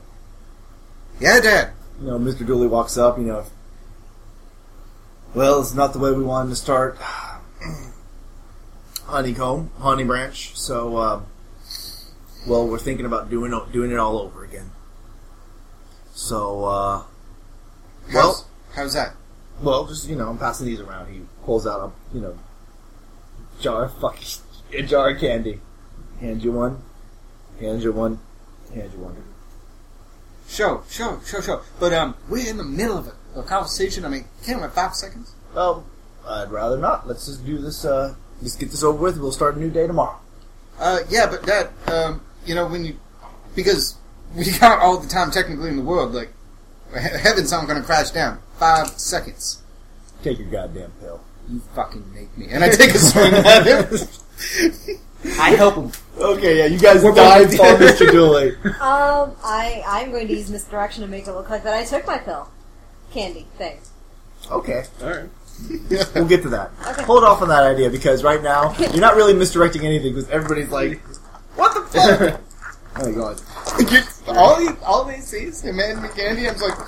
Speaker 2: Yeah, Dad.
Speaker 3: you know, Mr. Dooley walks up, you know. Well, it's not the way we wanted to start. Honeycomb, honey branch. So, uh, well, we're thinking about doing doing it all over again. So, uh,
Speaker 2: How's,
Speaker 3: Well-
Speaker 2: how's that?
Speaker 3: well, just you know, I'm passing these around. He pulls out a you know jar of fucking a jar of candy. Hand you one. Hand you one. Hand you one.
Speaker 2: Show, show, show, show. But um, we're in the middle of a, a conversation. I mean, can't we have five seconds?
Speaker 3: Well, I'd rather not. Let's just do this. Uh, let's get this over with. We'll start a new day tomorrow.
Speaker 2: Uh, yeah, but Dad, um, you know when you because we got all the time technically in the world. Like he- heaven's not gonna crash down. Five seconds.
Speaker 3: Take your goddamn pill.
Speaker 2: You fucking make me, and I take a swing at him.
Speaker 5: I help him.
Speaker 3: Okay, yeah, you guys
Speaker 5: We're
Speaker 3: died
Speaker 5: both-
Speaker 3: for Mr. Dooley.
Speaker 6: Um, I I'm going to use misdirection to make it look like that I took my pill, candy thing.
Speaker 3: Okay,
Speaker 5: All right.
Speaker 3: we'll get to that.
Speaker 6: Okay.
Speaker 3: Hold off on that idea because right now you're not really misdirecting anything because everybody's like, "What the fuck?" oh my god.
Speaker 2: You- all he all they see is him and McCandy. I'm just like,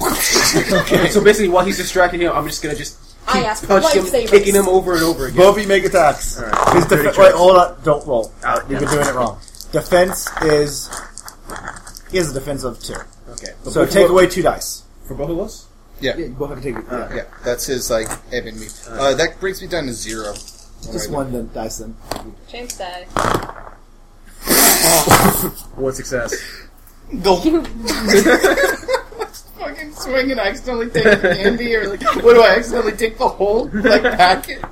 Speaker 5: Okay, so basically, while he's distracting him, I'm just gonna just
Speaker 6: I
Speaker 5: keep
Speaker 6: asked for
Speaker 5: punching him,
Speaker 6: lifesavers.
Speaker 5: kicking him over and over again.
Speaker 3: Both you make attacks.
Speaker 5: All right.
Speaker 3: His
Speaker 5: Dirty
Speaker 3: wait, hold on. Don't roll.
Speaker 5: Ah,
Speaker 3: You've been doing it wrong. Defense is he has a defense of two.
Speaker 5: Okay.
Speaker 3: So take away two dice.
Speaker 5: for both of us.
Speaker 2: Yeah,
Speaker 3: Yeah, you both have to take it. Yeah.
Speaker 2: yeah. That's his like Evan me. Uh, that brings me down to zero.
Speaker 3: Just one then, dice then.
Speaker 6: James die.
Speaker 5: One success.
Speaker 2: Go. Fucking swing and accidentally take candy, or like, what do I accidentally take the whole like packet?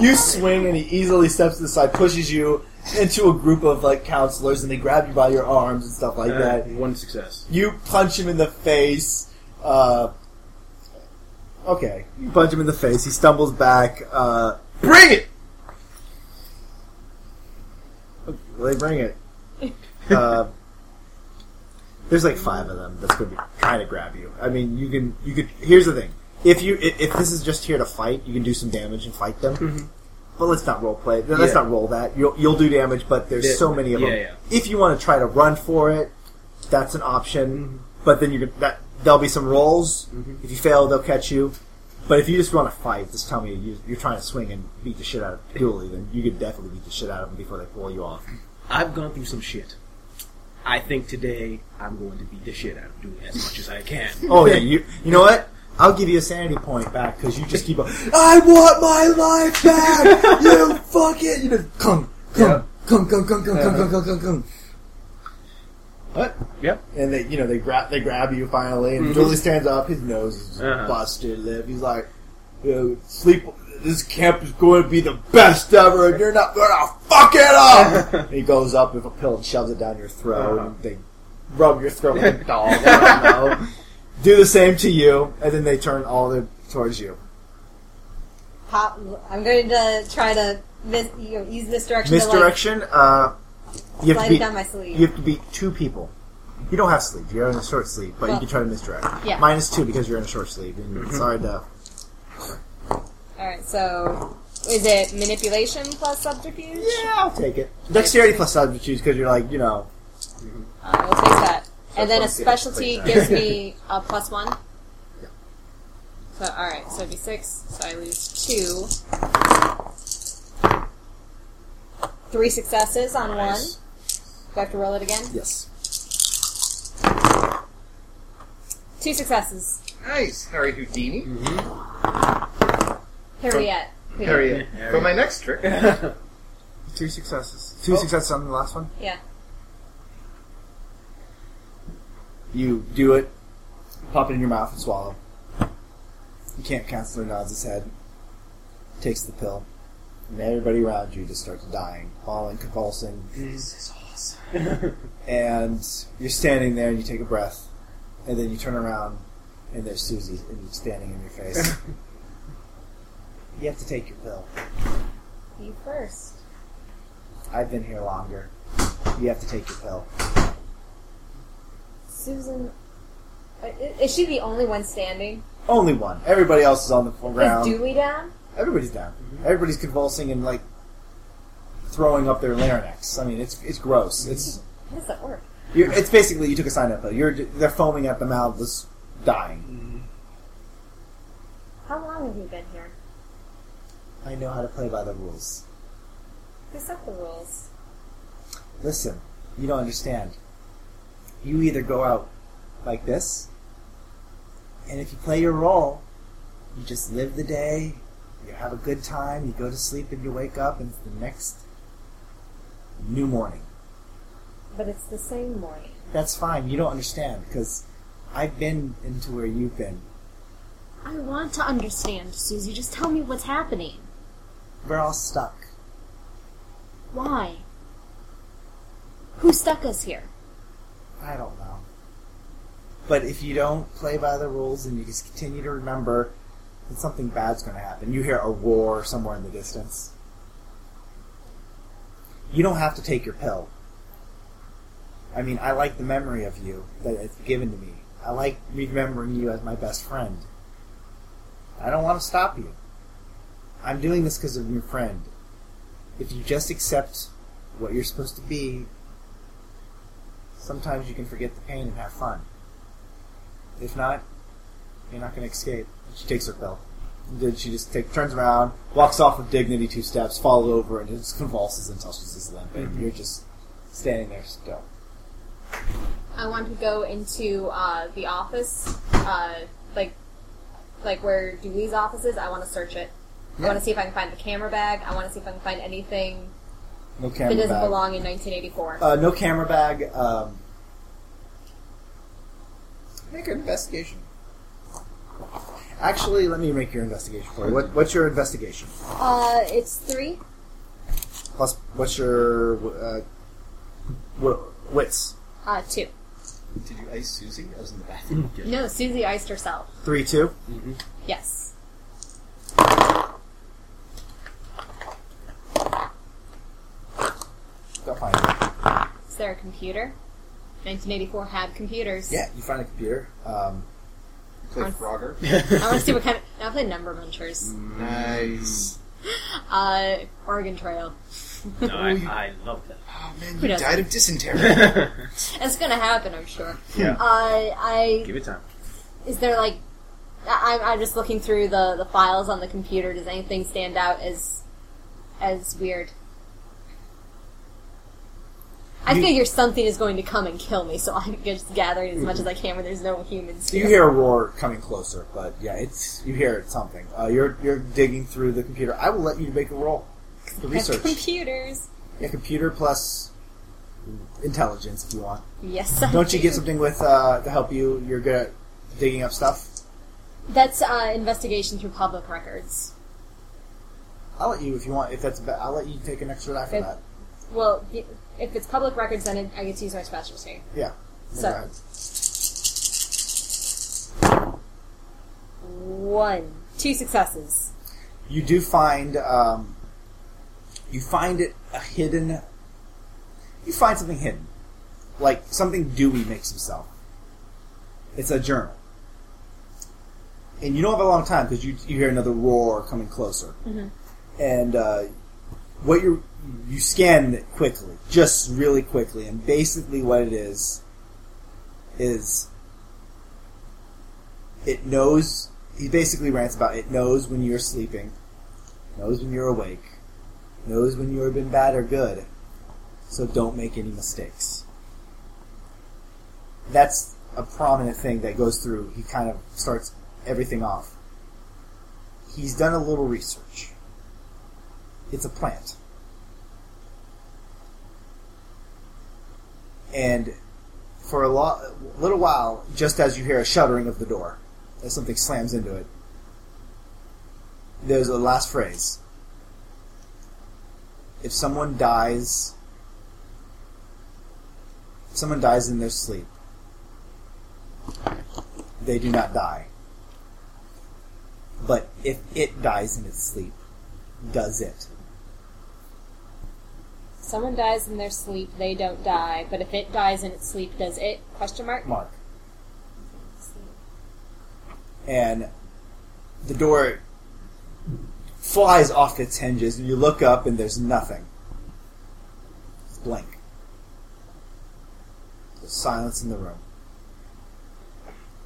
Speaker 3: You swing and he easily steps to the side, pushes you into a group of like counselors, and they grab you by your arms and stuff like
Speaker 5: Uh,
Speaker 3: that.
Speaker 5: one success.
Speaker 3: You punch him in the face. Uh, okay, you punch him in the face. He stumbles back. Uh,
Speaker 2: Bring it.
Speaker 3: well, they bring it. Uh, there's like five of them that's going to be trying to grab you. I mean, you can you could. Here's the thing: if you if, if this is just here to fight, you can do some damage and fight them. But let's not role play. Let's
Speaker 5: Yeah.
Speaker 3: not roll that. You'll you'll do damage, but there's
Speaker 5: Yeah,
Speaker 3: so many of them.
Speaker 5: yeah.
Speaker 3: If you want to try to run for it, that's an option. But then you are that there'll be some rolls. Mm-hmm. If you fail, they'll catch you. But if you just want to fight, just tell me you, are trying to swing and beat the shit out of Dooley, then you could definitely beat the shit out of him before they pull you off.
Speaker 5: I've gone through some shit. I think today I'm going to beat the shit out of Dooley as much as I can.
Speaker 3: oh yeah, you you know what? I'll give you a sanity point back because you just keep up. I want my life back. you fuck it. You know, come, come, come, come, come, come, come, come, come, come. What?
Speaker 5: Yep.
Speaker 3: And they, you know, they grab, they grab you finally, and Dooley stands up. His nose is
Speaker 5: Uh-huh.
Speaker 3: busted lip. He's like, you know, "Sleep. This camp is going to be the best ever, and you're not going to fuck it up." and he goes up with a pill and shoves it down your throat.
Speaker 5: Uh-huh.
Speaker 3: And they rub your throat like a dog. I don't know. Do the same to you, and then they turn all the towards you.
Speaker 6: Pop. I'm going to try to mis- you know, use misdirection.
Speaker 3: Misdirection. Uh, you have to
Speaker 6: it down
Speaker 3: beat.
Speaker 6: my sleeve.
Speaker 3: You have to beat two people. You don't have sleeve. You're in a short sleeve, but you can try to misdirect.
Speaker 6: yeah.
Speaker 3: Minus two because you're in a short sleeve. And it's hard to.
Speaker 6: All right. So, is it manipulation plus subterfuge?
Speaker 3: Yeah, I'll take it. Dexterity plus substitute because you're like, you know,
Speaker 6: Uh, we'll take that. And then a
Speaker 3: plus, yeah,
Speaker 6: specialty
Speaker 3: take that.
Speaker 6: gives me a plus one. Yeah. So, alright, so it'd be six, so I lose two. Three successes on
Speaker 5: Nice.
Speaker 6: one. Do I have to roll it again?
Speaker 3: yes.
Speaker 6: Two successes.
Speaker 2: Nice, Harry Houdini. Mm-hmm.
Speaker 6: Harriet. Who did-
Speaker 2: Harriet.
Speaker 5: Yeah.
Speaker 2: For my next trick.
Speaker 3: Two successes. Two oh. successes on the last one.
Speaker 6: Yeah.
Speaker 3: You do it, pop it in your mouth and swallow. You can't cancel. Nods his head, takes the pill, and everybody around you just starts dying, falling, convulsing.
Speaker 5: This is
Speaker 3: and you're standing there and you take a breath, and then you turn around and there's Susie and you're standing in your face. you have to take your pill.
Speaker 6: You first.
Speaker 3: I've been here longer. You have to take your pill.
Speaker 6: Susan. uh, Is she the only one standing?
Speaker 3: Only one. Everybody else is on the ground.
Speaker 6: Is Dooley down?
Speaker 3: Everybody's down. Everybody's convulsing and like throwing up their larynx. I mean, it's it's gross. It's
Speaker 6: How does that work?
Speaker 3: you're, it's basically you took a cyanide pill. You're they're foaming at the mouth, just dying. Mm-hmm.
Speaker 6: How long have you been here?
Speaker 3: I know how to play by the rules.
Speaker 6: Who set the rules?
Speaker 3: Listen, you don't understand. You either go out like this, and if you play your role, you just live the day, you have a good time, you go to sleep and you wake up, and it's the next new morning.
Speaker 6: But it's the same morning.
Speaker 3: That's fine. You don't understand because I've been into where you've been.
Speaker 8: I want to understand, Susie. Just tell me what's happening.
Speaker 3: We're all stuck.
Speaker 8: Why? Who stuck us here?
Speaker 3: I don't know. But if you don't play by the rules and you just continue to remember that something bad's going to happen, you hear a roar somewhere in the distance. You don't have to take your pill. I mean, I like the memory of you that it's given to me. I like remembering you as my best friend. I don't want to stop you. I'm doing this because of your friend. If you just accept what you're supposed to be, sometimes you can forget the pain and have fun. If not, you're not going to escape. She takes her pill. Then she just take, turns around, walks off with dignity two steps, falls over, and just convulses until she's just limp. And you're just standing there still.
Speaker 8: I want to go into uh, the office, uh, like like where Dooley's office is. I want to search it. I want to see if I can find the camera bag. I want to see if I can find anything
Speaker 3: No camera
Speaker 8: that
Speaker 3: camera
Speaker 8: doesn't
Speaker 3: bag.
Speaker 8: belong in 1984.
Speaker 3: Uh, no camera bag. Um, make an investigation. Actually, let me make your investigation for you. What, what's your investigation?
Speaker 6: Uh, it's three.
Speaker 3: Plus, what's your uh, wi- wits?
Speaker 8: Uh, two.
Speaker 2: Did you ice Susie? I was in the bathroom.
Speaker 8: No, Susie iced herself.
Speaker 3: Three, two.
Speaker 8: Yes.
Speaker 3: Don't find it.
Speaker 8: Is there a computer? 1984 had computers.
Speaker 3: Yeah, you find a computer. Um,
Speaker 2: Play
Speaker 8: On-
Speaker 2: Frogger.
Speaker 8: I want to see what kind of. Now I play Number Munchers.
Speaker 2: Nice.
Speaker 8: Uh, Oregon Trail.
Speaker 5: No, I, I love that.
Speaker 2: Oh man,
Speaker 8: Who
Speaker 2: you
Speaker 8: doesn't?
Speaker 2: died of dysentery.
Speaker 8: It's gonna happen, I'm sure.
Speaker 5: Yeah.
Speaker 6: Uh, I
Speaker 5: Give it time.
Speaker 6: is there like I, I'm- I'm just looking through the the files on the computer. Does anything stand out as as weird? I
Speaker 3: You-
Speaker 6: figure something is going to come and kill me, so I'm just gathering as much as I can when there's no humans.
Speaker 3: you hear a roar coming closer, but yeah, it's you hear something. Uh, you're you're digging through the computer. I will let you make a roll for research.
Speaker 6: computers.
Speaker 3: Yeah, computer plus intelligence if you want.
Speaker 6: Yes. I
Speaker 3: Don't you get something with uh, to help you? You're good at digging up stuff.
Speaker 6: That's uh, investigation through public records.
Speaker 3: I'll let you if you want. If that's, ba- I'll let you take an extra die for that.
Speaker 6: Well, if it's public records, then it, I get to use my specialty.
Speaker 3: Yeah.
Speaker 6: So-
Speaker 3: ahead.
Speaker 6: One, two successes.
Speaker 3: you do find um, you find it a hidden. You find something hidden, like something Dooley makes himself. It's a journal, and you don't have a long time because you you hear another roar coming closer, and uh, what you you scan it quickly, just really quickly, and basically what it is is it knows. He basically rants about it knows when you're sleeping, knows when you're awake, knows when you have been bad or good, so don't make any mistakes. That's a prominent thing that goes through. He kind of starts everything off. He's done a little research. It's a plant. And for a lo- little while, just as you hear a shuddering of the door, as something slams into it, there's a last phrase. If someone dies, if someone dies in their sleep, they do not die. But if it dies in its sleep, does it?
Speaker 6: Someone dies in their sleep, they don't die. But if it dies in its sleep, does it? Question mark.
Speaker 3: Mark. And the door flies off its hinges, and you look up, and there's nothing. It's blank. There's silence in the room.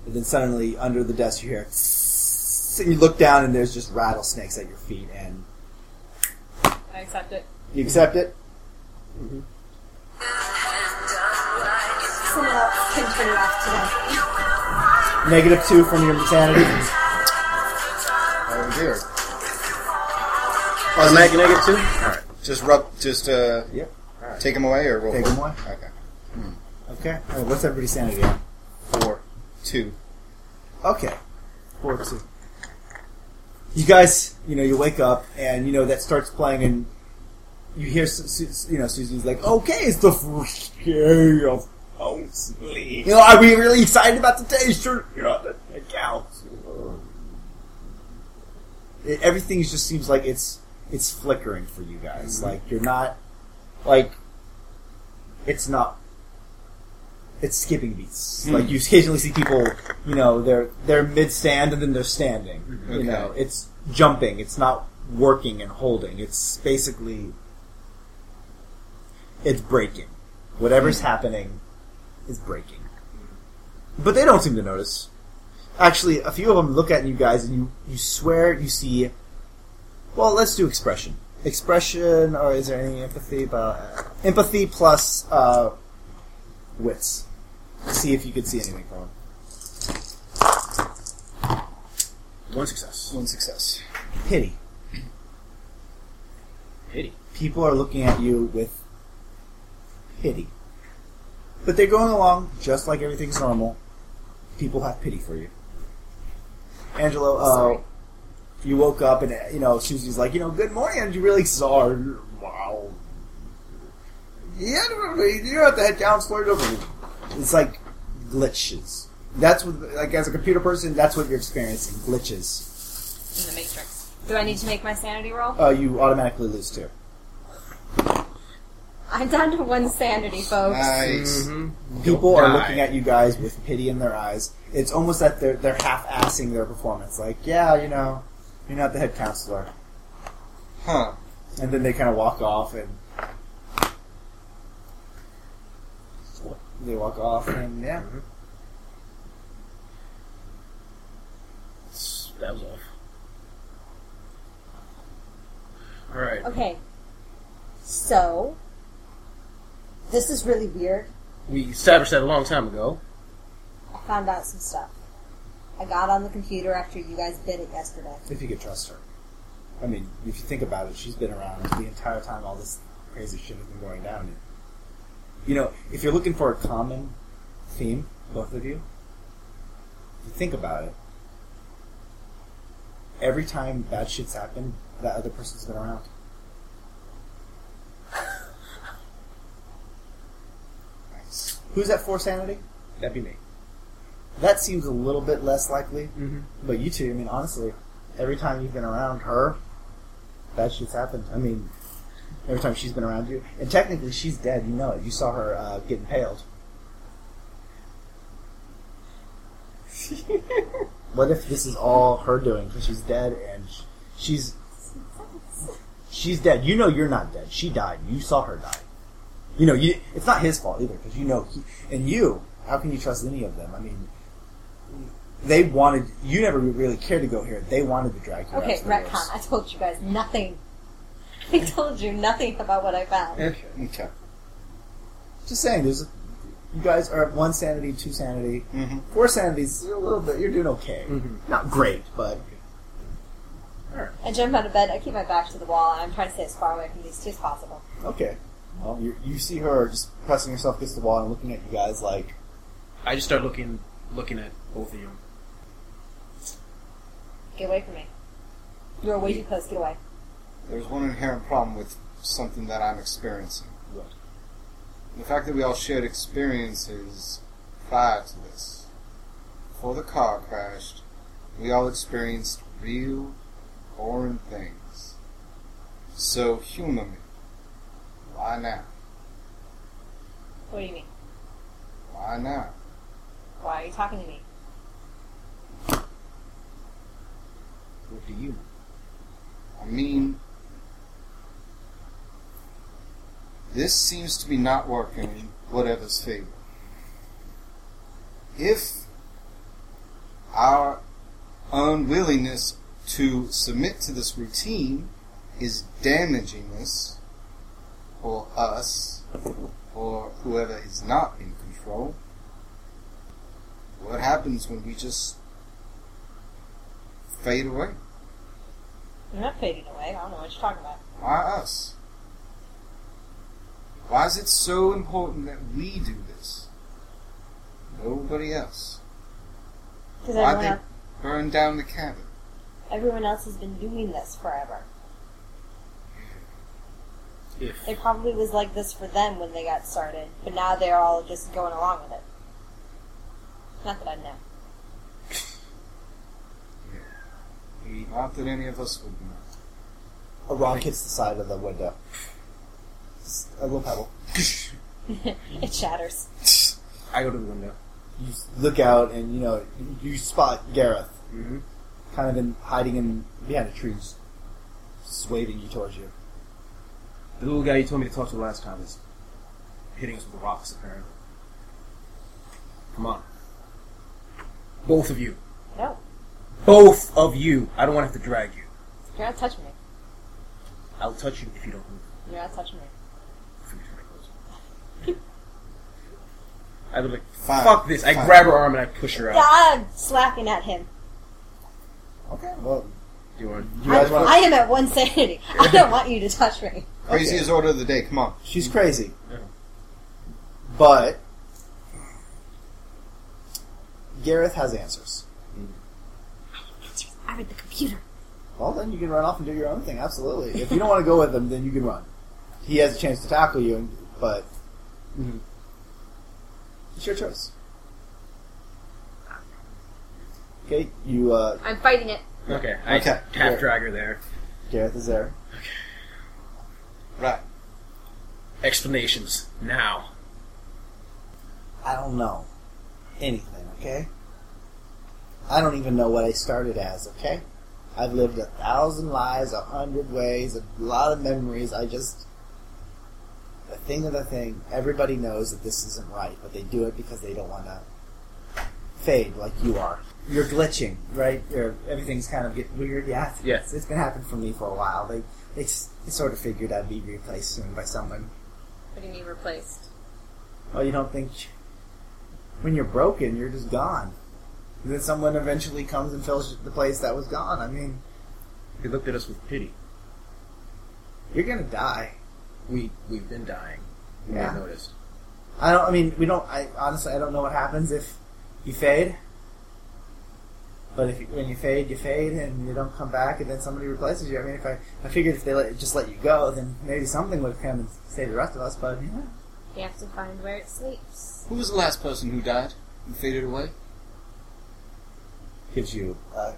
Speaker 3: And then suddenly, under the desk, you hear. "Tss," And you look down, and there's just rattlesnakes at your feet, and
Speaker 8: I accept it.
Speaker 3: you accept it.
Speaker 6: Someone else can turn it off today.
Speaker 3: Negative two from your sanity.
Speaker 2: Oh dear.
Speaker 5: Automatic negative two. All right.
Speaker 2: Just rub, just uh,
Speaker 3: Yep.
Speaker 2: take him away or roll.
Speaker 3: Take
Speaker 2: for-
Speaker 3: him away.
Speaker 2: Okay.
Speaker 3: Okay. All right, what's everybody's sanity at?
Speaker 2: Four, two.
Speaker 3: Okay. Four two. You guys, you know, you wake up and you know that starts playing, and you hear, you know, Susie's like, "Okay, it's the first day of Housley." You know, are we really excited about the day? Sure, you know, counts. It, everything just seems like it's it's flickering for you guys. Mm-hmm. Like you're not like it's not it's skipping beats. Mm-hmm. Like you occasionally see people, you know, they're they're mid stand and then they're standing. You mm-hmm.
Speaker 2: Okay.
Speaker 3: know, it's jumping. It's not working and holding. It's basically it's breaking. Whatever's happening is breaking. But they don't seem to notice. Actually, a few of them look at you guys and you, you swear you see. Well, let's do expression. Expression, or is there any empathy? About, empathy plus uh, wits. See if you can see anything from them.
Speaker 5: One success.
Speaker 2: One success.
Speaker 3: Pity.
Speaker 5: Pity.
Speaker 3: People are looking at you with pity. But they're going along just like everything's normal. People have pity for you. Angelo, uh, you woke up and, you know, Susie's like, you know, good morning, and you really sorry. Wow. Yeah, you're at the head counselor. It's like glitches. That's what, like, as a computer person, that's what you're experiencing glitches.
Speaker 8: In the Matrix. Do I need to make my sanity roll?
Speaker 3: Uh, you automatically lose too.
Speaker 6: I'm down to one sanity, folks.
Speaker 2: Nice. Mm-hmm.
Speaker 3: People are looking at you guys with pity in their eyes. It's almost that they're they're half-assing their performance. Like, yeah, you know, you're not the head counselor,
Speaker 2: Huh.
Speaker 3: and then they kind of walk off and they walk off and yeah.
Speaker 5: That was off. All right.
Speaker 6: Okay. So, this is really weird.
Speaker 5: We established that a long time ago.
Speaker 6: I found out some stuff. I got on the computer after you guys did it yesterday.
Speaker 3: If you could trust her. I mean, if you think about it, she's been around the entire time all this crazy shit has been going down. And, you know, if you're looking for a common theme, both of you, if you think about it, every time bad shit's happened, that other person's been around.
Speaker 2: Nice.
Speaker 3: Who's at four sanity?
Speaker 5: That'd be me.
Speaker 3: That seems a little bit less likely.
Speaker 5: Mm-hmm.
Speaker 3: But you two, I mean, honestly, every time you've been around her, bad shit's happened. I mean, every time she's been around you, and technically she's dead. You know it. You saw her uh, get impaled. what if this is all her doing because she's dead and she's she's dead? You know you're not dead. She died. You saw her die. You know you. It's not his fault either because you know he and you. How can you trust any of them? I mean, they wanted you never really cared to go here. They wanted to drag you.
Speaker 6: Okay,
Speaker 3: out to the
Speaker 6: retcon. I told you guys nothing. I told you nothing about what I found.
Speaker 2: Okay. Okay.
Speaker 3: Just saying, there's you guys are at one sanity, two sanity,
Speaker 2: Mm-hmm.
Speaker 3: four sanities. A little bit. You're doing okay.
Speaker 5: Mhm.
Speaker 3: Not great, but
Speaker 6: I jump out of bed. I keep my back to the wall, and I'm trying to stay as far away from these two as possible.
Speaker 3: okay. Well, you, you see her just pressing herself against the wall and looking at you guys like,
Speaker 5: I just start looking, looking at both of you.
Speaker 6: Get away from me. You're way too close. Get away.
Speaker 2: There's one inherent problem with something that I'm experiencing.
Speaker 5: What?
Speaker 2: The fact that we all shared experiences prior to this. Before the car crashed, we all experienced real, boring things. So humor me. Why now?
Speaker 6: What do you mean?
Speaker 2: Why now?
Speaker 6: Why are you talking to me?
Speaker 5: What do you? mean?
Speaker 2: I mean, This seems to be not working in whatever's favor. If our unwillingness to submit to this routine is damaging us, or us, or whoever is not in control, what happens when we just fade away?
Speaker 6: I'm not fading away. I don't know what you're talking about.
Speaker 2: Why us? Why is it so important that we do this? Nobody else. Why they
Speaker 6: else,
Speaker 2: burn down the cabin?
Speaker 6: everyone else has been doing this forever.
Speaker 5: If
Speaker 6: It probably was like this for them when they got started, but now they're all just going along with it. Not that I know. yeah.
Speaker 2: Not that any of us would know.
Speaker 3: A rock hits the side of the window. Just A little pebble.
Speaker 6: it shatters.
Speaker 5: I go to the window.
Speaker 3: You look out and you know you spot Gareth,
Speaker 5: Mm-hmm.
Speaker 3: kind of in hiding in behind a tree, just, just waving you towards you.
Speaker 5: The little guy you told me to talk to last time is hitting us with rocks, apparently. Come on. Both of you.
Speaker 6: No,
Speaker 5: Both of you. I don't want to have to drag you.
Speaker 6: you're not touching me.
Speaker 5: I'll touch you if you don't move.
Speaker 6: You're not touching me.
Speaker 5: I would like,
Speaker 2: Fine.
Speaker 5: fuck this. I
Speaker 2: Fine.
Speaker 5: grab her arm and I push her out.
Speaker 6: I'm slapping at him.
Speaker 3: Okay, well,
Speaker 5: Do you want?
Speaker 3: you guys
Speaker 6: I,
Speaker 3: want?
Speaker 6: I am at one sanity. I don't want you to touch me.
Speaker 2: Craziest order of the day. Come on.
Speaker 3: She's crazy,
Speaker 5: Yeah.
Speaker 3: but Gareth has answers.
Speaker 6: I'm at the computer.
Speaker 3: Well, then you can run off and do your own thing. Absolutely. If you don't want to go with him, then you can run. He has a chance to tackle you, but
Speaker 5: Mhm.
Speaker 3: it's your choice. Okay, you uh,
Speaker 8: I'm fighting it.
Speaker 5: Okay. I
Speaker 2: Okay.
Speaker 5: half drag her there.
Speaker 3: Gareth is there.
Speaker 2: Right.
Speaker 5: Explanations now.
Speaker 3: I don't know anything. Okay, I don't even know what I started as. Okay, I've lived a thousand lives, a hundred ways, a lot of memories. I just the thing of the thing. Everybody knows that this isn't right, but they do it because they don't want to fade like you are. You're glitching, right? You're, everything's kind of getting weird. Yeah, it's, it's been happening for me for a while. They they, s- they sort of figured I'd be replaced soon by someone.
Speaker 8: What do you mean replaced?
Speaker 3: Well, you don't think when you're broken, you're just gone. And then someone eventually comes and fills the place that was gone. I mean,
Speaker 5: he looked at us with pity.
Speaker 3: you're gonna die.
Speaker 5: We we've been dying. We
Speaker 3: Yeah.
Speaker 5: yeah. noticed.
Speaker 3: I don't. I mean, we don't. I honestly, I don't know what happens if you fade. But if you, when you fade, you fade, and you don't come back, and then somebody replaces you. I mean, if I, I figured if they let, just let you go, then maybe something would come and save the rest of us. But yeah,
Speaker 8: You have to find where it sleeps.
Speaker 2: Who was the last person who died and faded away?
Speaker 3: gives you. Uh,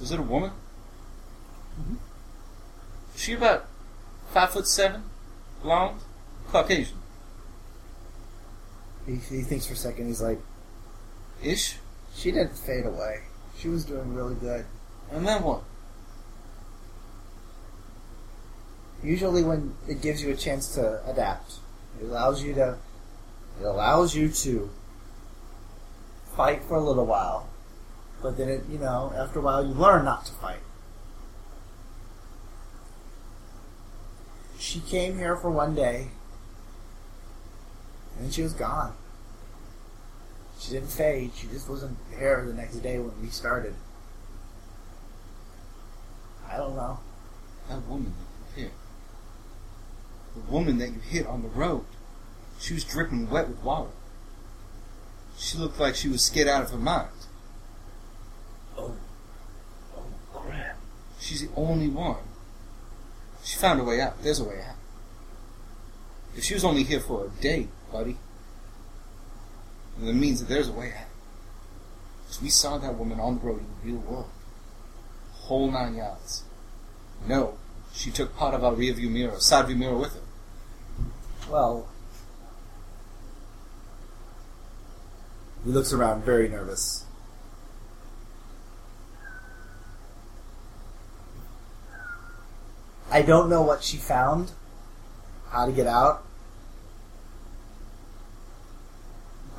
Speaker 2: Was it a woman? Was she about five foot seven, blonde, Caucasian,
Speaker 3: he, he thinks for a second. He's like,
Speaker 2: ish.
Speaker 3: She didn't fade away. She was doing really good.
Speaker 2: And then what?
Speaker 3: usually when it gives you a chance to adapt it allows you to it allows you to fight for a little while but then it you know after a while you learn not to fight she came here for one day and she was gone she didn't fade she just wasn't here the next day when we started i don't know
Speaker 2: That woman that you hit. The woman that you hit on the road. She was dripping wet with water. She looked like she was scared out of her mind.
Speaker 5: Oh. Oh crap.
Speaker 2: She's the only one. She found a way out. There's a way out. If she was only here for a day, buddy, then it means that there's a way out. Because we saw that woman on the road in the real world. Whole nine yards. No, she took part of our rear view mirror, side view mirror with her.
Speaker 3: Well, he looks around very nervous. I don't know what she found. how to get out.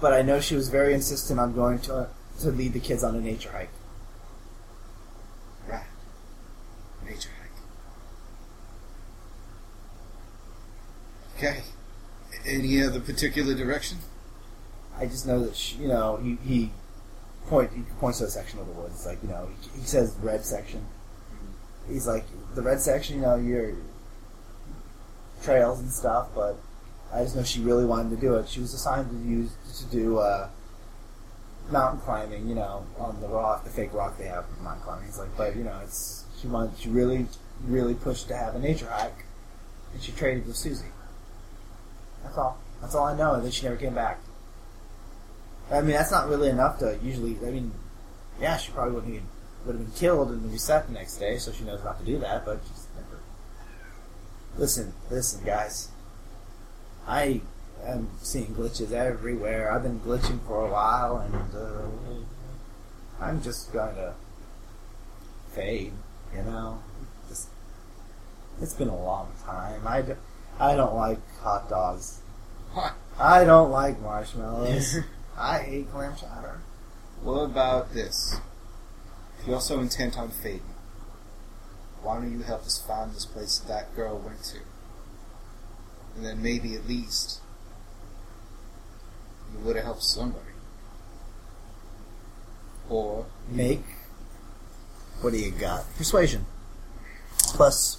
Speaker 3: But I know she was very insistent on going to to lead the kids on a nature hike.
Speaker 2: Right. Nature hike. Okay. Any other particular direction?
Speaker 3: I just know that she, you know he, he point he points to a section of the woods. It's like you know he, he says red section. He's like the red section. You know your trails and stuff, but I just know she really wanted to do it. She was assigned to use to do uh, mountain climbing. You know on the rock, the fake rock they have for mountain climbing. He's like, but you know it's she wanted she really really pushed to have a nature hike, and she traded with Susie. That's all. That's all I know. And then she never came back. I mean, that's not really enough to usually. I mean, yeah, she probably would have would have been killed and reset the next day, so she knows not to do that. But she's never. Listen, listen, guys. I am seeing glitches everywhere. I've been glitching for a while, and uh, I'm just going to fade. You know, just it's been a long time. I, d- I don't like hot dogs. I don't like marshmallows. I hate clam chowder.
Speaker 2: What about this? If you're so intent on fading, why don't you help us find this place that girl went to? And then maybe at least you would have helped somebody. Or
Speaker 3: Make. What do you got? Persuasion. Plus.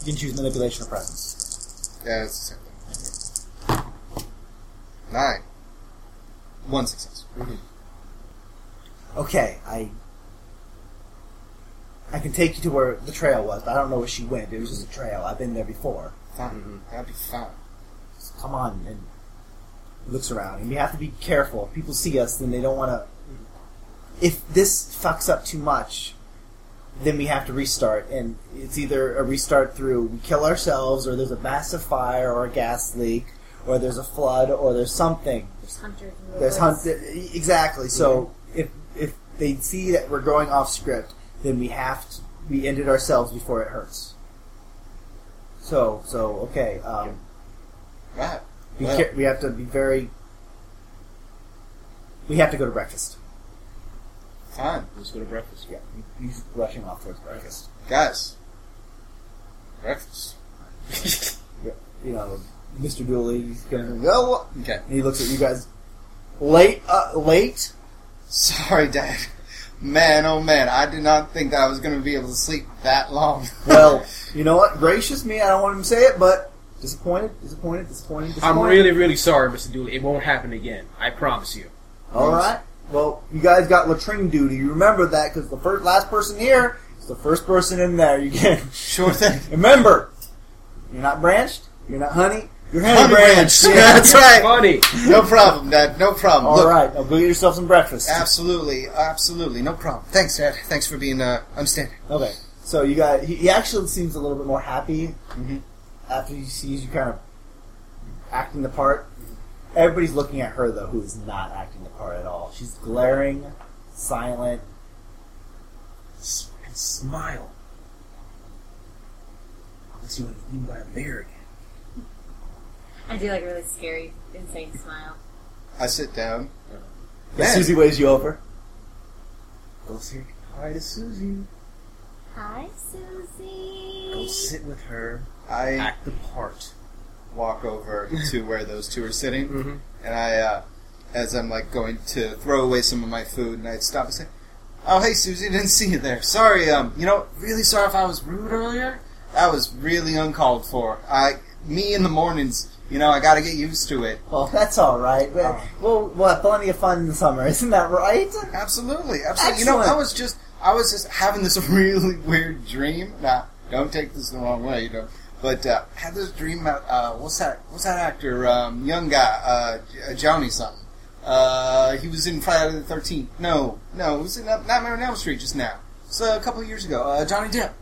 Speaker 3: You can choose manipulation or presence.
Speaker 2: yeah, it's the same thing. Nine. One success.
Speaker 3: Okay, I. I can take you to where the trail was, but I don't know where she went. It was just a trail. I've been there before.
Speaker 2: Fine. That'd be fine.
Speaker 3: Just come on and looks around. And we have to be careful. If people see us, then they don't want to. If this fucks up too much, then we have to restart. And it's either a restart through we kill ourselves, or there's a massive fire, or a gas leak, or there's a flood, or there's something.
Speaker 8: There's hunters.
Speaker 3: There's
Speaker 8: woods.
Speaker 3: hunt exactly. So if if they see that we're going off script, then we have to we end it ourselves before it hurts. So so okay. Um,
Speaker 2: Right.
Speaker 3: be
Speaker 2: Well.
Speaker 3: care- we have to be very. We have to go to breakfast.
Speaker 2: Fine.
Speaker 5: Let's go to breakfast.
Speaker 3: Yeah, he's rushing off towards breakfast.
Speaker 2: Guys. Breakfast.
Speaker 3: You know, Mr. Dooley, he's gonna go.
Speaker 2: Okay.
Speaker 3: And he looks at you guys. Late, uh, late.
Speaker 2: Sorry, Dad. Man, oh man, I did not think that I was going to be able to sleep that long.
Speaker 3: Well, you know what? Gracious me, I don't want him to say it, but disappointed, disappointed, disappointed, disappointed.
Speaker 5: I'm really, really sorry, Mr. Dooley. It won't happen again. I promise you.
Speaker 3: All right. Well, you guys got latrine duty. You remember that because the first last person here is the first person in there. You get
Speaker 2: sure thing.
Speaker 3: remember. You're not branched. You're not honey. You're honey,
Speaker 2: Honey
Speaker 3: branched.
Speaker 2: branched.
Speaker 3: Yeah.
Speaker 2: That's right.
Speaker 5: Funny.
Speaker 2: No problem, Dad. No problem.
Speaker 3: All
Speaker 2: Look,
Speaker 3: right. Now go get yourself some breakfast.
Speaker 2: absolutely, absolutely, no problem. Thanks, Dad. Thanks for being uh, understanding.
Speaker 3: Okay. So you got. He, he actually seems a little bit more happy
Speaker 2: Mhm.
Speaker 3: after he sees you kind of acting the part. Everybody's looking at her though, who is not acting the part at all. She's glaring, silent.
Speaker 5: And smile. Unless you want to eat by a bear again.
Speaker 8: I do like a really scary, insane smile.
Speaker 2: I sit down.
Speaker 3: Yeah, Susie waves you over.
Speaker 5: Go say hi to Susie.
Speaker 8: Hi, Susie.
Speaker 5: Go sit with her.
Speaker 2: I
Speaker 5: Act the part.
Speaker 2: walk over to where those two are sitting,
Speaker 5: Mhm.
Speaker 2: and I, uh, as I'm like going to throw away some of my food, and I stop and say, "Oh, hey, Susie, didn't see you there. Sorry, um, you know, really sorry if I was rude earlier. That was really uncalled for. I, me in the mornings, you know, I got to get used to it.
Speaker 3: Well, that's all right. Well, we'll, we'll have plenty of fun in the summer, isn't that right?
Speaker 2: Absolutely, absolutely. You know, I was just, I was just having this really weird dream. Now, don't take this the wrong way, you know. But uh, I had this dream about uh, what's that? What's that actor? Um, young guy, uh, Johnny something. Uh, he was in Friday the Thirteenth. No, no, he was in uh, Nightmare on Elm Street just now. It's uh, a couple of years ago. Uh, Johnny Depp.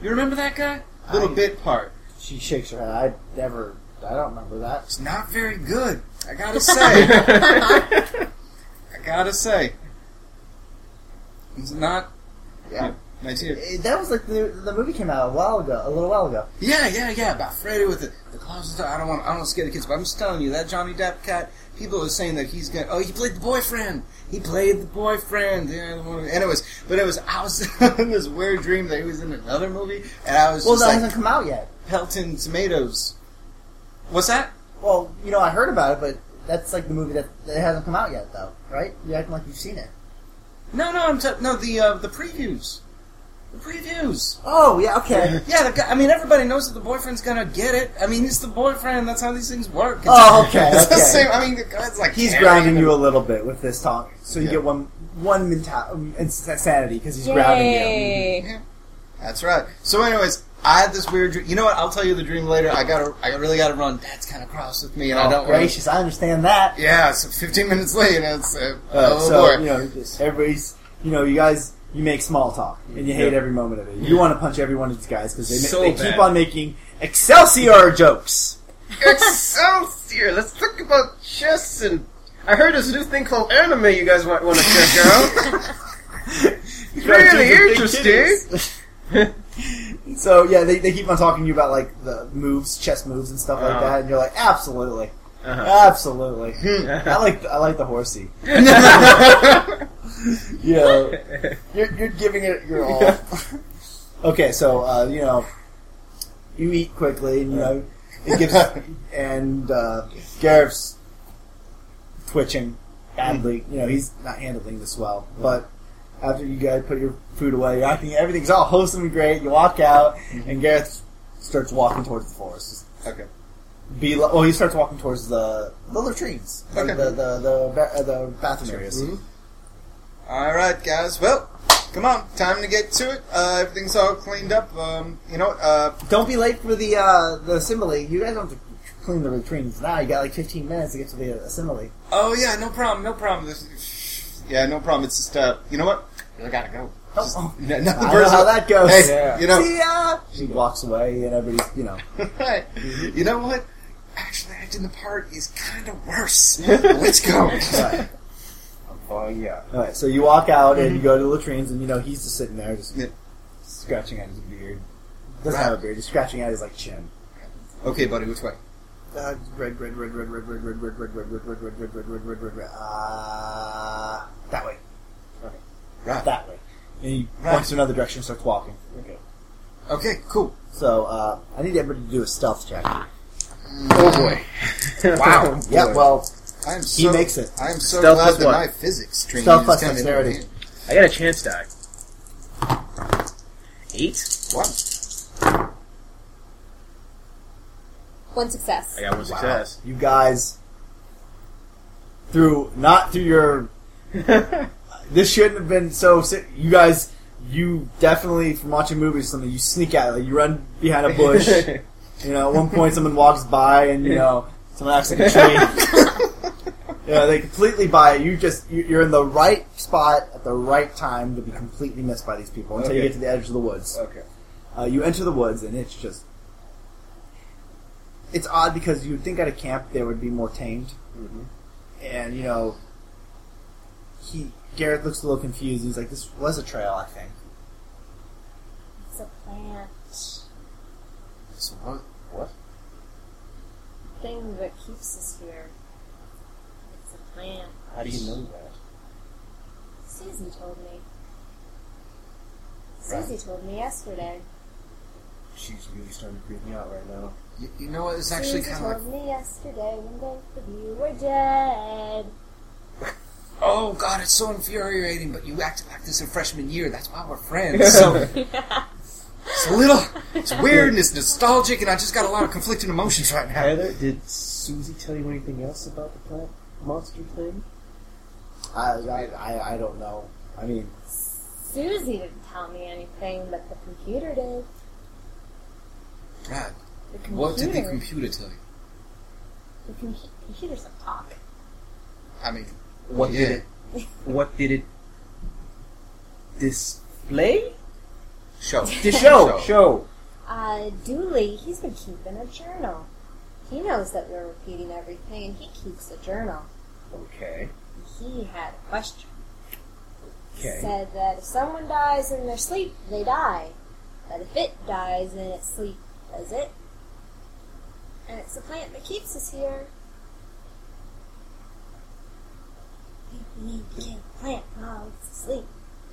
Speaker 2: You remember that guy? Little
Speaker 3: I-
Speaker 2: bit part.
Speaker 3: She shakes her head. I never. I don't remember that.
Speaker 2: It's not very good. I gotta say. I gotta say. It's not.
Speaker 3: Yeah.
Speaker 2: 19.
Speaker 3: Eh, That was like the, the movie came out a while ago, a little while ago.
Speaker 2: Yeah, yeah, yeah. About Freddy with the, the claws. and stuff. I don't want. I don't want to scare the kids, but I'm just telling you that Johnny Depp cat. People are saying that he's gonna. Oh, he played the boyfriend. He played the boyfriend. Yeah. the one- Anyways, but it was. I was in this weird dream that he was in another movie, and I was
Speaker 3: Well,
Speaker 2: just
Speaker 3: that
Speaker 2: like
Speaker 3: hasn't come out yet.
Speaker 2: Pelton Tomatoes. What's that?
Speaker 3: Well, you know, I heard about it, but that's like the movie that, that hasn't come out yet, though, right? You're acting like you've seen it.
Speaker 2: No, no, I'm t- no the uh, the previews. The previews.
Speaker 3: Oh, yeah, okay.
Speaker 2: Yeah, the guy, I mean, everybody knows that the boyfriend's gonna get it. I mean, he's the boyfriend. That's how these things work. It's,
Speaker 3: Oh, okay,
Speaker 2: It's the
Speaker 3: okay.
Speaker 2: same. I mean, the guy's like
Speaker 3: He's
Speaker 2: carrying
Speaker 3: grounding
Speaker 2: him.
Speaker 3: you a little bit with this talk, so you
Speaker 2: Yeah.
Speaker 3: get one one mental insanity because he's grounding you.
Speaker 8: Yay!
Speaker 2: That's right. So, anyways, I had this weird dream. You know what? I'll tell you the dream later. I gotta. I really gotta run. Dad's kind of cross with me, and I
Speaker 3: Oh,
Speaker 2: don't. wanna-
Speaker 3: gracious, I understand that.
Speaker 2: Yeah, so 15 minutes late, and it's uh,
Speaker 3: Uh,
Speaker 2: oh
Speaker 3: so
Speaker 2: boy.
Speaker 3: you know, everybody's you know, you guys you make small talk and you hate
Speaker 5: Yeah.
Speaker 3: every moment of it. You want to punch every one of these guys because they,
Speaker 5: So
Speaker 3: they keep on making Excelsior jokes.
Speaker 5: Excelsior! Let's talk about chess and. I heard there's a new thing called anime you guys might want to check out. really interesting.
Speaker 3: so yeah, they, they keep on talking to you about like the moves, chess moves and stuff like
Speaker 5: Uh-huh.
Speaker 3: that, and you're like, absolutely,
Speaker 5: Uh-huh.
Speaker 3: absolutely. I like I like the horsey. you know, you're, you're giving it your all. okay, so uh, you know, you eat quickly, and you know, it gives, and uh, Gareth's twitching badly. You know, he's not handling this well. But after you guys put your food away, you're acting, everything's all wholesome and great. You walk out, and Gareth starts walking towards the forest.
Speaker 2: okay.
Speaker 3: Be well, he starts walking towards the the latrines,
Speaker 2: Okay.
Speaker 3: the the the, ba- uh, the bathroom areas.
Speaker 2: All right, guys. Well, come on. Time to get to it. Uh, everything's all cleaned up. Um, you know? Uh,
Speaker 3: Don't be late for the uh, the assembly. You guys don't have to clean the latrines now. You got like 15 minutes to get to the assembly.
Speaker 2: oh yeah, no problem. No problem. This, yeah, no problem. It's just uh, you know what? I gotta go.
Speaker 3: Oh,
Speaker 2: Just-
Speaker 3: oh.
Speaker 2: n- nothing
Speaker 3: I know how that goes.
Speaker 2: Hey,
Speaker 5: Yeah.
Speaker 2: you know.
Speaker 3: See ya. She walks away, and everybody's you know.
Speaker 2: Right. You know what? Actually, acting the part is kind of worse. Let's go.
Speaker 3: Right.
Speaker 5: Oh yeah.
Speaker 3: All right, so you walk out and you go to the latrines, and you know he's just sitting there, just
Speaker 2: Yeah.
Speaker 3: scratching at his beard. Doesn't
Speaker 2: Right.
Speaker 3: have a beard. He's scratching at his like chin.
Speaker 2: Okay, buddy. Which way?
Speaker 3: Uh, red, red, red, red, red, red, red, red, red, red, red, red, red, red, red, red, red, red, red. Uh, that way.
Speaker 2: Right.
Speaker 3: That way. And he
Speaker 2: Right.
Speaker 3: walks in another direction and starts walking.
Speaker 5: Okay.
Speaker 2: Okay. Cool.
Speaker 3: So, uh, I need everybody to do a stealth check.
Speaker 5: Oh boy. wow.
Speaker 3: Yeah, well,
Speaker 2: I am so, he
Speaker 3: makes it.
Speaker 2: I am so
Speaker 5: Stealth
Speaker 2: glad
Speaker 5: plus
Speaker 2: that
Speaker 5: what?
Speaker 2: my physics training
Speaker 3: Stealth
Speaker 2: is
Speaker 3: plus
Speaker 2: coming in
Speaker 3: dexterity.
Speaker 5: I got a chance die. Eight.
Speaker 2: One.
Speaker 8: One success.
Speaker 5: I got one success.
Speaker 3: You guys, through, not through your, this shouldn't have been so, you guys, you definitely, from watching movies or something, you sneak out, like you run behind a bush, you know, at one point someone walks by and, you know, someone acts like a tree. Yeah, they completely buy it. You just you- you're in the right spot at the right time to be completely missed by these people until you get to the edge of the woods.
Speaker 5: okay.
Speaker 3: Uh, you enter the woods and it's just it's odd because you'd think at a camp they would be more tamed,
Speaker 5: Mhm.
Speaker 3: and you know he Gareth looks a little confused. He's like, "This was a trail, I think."
Speaker 8: It's a plant.
Speaker 2: So what? What?
Speaker 8: Thing that keeps us here. It's a plant.
Speaker 5: How do you know that?
Speaker 8: Susie told me.
Speaker 2: Right.
Speaker 8: Susie told me yesterday.
Speaker 5: She's really starting to creep me out right now.
Speaker 2: You, you know what? It's actually
Speaker 8: Susie
Speaker 2: kind of like.
Speaker 8: told me yesterday when both of you were dead.
Speaker 2: Oh God, it's so infuriating. But you acted like this in freshman year. That's why we're friends. So it's a little, it's weird and it's nostalgic, and I just got a lot of conflicting emotions right now.
Speaker 5: Heather, did Susie tell you anything else about the plant monster thing?
Speaker 3: I I, I, I don't know. I mean,
Speaker 8: Susie didn't tell me anything, but the computer did.
Speaker 2: God,
Speaker 8: computer.
Speaker 2: what did the computer tell you?
Speaker 8: The com- computers don't talk.
Speaker 2: I mean,
Speaker 5: What
Speaker 2: yeah.
Speaker 5: did it? What did it display?
Speaker 2: Show.
Speaker 5: To show. Show.
Speaker 8: Uh, Dooley, he's been keeping a journal. He knows that we're repeating everything, and he keeps a journal.
Speaker 5: Okay.
Speaker 8: He had a question.
Speaker 5: Okay.
Speaker 6: said that if someone dies in their sleep, they die. But if it dies in its sleep, does it? And it's the plant that keeps us here. I think we need to kill the plant while it's asleep.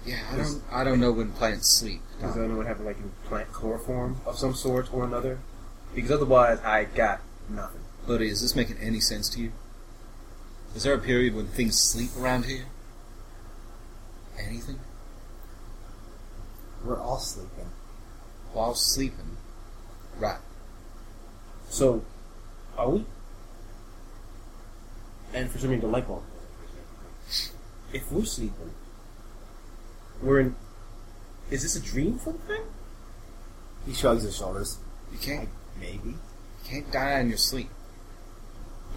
Speaker 2: Yeah, I don't. I don't know when plants sleep.
Speaker 5: Does anyone have like a plant chloroform of some sort or another? Because otherwise, I got nothing.
Speaker 2: Buddy, is this making any sense to you? Is there a period when things sleep around here? Anything?
Speaker 3: We're all sleeping.
Speaker 2: While sleeping. Right.
Speaker 5: So, are we? And for some reason, the light bulb. If we're sleeping, we're in. Is this a dream for the thing?
Speaker 3: He shrugs his shoulders.
Speaker 2: You can't.
Speaker 3: Maybe.
Speaker 2: You can't die in your sleep.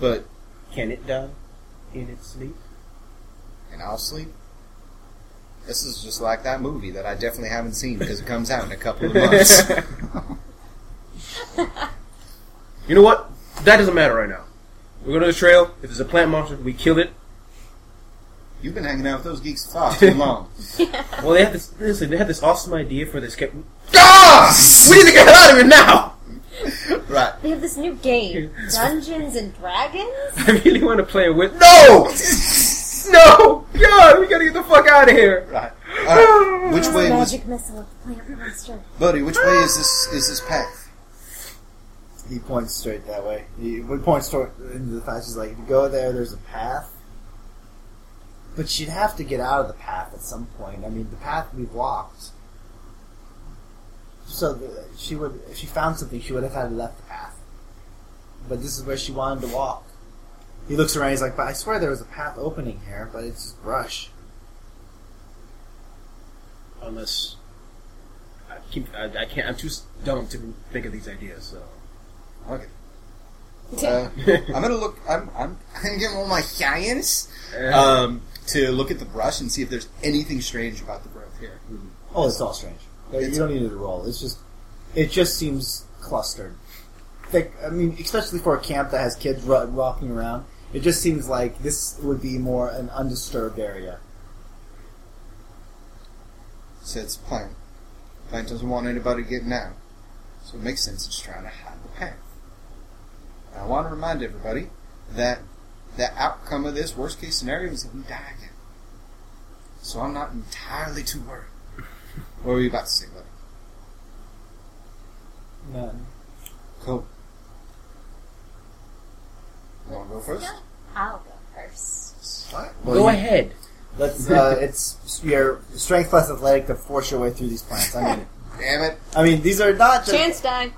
Speaker 2: But
Speaker 5: Can it die in its sleep?
Speaker 2: And I'll sleep. This is just like that movie that I definitely haven't seen because it comes out in a couple of months.
Speaker 5: You know what? That doesn't matter right now. We go to the trail. If there's a plant monster, we kill it.
Speaker 2: You've been hanging out with those geeks far too long.
Speaker 5: Well, they had this. Listen, they have this awesome idea for this. Ca-
Speaker 2: Ah!
Speaker 5: we need to get out of here now.
Speaker 2: Right.
Speaker 6: They have this new game, Dungeons and Dragons.
Speaker 5: I really want to play it with.
Speaker 2: No!
Speaker 5: No, God, we gotta get the fuck out of here.
Speaker 2: right. Alright. Which
Speaker 6: It's a
Speaker 2: way was
Speaker 6: magic missile with the plant monster.
Speaker 2: Buddy, which way is this is this path?
Speaker 3: He points straight that way. He he points toward into the path. He's like, if you go there, there's a path. But she'd have to get out of the path at some point. I mean, the path we've walked. So the, she would, if she found something, she would have had to left the path. But this is where she wanted to walk. He looks around. He's like, "But I swear there was a path opening here, but it's just brush."
Speaker 5: Unless I keep, I, I can't. I'm too dumb to think of these ideas. So
Speaker 2: Okay. Uh, I'm gonna look. I'm. I'm. I'm getting all my science um, to look at the brush and see if there's anything strange about the growth here. Mm-hmm.
Speaker 3: Oh, it's all strange. You don't need to roll. It's just, it just seems clustered. I mean, especially for a camp that has kids walking around, it just seems like this would be more an undisturbed area.
Speaker 2: Says plant. Plant doesn't want anybody getting out, so it makes sense it's trying to hide the path. I want to remind everybody that the outcome of this worst case scenario is that we die again. So I'm not entirely too worried. What were you about to say, buddy?
Speaker 3: None.
Speaker 2: Cool. You want to go first?
Speaker 6: I'll go first.
Speaker 3: Well,
Speaker 5: go
Speaker 3: you-
Speaker 5: ahead.
Speaker 3: Let's. Uh, it's your strength plus athletic to force your way through these plants. I mean,
Speaker 2: Damn it!
Speaker 3: I mean, these are not just
Speaker 8: Chance die.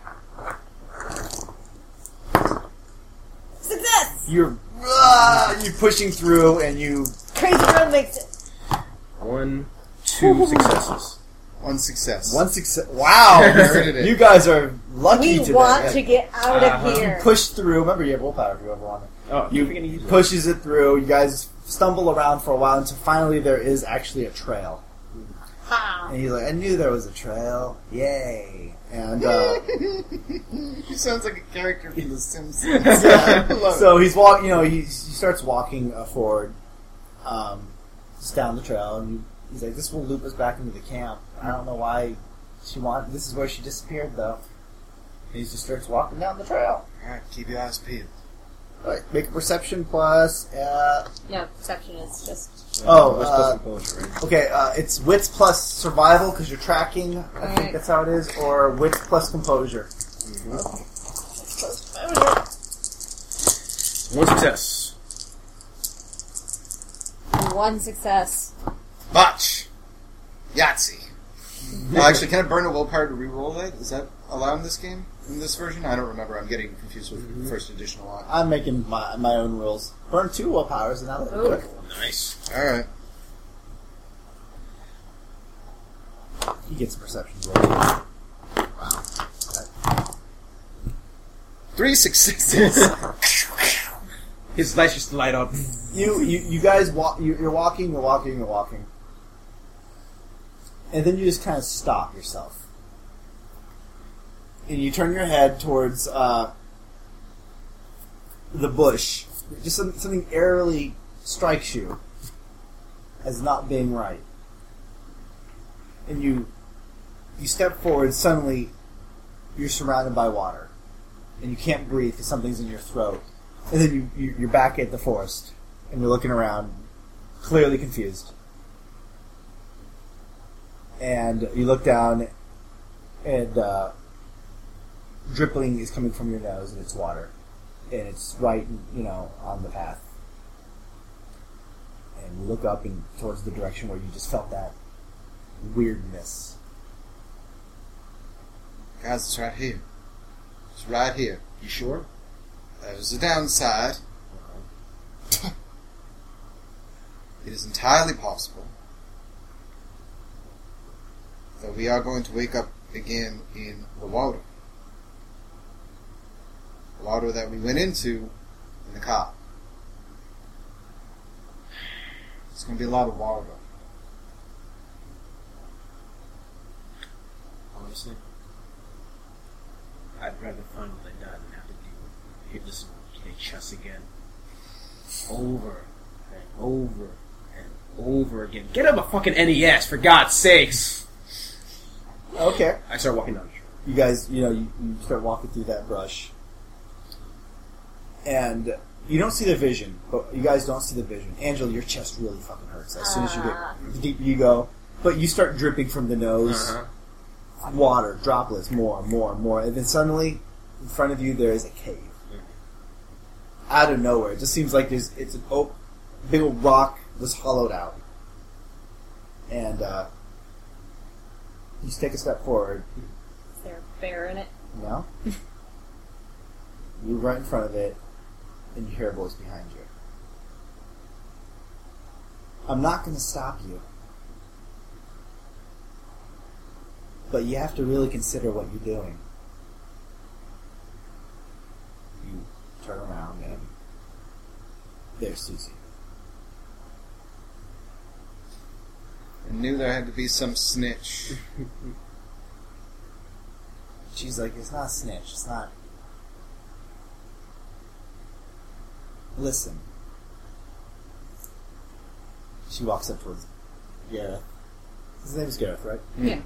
Speaker 6: Success!
Speaker 3: you're. Uh, you're pushing through, and you.
Speaker 6: Crazy girl makes it.
Speaker 5: One, two successes.
Speaker 2: One success.
Speaker 3: One success. Wow,
Speaker 2: Where it-
Speaker 3: you guys are lucky
Speaker 6: We
Speaker 3: today.
Speaker 6: want to get out
Speaker 5: Uh-huh.
Speaker 6: of
Speaker 3: You
Speaker 6: here.
Speaker 3: push through. Remember, you have willpower if you ever want it.
Speaker 5: Oh,
Speaker 3: You
Speaker 5: you're gonna use it.
Speaker 3: pushes it through. You guys stumble around for a while until finally there is actually a trail. And he's like, "I knew there was a trail. Yay!" And uh,
Speaker 2: he sounds like a character from The Simpsons.
Speaker 3: yeah. So he's walking. You know, he, he starts walking uh, forward, um, just down the trail, and he's like, "This will loop us back into the camp." I don't know why she want. This is where she disappeared, though. And he just starts walking down the trail.
Speaker 2: Alright, keep your eyes peeled.
Speaker 3: All right, make a perception plus. Uh,
Speaker 8: No, perception is just.
Speaker 3: Oh,
Speaker 5: What's
Speaker 3: uh,
Speaker 5: composure, right?
Speaker 3: Okay, uh, it's wits plus survival because you're tracking. I think
Speaker 8: Alright.
Speaker 3: that's how it is, or wits plus composure.
Speaker 5: One success.
Speaker 8: One success.
Speaker 2: Botch! Yahtzee. Well, actually, can I burn a willpower to reroll that? Is that allowed in this game? In this version? I don't remember. I'm getting confused with mm-hmm. first edition a lot.
Speaker 3: I'm making my my own rules. Burn two will powers and I'll let you.
Speaker 5: Nice.
Speaker 2: Alright.
Speaker 3: He gets a perception roll.
Speaker 2: Three successes!
Speaker 5: His lights just light up.
Speaker 3: You you, you guys walk. You, you're walking. You're walking. You're walking. And then you just kind of stop yourself, and you turn your head towards uh, the bush. Just some, something airily strikes you as not being right. and you you step forward. Suddenly, you're surrounded by water, and you can't breathe because something's in your throat. And then you, you you're back at the forest, and you're looking around, clearly confused. And you look down, and uh, dripping is coming from your nose, and it's water, and it's right, you know, on the path. And you look up and towards the direction where you just felt that weirdness.
Speaker 2: Guys, it's right here. It's right here.
Speaker 5: You sure?
Speaker 2: There's a downside. It is entirely possible that we are going to wake up again in the water. The water that we went into in the car. It's going to be a lot of water.
Speaker 5: Honestly, I'd rather find what I died than have to deal with hit this chest again, over and over and over again. Get up a fucking NES for God's sakes!
Speaker 3: Okay.
Speaker 5: I start walking down the street.
Speaker 3: you guys, you know, you, you start walking through that brush, and you don't see the vision. But you guys don't see the vision. Angela, your chest really fucking hurts as soon as you
Speaker 8: Ah.
Speaker 3: get the deeper you go. But you start dripping from the nose,
Speaker 5: Uh-huh.
Speaker 3: water droplets, more, more, more, and then suddenly, in front of you, there is a cave. Out of nowhere, it just seems like there's it's an oak, big old rock was hollowed out, and uh, you just take a step forward.
Speaker 8: Is there a bear in it?
Speaker 3: No. you move right in front of it, and you hear a voice behind you. I'm not going to stop you. But you have to really consider what you're doing. You turn around, and there's Susie.
Speaker 2: I knew there had to be some snitch.
Speaker 3: She's like, it's not snitch. It's not. Listen. She walks up towards Gareth. His name is Gareth, right?
Speaker 8: Yeah.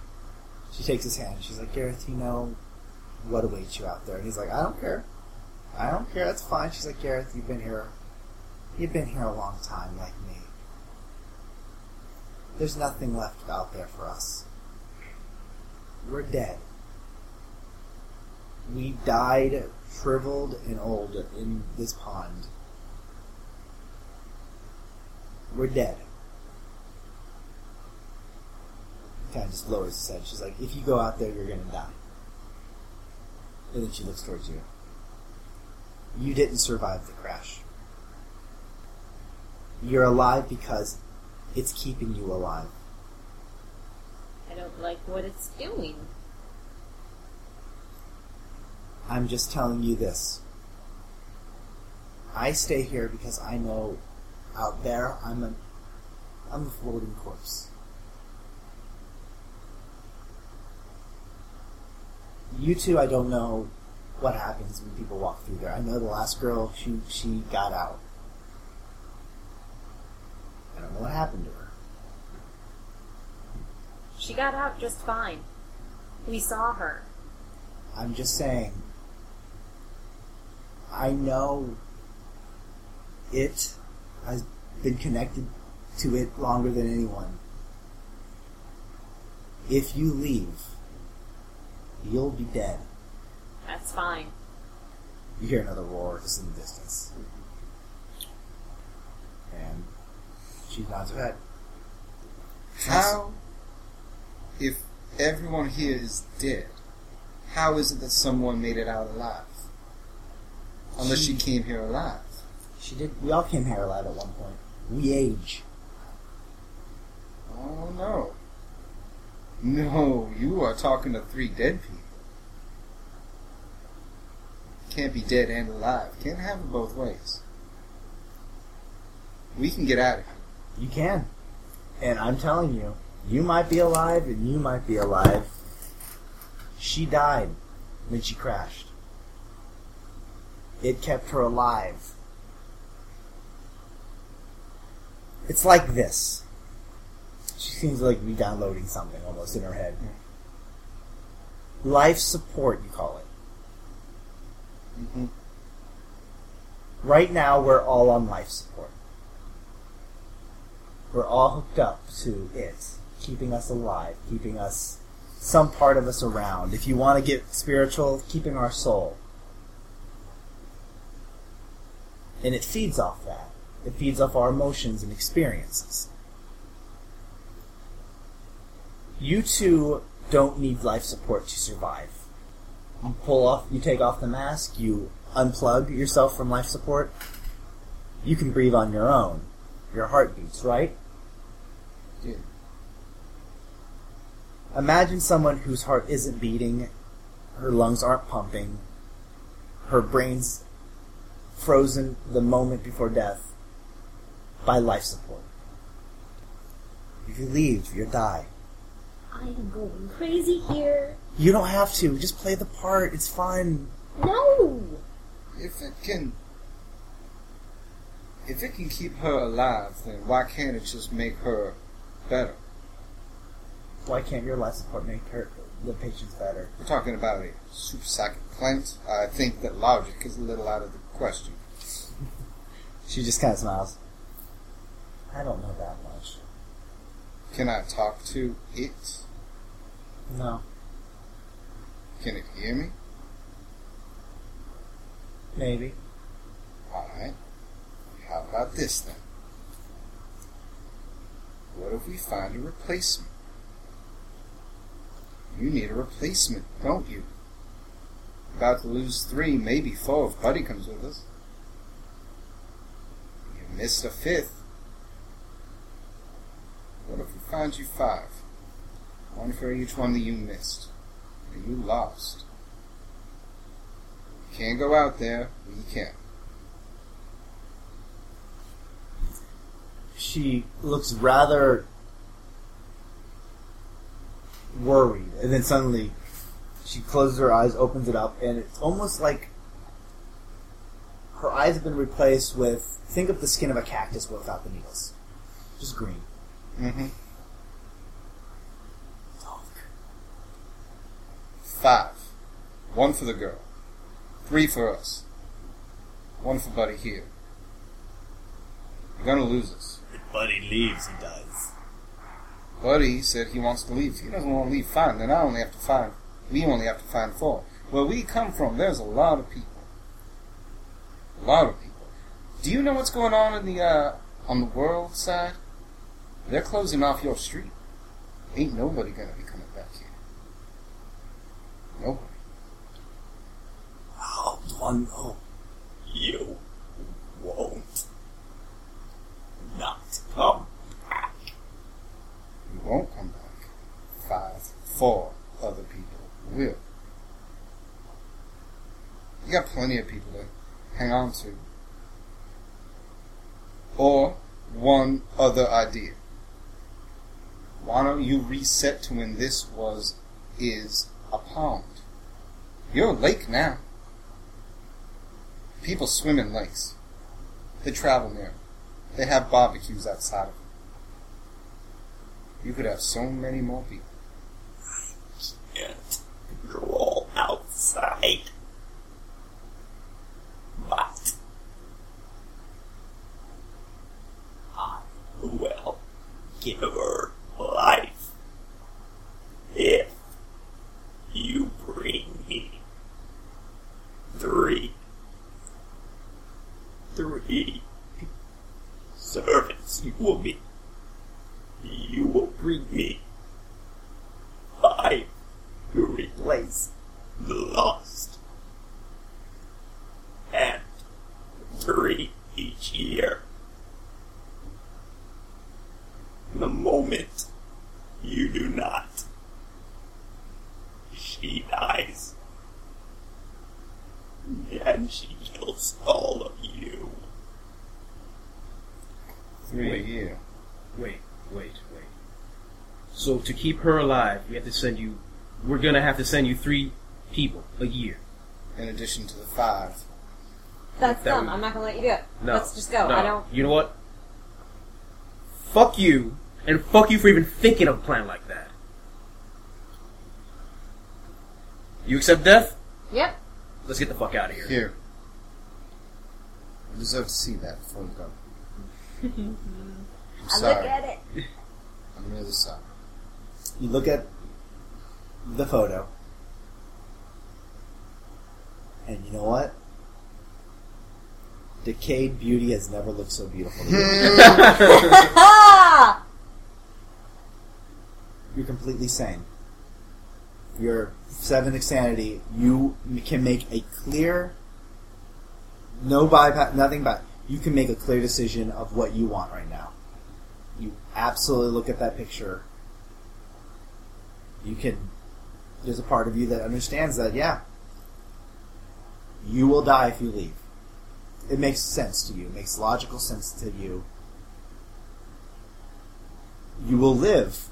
Speaker 3: She takes his hand. She's like, Gareth, you know what awaits you out there. And he's like, I don't care. I don't care. That's fine. She's like, Gareth, you've been here. You've been here a long time, like me. There's nothing left out there for us. We're dead. We died shriveled and old in this pond. We're dead. Kind of just lowers his head. She's like, if you go out there, you're gonna die. And then she looks towards you. You didn't survive the crash. You're alive because it's keeping you alive.
Speaker 8: I don't like what it's doing.
Speaker 3: I'm just telling you this. I stay here because I know out there I'm a I'm a floating corpse. You two I don't know what happens when people walk through there. I know the last girl she she got out. I don't know what happened to her.
Speaker 8: She got out just fine. We saw her.
Speaker 3: I'm just saying. I know it has been connected to it longer than anyone. If you leave, you'll be dead.
Speaker 8: That's fine.
Speaker 3: You hear another roar just in the distance. And she nods her head.
Speaker 2: How, if everyone here is dead, how is it that someone made it out alive? Unless she came here alive.
Speaker 3: She did. We all came here alive at one point. We age.
Speaker 2: Oh no. No, you are talking to three dead people. Can't be dead and alive. Can't have it both ways. We can get out of here.
Speaker 3: You can. And I'm telling you, you might be alive and you might be alive. She died when she crashed. It kept her alive. It's like this. She seems to like be downloading something almost in her head. Life support, you call it.
Speaker 2: Mhm.
Speaker 3: Right now, we're all on life support. We're all hooked up to it, keeping us alive, keeping us, some part of us around. If you want to get spiritual, keeping our soul. And it feeds off that. It feeds off our emotions and experiences. You two don't need life support to survive. You pull off, you take off the mask, you unplug yourself from life support. You can breathe on your own. Your heart beats, right?
Speaker 2: Yeah.
Speaker 3: Imagine someone whose heart isn't beating, her lungs aren't pumping, her brain's frozen the moment before death by life support. If you leave, you die.
Speaker 6: I am going crazy here.
Speaker 3: You don't have to. Just play the part. It's fun.
Speaker 6: No!
Speaker 2: If it can, if it can keep her alive, then why can't it just make her better?
Speaker 3: Why can't your life support make her the patients better?
Speaker 2: We're talking about a super psychic plant. I think that logic is a little out of the question.
Speaker 3: She just kind of smiles. I don't know that much.
Speaker 2: Can I talk to it?
Speaker 3: No,
Speaker 2: Can it hear me?
Speaker 3: maybe.
Speaker 2: Alright. How about this then? What if we find a replacement? You need a replacement, don't you? About to lose three, maybe four if Buddy comes with us. You missed a fifth. What if we find you five? One for each one that you missed. And you lost. You can't go out there, You can.
Speaker 3: She looks rather worried, and then suddenly she closes her eyes, opens it up, and it's almost like her eyes have been replaced with think of the skin of a cactus without the needles, just green.
Speaker 2: Mm-hmm. Five. One for the girl. Three for us. One for Buddy here. You're gonna lose us.
Speaker 3: If Buddy leaves, he does.
Speaker 2: Buddy said he wants to leave. If he doesn't want to leave, fine. Then I only have to find. We only have to find four. Where we come from, there's a lot of people. A lot of people. Do you know what's going on in the uh, on the world side? They're closing off your street. Ain't nobody gonna be coming back here. Nobody.
Speaker 3: Do I know you won't not come?
Speaker 2: You won't come back. Five, four other people will. You got plenty of people to hang on to. Or one other idea. Why don't you reset to when this was, is a pond? You're a lake now. People swim in lakes. They travel near. They have barbecues outside of them. You could have so many more people.
Speaker 3: Can't control outside. But I will give her if you bring me three, three servants. You will be. You will bring me five to replace the lost, and three each year. The moment you do not, she dies. And she kills all of you.
Speaker 2: Three
Speaker 5: Wait.
Speaker 2: a year.
Speaker 5: Wait, wait, wait. So to keep her alive, we have to send you. We're gonna have to send you three people a year.
Speaker 2: In addition to the five.
Speaker 6: That's
Speaker 5: That
Speaker 6: dumb.
Speaker 5: would-
Speaker 6: I'm not gonna let you do it.
Speaker 5: No,
Speaker 6: Let's just go.
Speaker 5: no.
Speaker 6: I don't.
Speaker 5: You know what? Fuck you And fuck you for even thinking of a plan like that. You accept death?
Speaker 8: Yep.
Speaker 5: Let's get the fuck out of here.
Speaker 2: Here. You deserve to see that before you go. I'm
Speaker 6: I
Speaker 2: sorry.
Speaker 6: look at it.
Speaker 2: I'm really sorry.
Speaker 3: You look at the photo, and you know what? Decayed beauty has never looked so beautiful. to you. You're completely sane. You're seven insanity. You can make a clear, no bypass, nothing but you can make a clear decision of what you want right now. You absolutely look at that picture. You can. There's a part of you that understands that. Yeah, you will die if you leave. It makes sense to you. It makes logical sense to you. You will live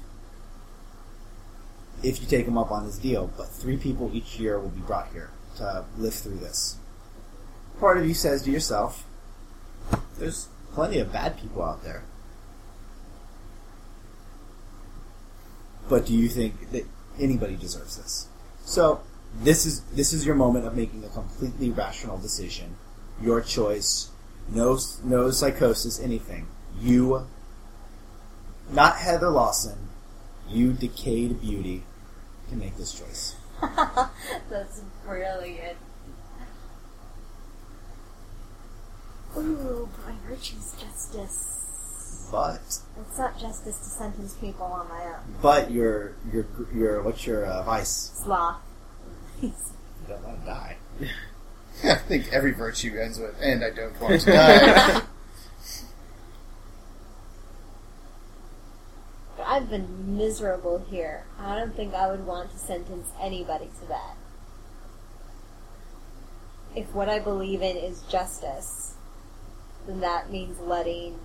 Speaker 3: if you take him up on this deal, but three people each year will be brought here to live through this. Part of you says to yourself, there's plenty of bad people out there. But do you think that anybody deserves this? So, this is this is your moment of making a completely rational decision. Your choice. No no psychosis, anything. You not Heather Lawson, you decayed beauty can make this choice.
Speaker 6: That's brilliant. Ooh, by virtue's justice.
Speaker 3: But
Speaker 6: It's not justice to sentence people on my own.
Speaker 3: but your your your what's your uh, vice?
Speaker 6: Sloth.
Speaker 3: You don't want to die.
Speaker 2: I think every virtue ends with, and I don't want to die.
Speaker 6: But I've been miserable here. I don't think I would want to sentence anybody to that. If what I believe in is justice, then that means letting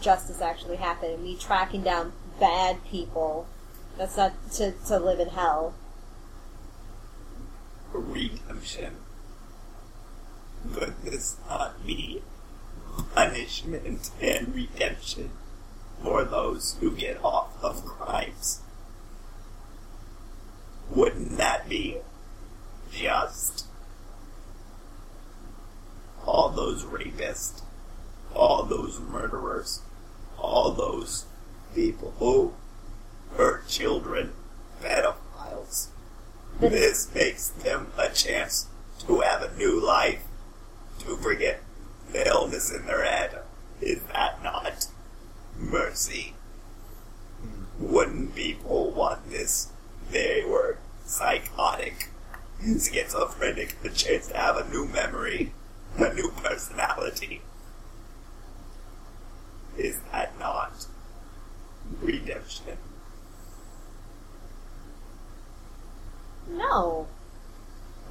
Speaker 6: justice actually happen and me tracking down bad people. That's not to, to live in hell.
Speaker 3: Redemption. But Goodness not me. Punishment and redemption for those who get off of crimes. Wouldn't that be just? All those rapists, all those murderers, all those people who hurt children, pedophiles. This makes them a chance to have a new life, to forget the illness in their head. Is that not mercy? Wouldn't people want this? They were psychotic, schizophrenic, the chance to have a new memory, a new personality. Is that not redemption?
Speaker 6: No.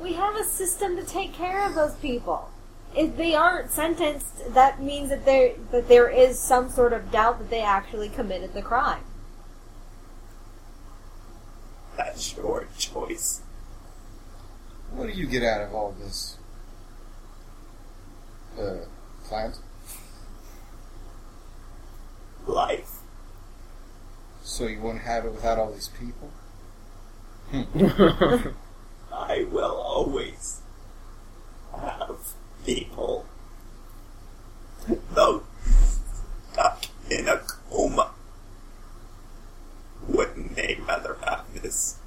Speaker 6: We have a system to take care of those people. If they aren't sentenced, that means that there that there is some sort of doubt that they actually committed the crime.
Speaker 3: That's your choice.
Speaker 2: what do you get out of all this? Uh, plant?
Speaker 3: Life.
Speaker 2: So you wouldn't have it without all these people?
Speaker 3: I will always have people. Those stuck in a coma. Wouldn't they rather have this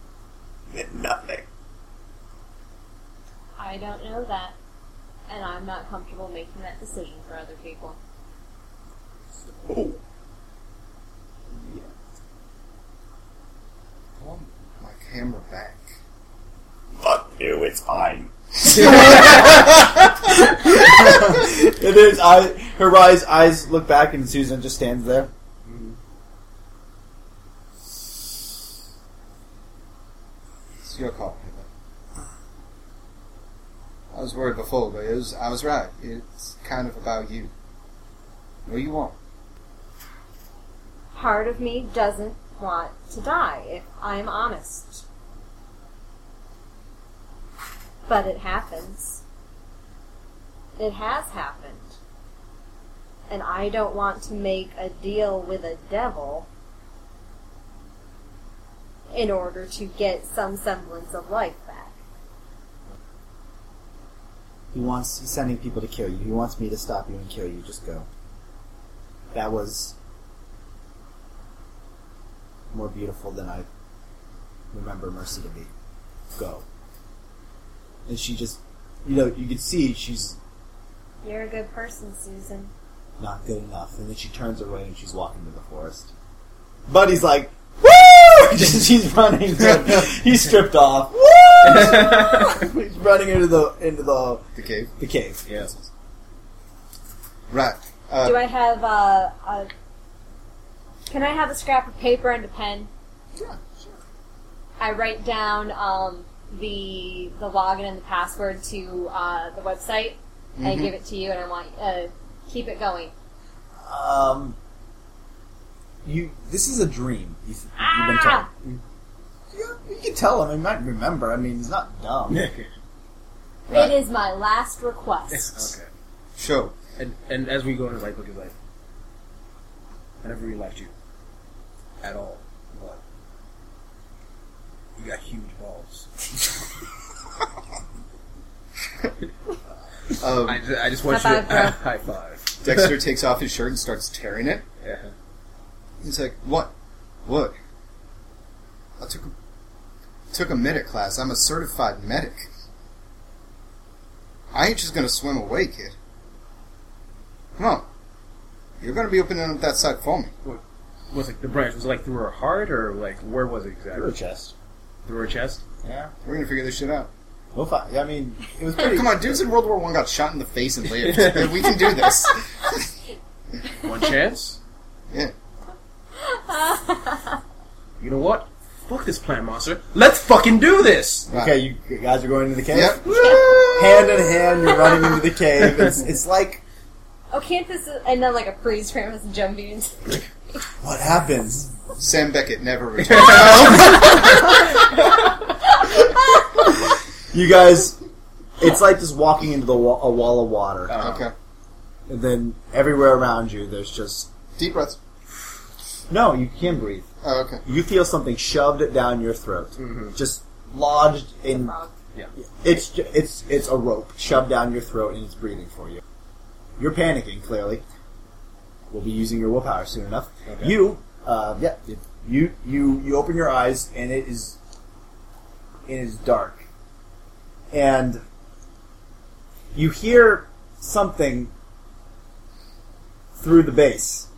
Speaker 3: than nothing?
Speaker 8: I don't know that. And I'm not comfortable making that decision for other people.
Speaker 3: Oh,
Speaker 2: I want my camera back.
Speaker 3: Fuck you, it's fine.
Speaker 9: And then his eye, her eyes, eyes look back, and Susan just stands there. Mm-hmm.
Speaker 2: It's your call, Heather. I was worried before, but it was, I was right. It's kind of about you. What do you want?
Speaker 6: Part of me doesn't want to die, if I'm honest. But it happens. It has happened. And I don't want to make a deal with a devil in order to get some semblance of life back.
Speaker 3: He wants. He's sending people to kill you. He wants me to stop you and kill you. Just go. That was more beautiful than I remember Mercy to be. Go. And she just, you know, you can see she's
Speaker 6: You're a good person, Susan.
Speaker 3: not good enough. And then she turns away and she's walking to the forest. Buddy's like, woo! Just- he's running. he's stripped off. Woo! he's running into the into the
Speaker 2: The cave.
Speaker 3: the cave.
Speaker 5: Yeah.
Speaker 2: Right. Uh,
Speaker 6: Do I have uh, a? Can I have a scrap of paper and a pen?
Speaker 2: Yeah, sure.
Speaker 6: I write down um, the the login and the password to uh, the website, and I
Speaker 2: Mhm.
Speaker 6: give it to you, and I want uh, keep it going.
Speaker 3: Um, you. This is a dream. You've, you've been told.
Speaker 6: Ah!
Speaker 3: You, you can tell him. He might remember. I mean, he's not dumb.
Speaker 2: Right.
Speaker 6: It is my last request. Okay.
Speaker 2: Show.
Speaker 5: And and as we go into light book is life. I never really liked you at all, but you got huge balls.
Speaker 2: Um,
Speaker 5: I just, I just want
Speaker 6: High
Speaker 5: you
Speaker 6: five,
Speaker 5: to
Speaker 6: bro.
Speaker 5: high five.
Speaker 2: Dexter takes off his shirt and starts tearing it.
Speaker 5: Yeah.
Speaker 2: He's like, "What? Look, I took a, took a medic class. I'm a certified medic. I ain't just gonna swim away, kid. Come on, you're gonna be opening up that side for me.
Speaker 5: Was it the branch? Was it like through her heart or like where was it exactly?
Speaker 3: Through her chest.
Speaker 5: Through her chest.
Speaker 3: Yeah.
Speaker 2: We're gonna figure this shit out.
Speaker 3: We'll find. I mean, it was pretty.
Speaker 2: Come on, dudes in World War One got shot in the face and lived. we can do this.
Speaker 5: One chance.
Speaker 2: Yeah.
Speaker 5: You know what? Fuck this plant monster. Let's fucking do this.
Speaker 2: Right.
Speaker 3: Okay, you guys are going into the cave.
Speaker 2: Yep.
Speaker 3: Hand in hand, you're running into the cave. It's, it's like
Speaker 6: Oh, can't this? And then like a freeze frame is jumping into.
Speaker 3: what happens.
Speaker 2: Sam Beckett never returned.
Speaker 3: You guys, it's like just walking into the wa- a wall of water,
Speaker 2: okay.
Speaker 3: and then everywhere around you, there's just
Speaker 2: Deep breaths.
Speaker 3: no. You can breathe.
Speaker 2: Oh, okay.
Speaker 3: You feel something shoved down your throat,
Speaker 5: Mhm.
Speaker 3: just lodged in.
Speaker 6: Frog.
Speaker 3: It's ju- it's it's a rope shoved down your throat, and it's breathing for you. You're panicking. Clearly, we'll be using your willpower soon enough.
Speaker 5: Okay.
Speaker 3: You, uh, yeah, it- you you you open your eyes, and it is it is dark, and you hear something through the base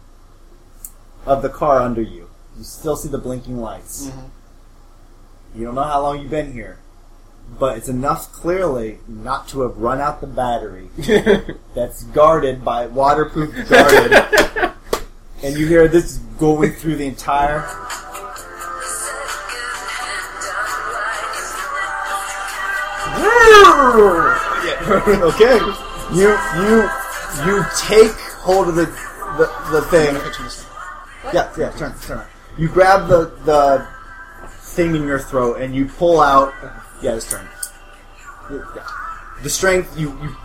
Speaker 3: of the car under you. You still see the blinking lights. Mm-hmm. You don't know how long you've been here, but it's enough clearly not to have run out the battery that's guarded by waterproof guarded. and you hear this going through the entire. okay, you you you take hold of the the, the thing. Yeah, yeah, turn, turn. You grab the the thing in your throat and you pull out. Yeah, just turn. The strength you, you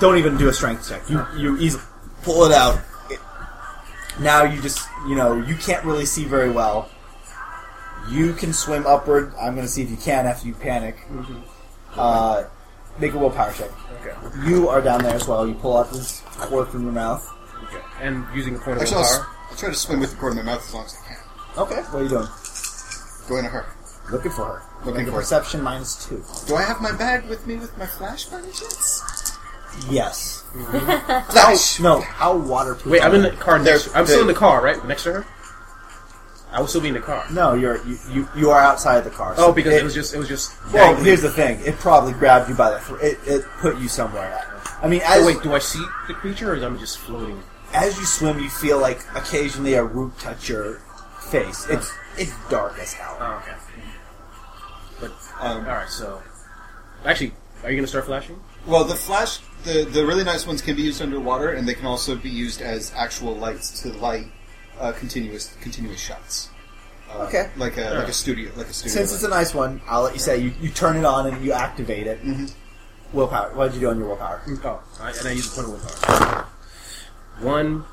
Speaker 3: don't even do a strength check. You you easily pull it out. Now you just you know you can't really see very well. You can swim upward. I'm going to see if you can after you panic. Mm-hmm. Uh, make a willpower check.
Speaker 5: Okay.
Speaker 3: You are down there as well. You pull out this cord from your mouth.
Speaker 5: Okay. And using a point of
Speaker 2: Actually, I'll, s-
Speaker 5: willpower.
Speaker 2: I'll try to swim with the cord in my mouth as long as I can.
Speaker 3: Okay, what are you doing?
Speaker 2: Going to her.
Speaker 3: Looking for her.
Speaker 2: Looking
Speaker 3: Make a
Speaker 2: for her.
Speaker 3: perception minus two.
Speaker 2: Do I have my bag with me with my flash by any chance?
Speaker 3: Yes.
Speaker 2: Flash!
Speaker 3: No, how waterproof?
Speaker 5: Wait, I'm in the car
Speaker 2: They're-
Speaker 5: next. I'm still in the car, right next to her. I will still be in the car.
Speaker 3: No, you're you, you, you are outside the car.
Speaker 5: Oh, because it, was just it was just.
Speaker 3: Well,
Speaker 5: dangling.
Speaker 3: here's the thing. It probably grabbed you by the throat. It, it put you somewhere. I mean, as
Speaker 5: Oh, wait, do I see the creature, or am I just floating?
Speaker 3: as you swim, you feel like occasionally a root touch your face. It's it's dark as hell.
Speaker 5: Oh, okay. But
Speaker 2: Um,
Speaker 5: all right, so actually, are you gonna start flashing?
Speaker 2: Well, the flash, the, the really nice ones can be used underwater, and they can also be used as actual lights to light uh, continuous continuous shots. Uh,
Speaker 3: Okay.
Speaker 2: Like a like a studio, like a studio.
Speaker 3: Since it's a nice one, I'll let you say you, you turn it on and you activate it.
Speaker 2: Mhm.
Speaker 3: Willpower. What did you do on your willpower?
Speaker 5: Oh, I, and I use a point of willpower. One,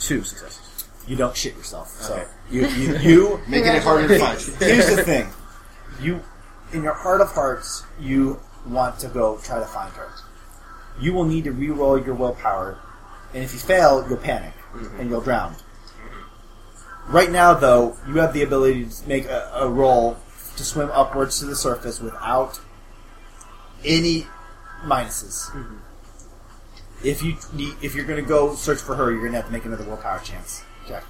Speaker 5: two successes.
Speaker 3: you don't shit yourself. So
Speaker 5: Okay.
Speaker 3: you you, you
Speaker 2: Making it harder to find.
Speaker 3: Here's the thing. You, in your heart of hearts, you want to go try to find her. You will need to re-roll your willpower, and if you fail, you'll panic and you'll drown. Right now, though, you have the ability to make a, a roll to swim upwards to the surface without any minuses. If you need, if you're going to go search for her, you're going to have to make another willpower chance. Okay.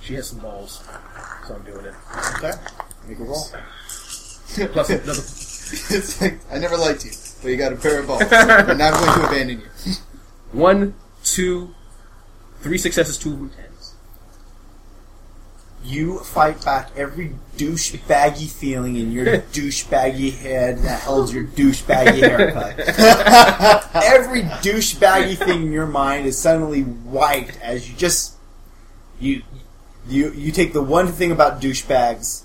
Speaker 5: She has some balls, so I'm doing it.
Speaker 3: Okay, make a roll.
Speaker 5: Plus another.
Speaker 2: it's like, I never liked you, but you got a pair of balls. and now I'm not going to abandon you.
Speaker 5: One, two, three successes, two tens.
Speaker 3: You fight back every douchebaggy feeling in your douchebaggy head that holds your douchebaggy haircut. every douchebaggy thing in your mind is suddenly wiped as you just you you you take the one thing about douchebags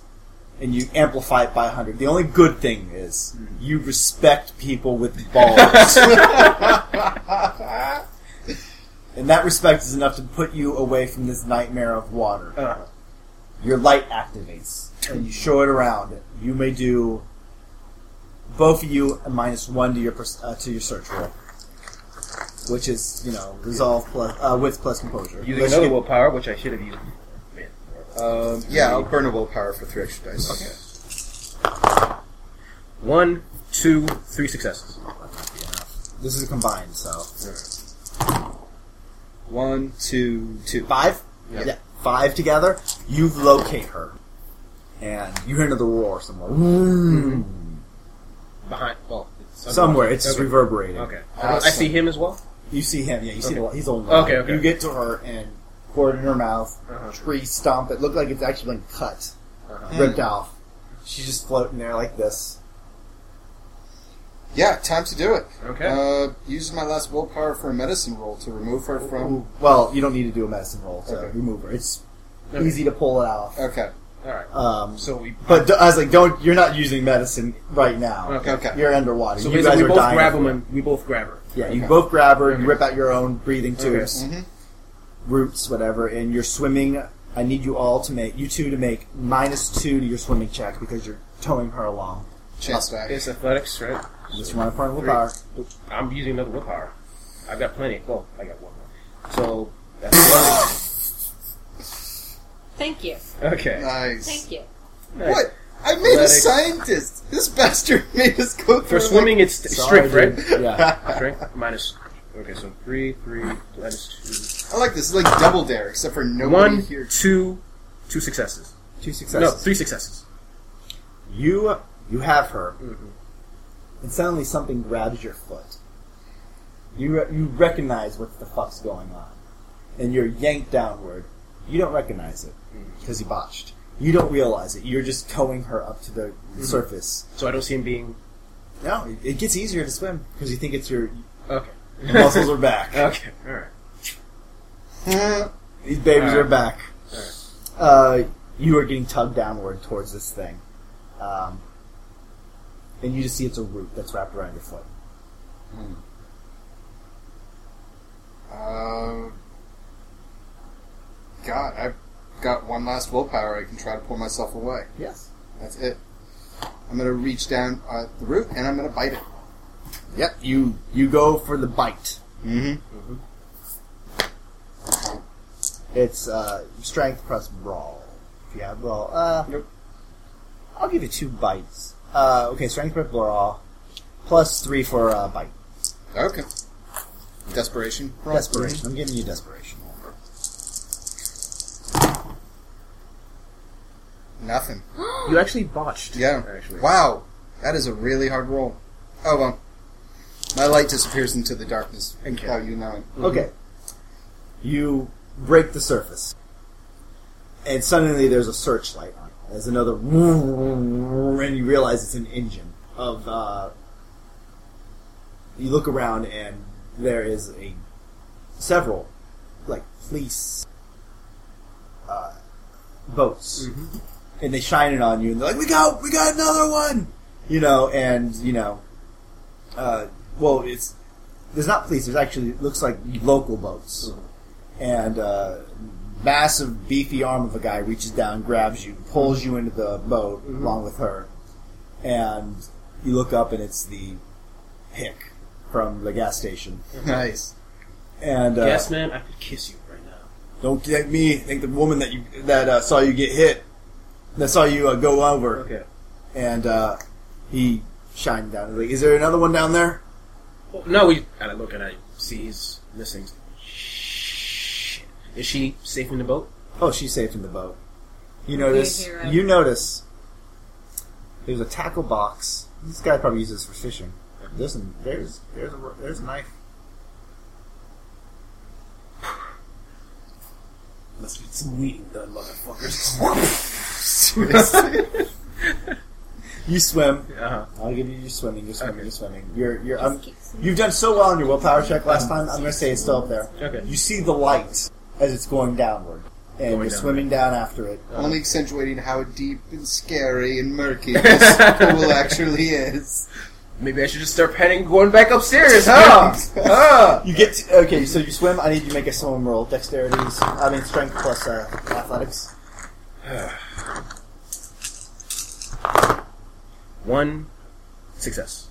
Speaker 3: and you amplify it by a hundred. The only good thing is hmm. you respect people with balls. and that respect is enough to put you away from this nightmare of water
Speaker 5: Uh,
Speaker 3: your light activates and you show it around. You may do both of you a minus one to your pers- uh, to your search roll, which is you know resolve plus uh, wits plus composure.
Speaker 5: using
Speaker 3: Unless
Speaker 5: another
Speaker 3: you-
Speaker 5: willpower, which I should have used.
Speaker 2: Um, yeah, I'll burn a willpower for three extra dice.
Speaker 5: Okay. One, two, three successes.
Speaker 3: This is a combined, so
Speaker 2: One, two, two.
Speaker 3: five.
Speaker 5: Yeah.
Speaker 3: Yeah, five together. You locate her, and you hear another roar somewhere.
Speaker 5: Behind, well, it's
Speaker 3: Somewhere, it's just
Speaker 5: okay.
Speaker 3: reverberating.
Speaker 5: Okay. I see him as well.
Speaker 3: You see him, yeah. You see
Speaker 5: Okay.
Speaker 3: the he's on.
Speaker 5: Okay, okay.
Speaker 3: You get to her and pour it in her mouth,
Speaker 5: Uh-huh.
Speaker 3: tree stump. It looked like it's actually been cut,
Speaker 5: Uh-huh.
Speaker 3: ripped off. She's just floating there like this.
Speaker 2: Yeah, time to do it.
Speaker 5: Okay.
Speaker 2: Uh, use my last willpower for a medicine roll to remove her from.
Speaker 3: Well, you don't need to do a medicine roll to
Speaker 2: Okay.
Speaker 3: remove her. It's
Speaker 5: Okay.
Speaker 3: easy to pull it off.
Speaker 2: Okay.
Speaker 5: All right.
Speaker 3: Um,
Speaker 5: So we.
Speaker 3: but d- I was like, don't. You're not using medicine right now.
Speaker 5: Okay.
Speaker 2: Okay.
Speaker 3: You're underwater.
Speaker 5: So
Speaker 3: you
Speaker 5: basically
Speaker 3: guys
Speaker 5: we
Speaker 3: are
Speaker 5: both
Speaker 3: dying.
Speaker 5: grab
Speaker 3: of-
Speaker 5: him and we both grab her.
Speaker 3: Yeah, you
Speaker 2: Okay.
Speaker 3: both grab her.
Speaker 5: Okay.
Speaker 3: You rip out your own breathing tubes,
Speaker 2: hmm
Speaker 3: roots, whatever, and you're swimming. I need you all to make you two to make minus two to your swimming check because you're towing her along.
Speaker 2: Chance die.
Speaker 5: It's athletics, right?
Speaker 3: Just one part of
Speaker 5: Three.
Speaker 3: willpower.
Speaker 5: I'm using another willpower. I've got plenty. Well, I got one more. So that's
Speaker 8: Thank you.
Speaker 5: Okay.
Speaker 2: Nice.
Speaker 8: Thank you.
Speaker 5: Nice.
Speaker 2: What? I made a scientist. This bastard made us go through.
Speaker 5: For swimming, it's
Speaker 3: Sorry,
Speaker 5: strength, right?
Speaker 3: Yeah.
Speaker 5: Strength minus. Okay, so three, three minus
Speaker 2: I like this. It's like double dare, except for
Speaker 5: two.
Speaker 2: nobody
Speaker 5: One,
Speaker 2: here.
Speaker 5: two, two successes.
Speaker 3: Two
Speaker 5: No, three successes.
Speaker 3: You you have her,
Speaker 5: Mhm.
Speaker 3: And suddenly something grabs your foot. You re- you recognize what the fuck's going on, and you're yanked downward. You don't recognize it because you botched. You don't realize it. You're just towing her up to the surface.
Speaker 5: So I don't see him being.
Speaker 3: No, it- it gets easier to swim because you think it's your
Speaker 5: Okay.
Speaker 3: muscles are back.
Speaker 5: Okay. All right.
Speaker 3: These babies are back. Uh, you are getting tugged downward towards this thing. Um, and you just see it's a root that's wrapped around your foot.
Speaker 2: Uh, God, I've got one last willpower. I can try to pull myself away.
Speaker 3: Yes.
Speaker 2: That's it. I'm gonna reach down at the root and I'm gonna bite it.
Speaker 3: Yep. You you go for the bite.
Speaker 2: Mm-hmm.
Speaker 3: It's uh, strength plus brawl. If you have brawl, uh,
Speaker 2: Nope.
Speaker 3: I'll give you two bites. Uh, okay, strength plus brawl, plus three for uh, bite.
Speaker 2: Okay. Desperation. roll.
Speaker 3: Desperation. I'm giving you desperation.
Speaker 2: Nothing.
Speaker 5: You actually botched.
Speaker 2: Yeah.
Speaker 5: Actually.
Speaker 2: Wow. That is a really hard roll. Oh well. My light disappears into the darkness without you knowing.
Speaker 3: Okay. You break the surface. And suddenly there's a searchlight on it. There's another and you realize it's an engine of uh, you look around and there is a several like police uh, boats. And they shine it on you and they're like we got we got another one! You know and you know uh, well it's there's not police. There's actually it looks like local boats, and uh, massive beefy arm of a guy reaches down, grabs you, pulls you into the boat along with her, and you look up and it's the hick from the gas station,
Speaker 2: Nice.
Speaker 3: and uh,
Speaker 5: Yes, man, I could kiss you right now.
Speaker 3: don't think me, think the woman that you that uh, saw you get hit, that saw you uh, go over,
Speaker 5: Okay.
Speaker 3: and uh, he shined down. Like, is there another one down there?
Speaker 5: Well, no, we. And I look and I see he's missing. Shit. Is she safe in the boat?
Speaker 3: Oh, she's safe in the boat. You
Speaker 8: Be
Speaker 3: notice.
Speaker 8: hero.
Speaker 3: You notice. There's a tackle box. This guy probably uses this for fishing. There's a, there's there's a there's a knife.
Speaker 5: Must be some weeding done, motherfuckers.
Speaker 3: You swim.
Speaker 5: uh-huh.
Speaker 3: I'll give you your swimming. You're swimming.
Speaker 5: Okay.
Speaker 3: You're swimming. You're you're. Um, you've done so well on your willpower check last time. I'm going to say it's still up there.
Speaker 5: Okay.
Speaker 3: You see the light as it's going downward, and
Speaker 5: Going
Speaker 3: you're
Speaker 5: down.
Speaker 3: swimming down after it.
Speaker 2: Only accentuating how deep and scary and murky this pool actually is.
Speaker 5: Maybe I should just start heading, going back upstairs, huh? huh?
Speaker 3: You get to, okay. So you swim. I need you to make a swim roll. Dexterity. I mean strength plus uh, athletics.
Speaker 5: One success.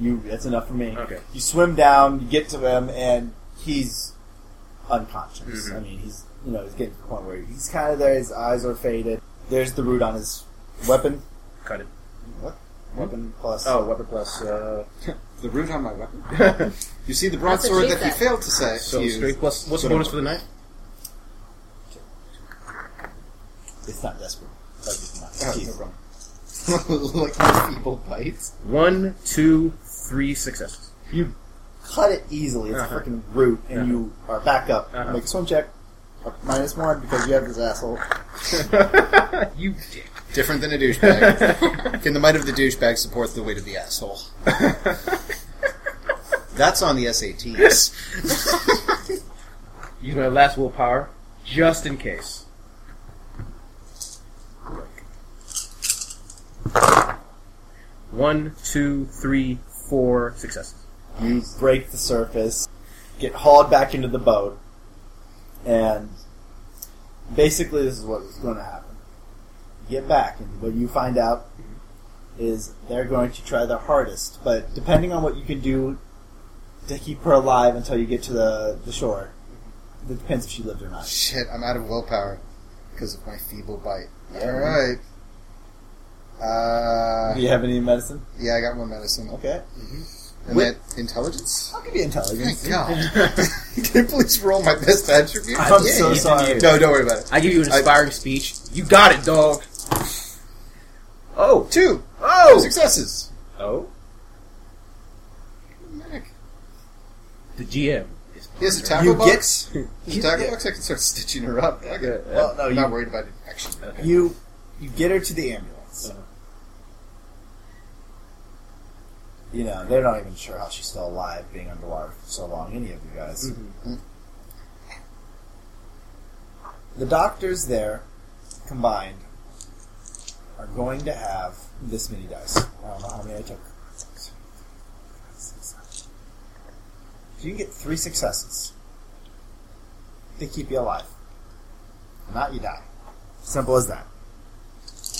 Speaker 3: You. That's enough for me.
Speaker 5: Okay.
Speaker 3: You swim down. You get to him, and he's unconscious.
Speaker 5: Mhm.
Speaker 3: I mean, he's you know he's getting to the point where he's kind of there. His eyes are faded. There's the root on his weapon.
Speaker 5: Cut it. What?
Speaker 3: Weapon plus.
Speaker 5: Oh, weapon plus. Uh,
Speaker 2: The root on my weapon. You see the broadsword
Speaker 8: she
Speaker 2: that he failed to say.
Speaker 5: so
Speaker 2: use.
Speaker 5: strength plus. What's the
Speaker 2: But I'm-
Speaker 5: bonus for the knife?
Speaker 3: It's not desperate. It's not.
Speaker 2: Oh,
Speaker 3: Jeez.
Speaker 2: no problem. like my feeble bite.
Speaker 5: One, two, three successes.
Speaker 3: You cut it easily. It's
Speaker 5: Uh-huh.
Speaker 3: a freaking root, and
Speaker 5: Uh-huh.
Speaker 3: you are back up.
Speaker 5: Uh-huh.
Speaker 3: Make a swim check. Uh, Minus one because you have this asshole.
Speaker 5: you dick.
Speaker 2: Different than a douchebag. Can the might of the douchebag support the weight of the asshole? That's on the SATs.
Speaker 5: Use my last willpower, just in case. One, two, three, four successes.
Speaker 3: You break the surface, get hauled back into the boat, and basically this is what is going to happen. You get back, and what you find out is they're going to try their hardest, but depending on what you can do to keep her alive until you get to the, the shore, it depends if she lived or not.
Speaker 2: Shit, I'm out of willpower because of my feeble bite. Alright. Uh,
Speaker 3: Do you have any medicine?
Speaker 2: yeah, I got one medicine.
Speaker 3: Okay.
Speaker 2: And
Speaker 3: With-
Speaker 2: that intelligence?
Speaker 3: I'll give you intelligence.
Speaker 2: Thank God. Can you please roll my best attribute?
Speaker 3: I'm
Speaker 2: Yeah,
Speaker 3: so
Speaker 2: you
Speaker 3: sorry.
Speaker 2: did. No, don't worry about it.
Speaker 5: I give you an
Speaker 2: I-
Speaker 5: inspiring speech. You got it, dog. Oh,
Speaker 2: Two.
Speaker 5: oh,
Speaker 2: Successes.
Speaker 5: oh.
Speaker 2: Medic.
Speaker 5: The GM is.
Speaker 2: He has a tackle
Speaker 3: You
Speaker 2: box.
Speaker 3: get
Speaker 2: Has a tackle box. I can start stitching her up. Okay.
Speaker 3: well, no,
Speaker 2: I'm
Speaker 3: you
Speaker 2: not worried about it. Action.
Speaker 3: you you get her to the ambulance.
Speaker 5: Uh-huh.
Speaker 3: You know, they're not even sure how she's still alive, being underwater for so long. Any of you guys.
Speaker 5: Mhm.
Speaker 3: The doctors there, combined, are going to have this many dice. I don't know how many I took. If you can get three successes, they keep you alive. If Not you die. Simple as that.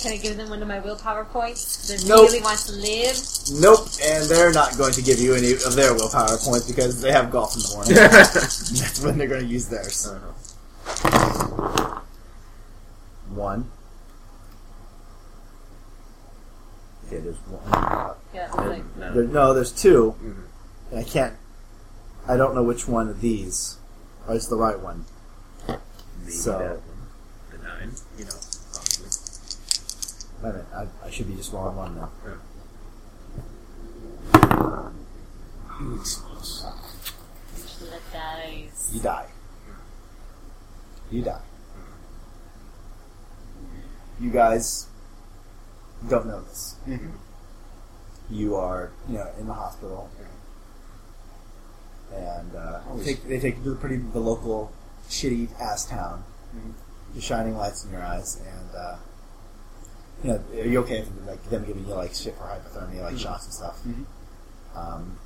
Speaker 6: Can I give them one of my willpower points? They
Speaker 3: Nope.
Speaker 6: really want to live.
Speaker 3: Nope, and they're not going to give you any of their willpower points because they have golf in the morning. That's when they're going to use theirs. One. Okay, there's one.
Speaker 6: Yeah, like,
Speaker 5: No.
Speaker 3: There, no, there's 2
Speaker 5: Mhm.
Speaker 3: and I can't. I don't know which one of these is the right one.
Speaker 5: Maybe
Speaker 3: So-
Speaker 5: that one. The nine, you know, possibly.
Speaker 3: Wait a minute, I, I should be just rolling one now.
Speaker 5: Ooh, it's close.
Speaker 6: the dice.
Speaker 3: You die. You die. You guys don't know this.
Speaker 2: Mhm.
Speaker 3: You are, you know, in the hospital, and uh, they take, they take you to the pretty the local shitty ass town.
Speaker 2: Mhm.
Speaker 3: The shining lights in your eyes, and uh, you know, are you okay with like them giving you like shit for hypothermia, like shots and stuff?
Speaker 2: Mhm.
Speaker 3: Um,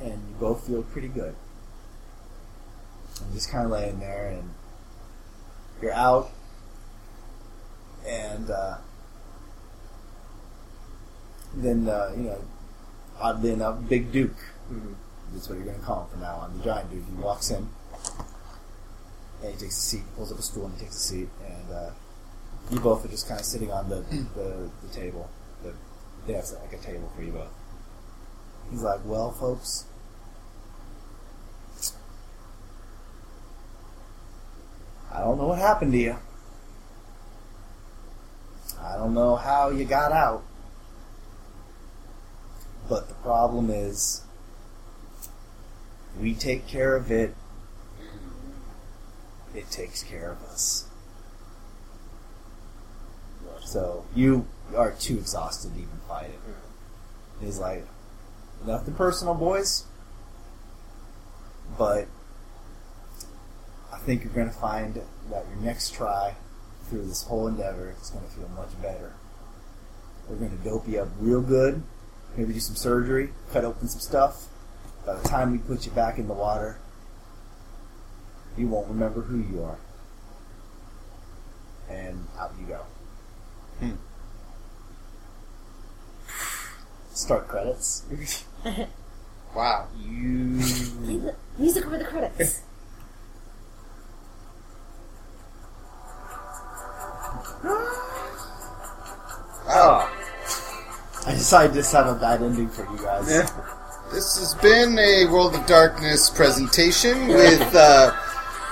Speaker 3: and you both feel pretty good. And just kind of laying there, and you're out, and uh, then uh, you know, oddly enough, Big Duke.
Speaker 5: Mhm.
Speaker 3: That's what you're going to call him from now on. The giant dude. He walks in, and he takes a seat, pulls up a stool, and he takes a seat, and uh, you both are just kind of sitting on the the, the table. The, they have like a table for you both. He's like, "Well, folks." I don't know what happened to you. I don't know how you got out. But the problem is, we take care of it, it takes care of us. So you are too exhausted to even fight it. Mm-hmm. He's like, nothing personal, boys. But I think you're going to find that your next try through this whole endeavor is going to feel much better. We're going to dope you up real good, maybe do some surgery, cut open some stuff. By the time we put you back in the water, you won't remember who you are. And out you go. Start credits.
Speaker 2: Wow.
Speaker 3: You.
Speaker 6: Play the music over the credits.
Speaker 2: Wow.
Speaker 3: I decided to just have a bad ending for you guys.
Speaker 2: This has been a World of Darkness presentation with uh,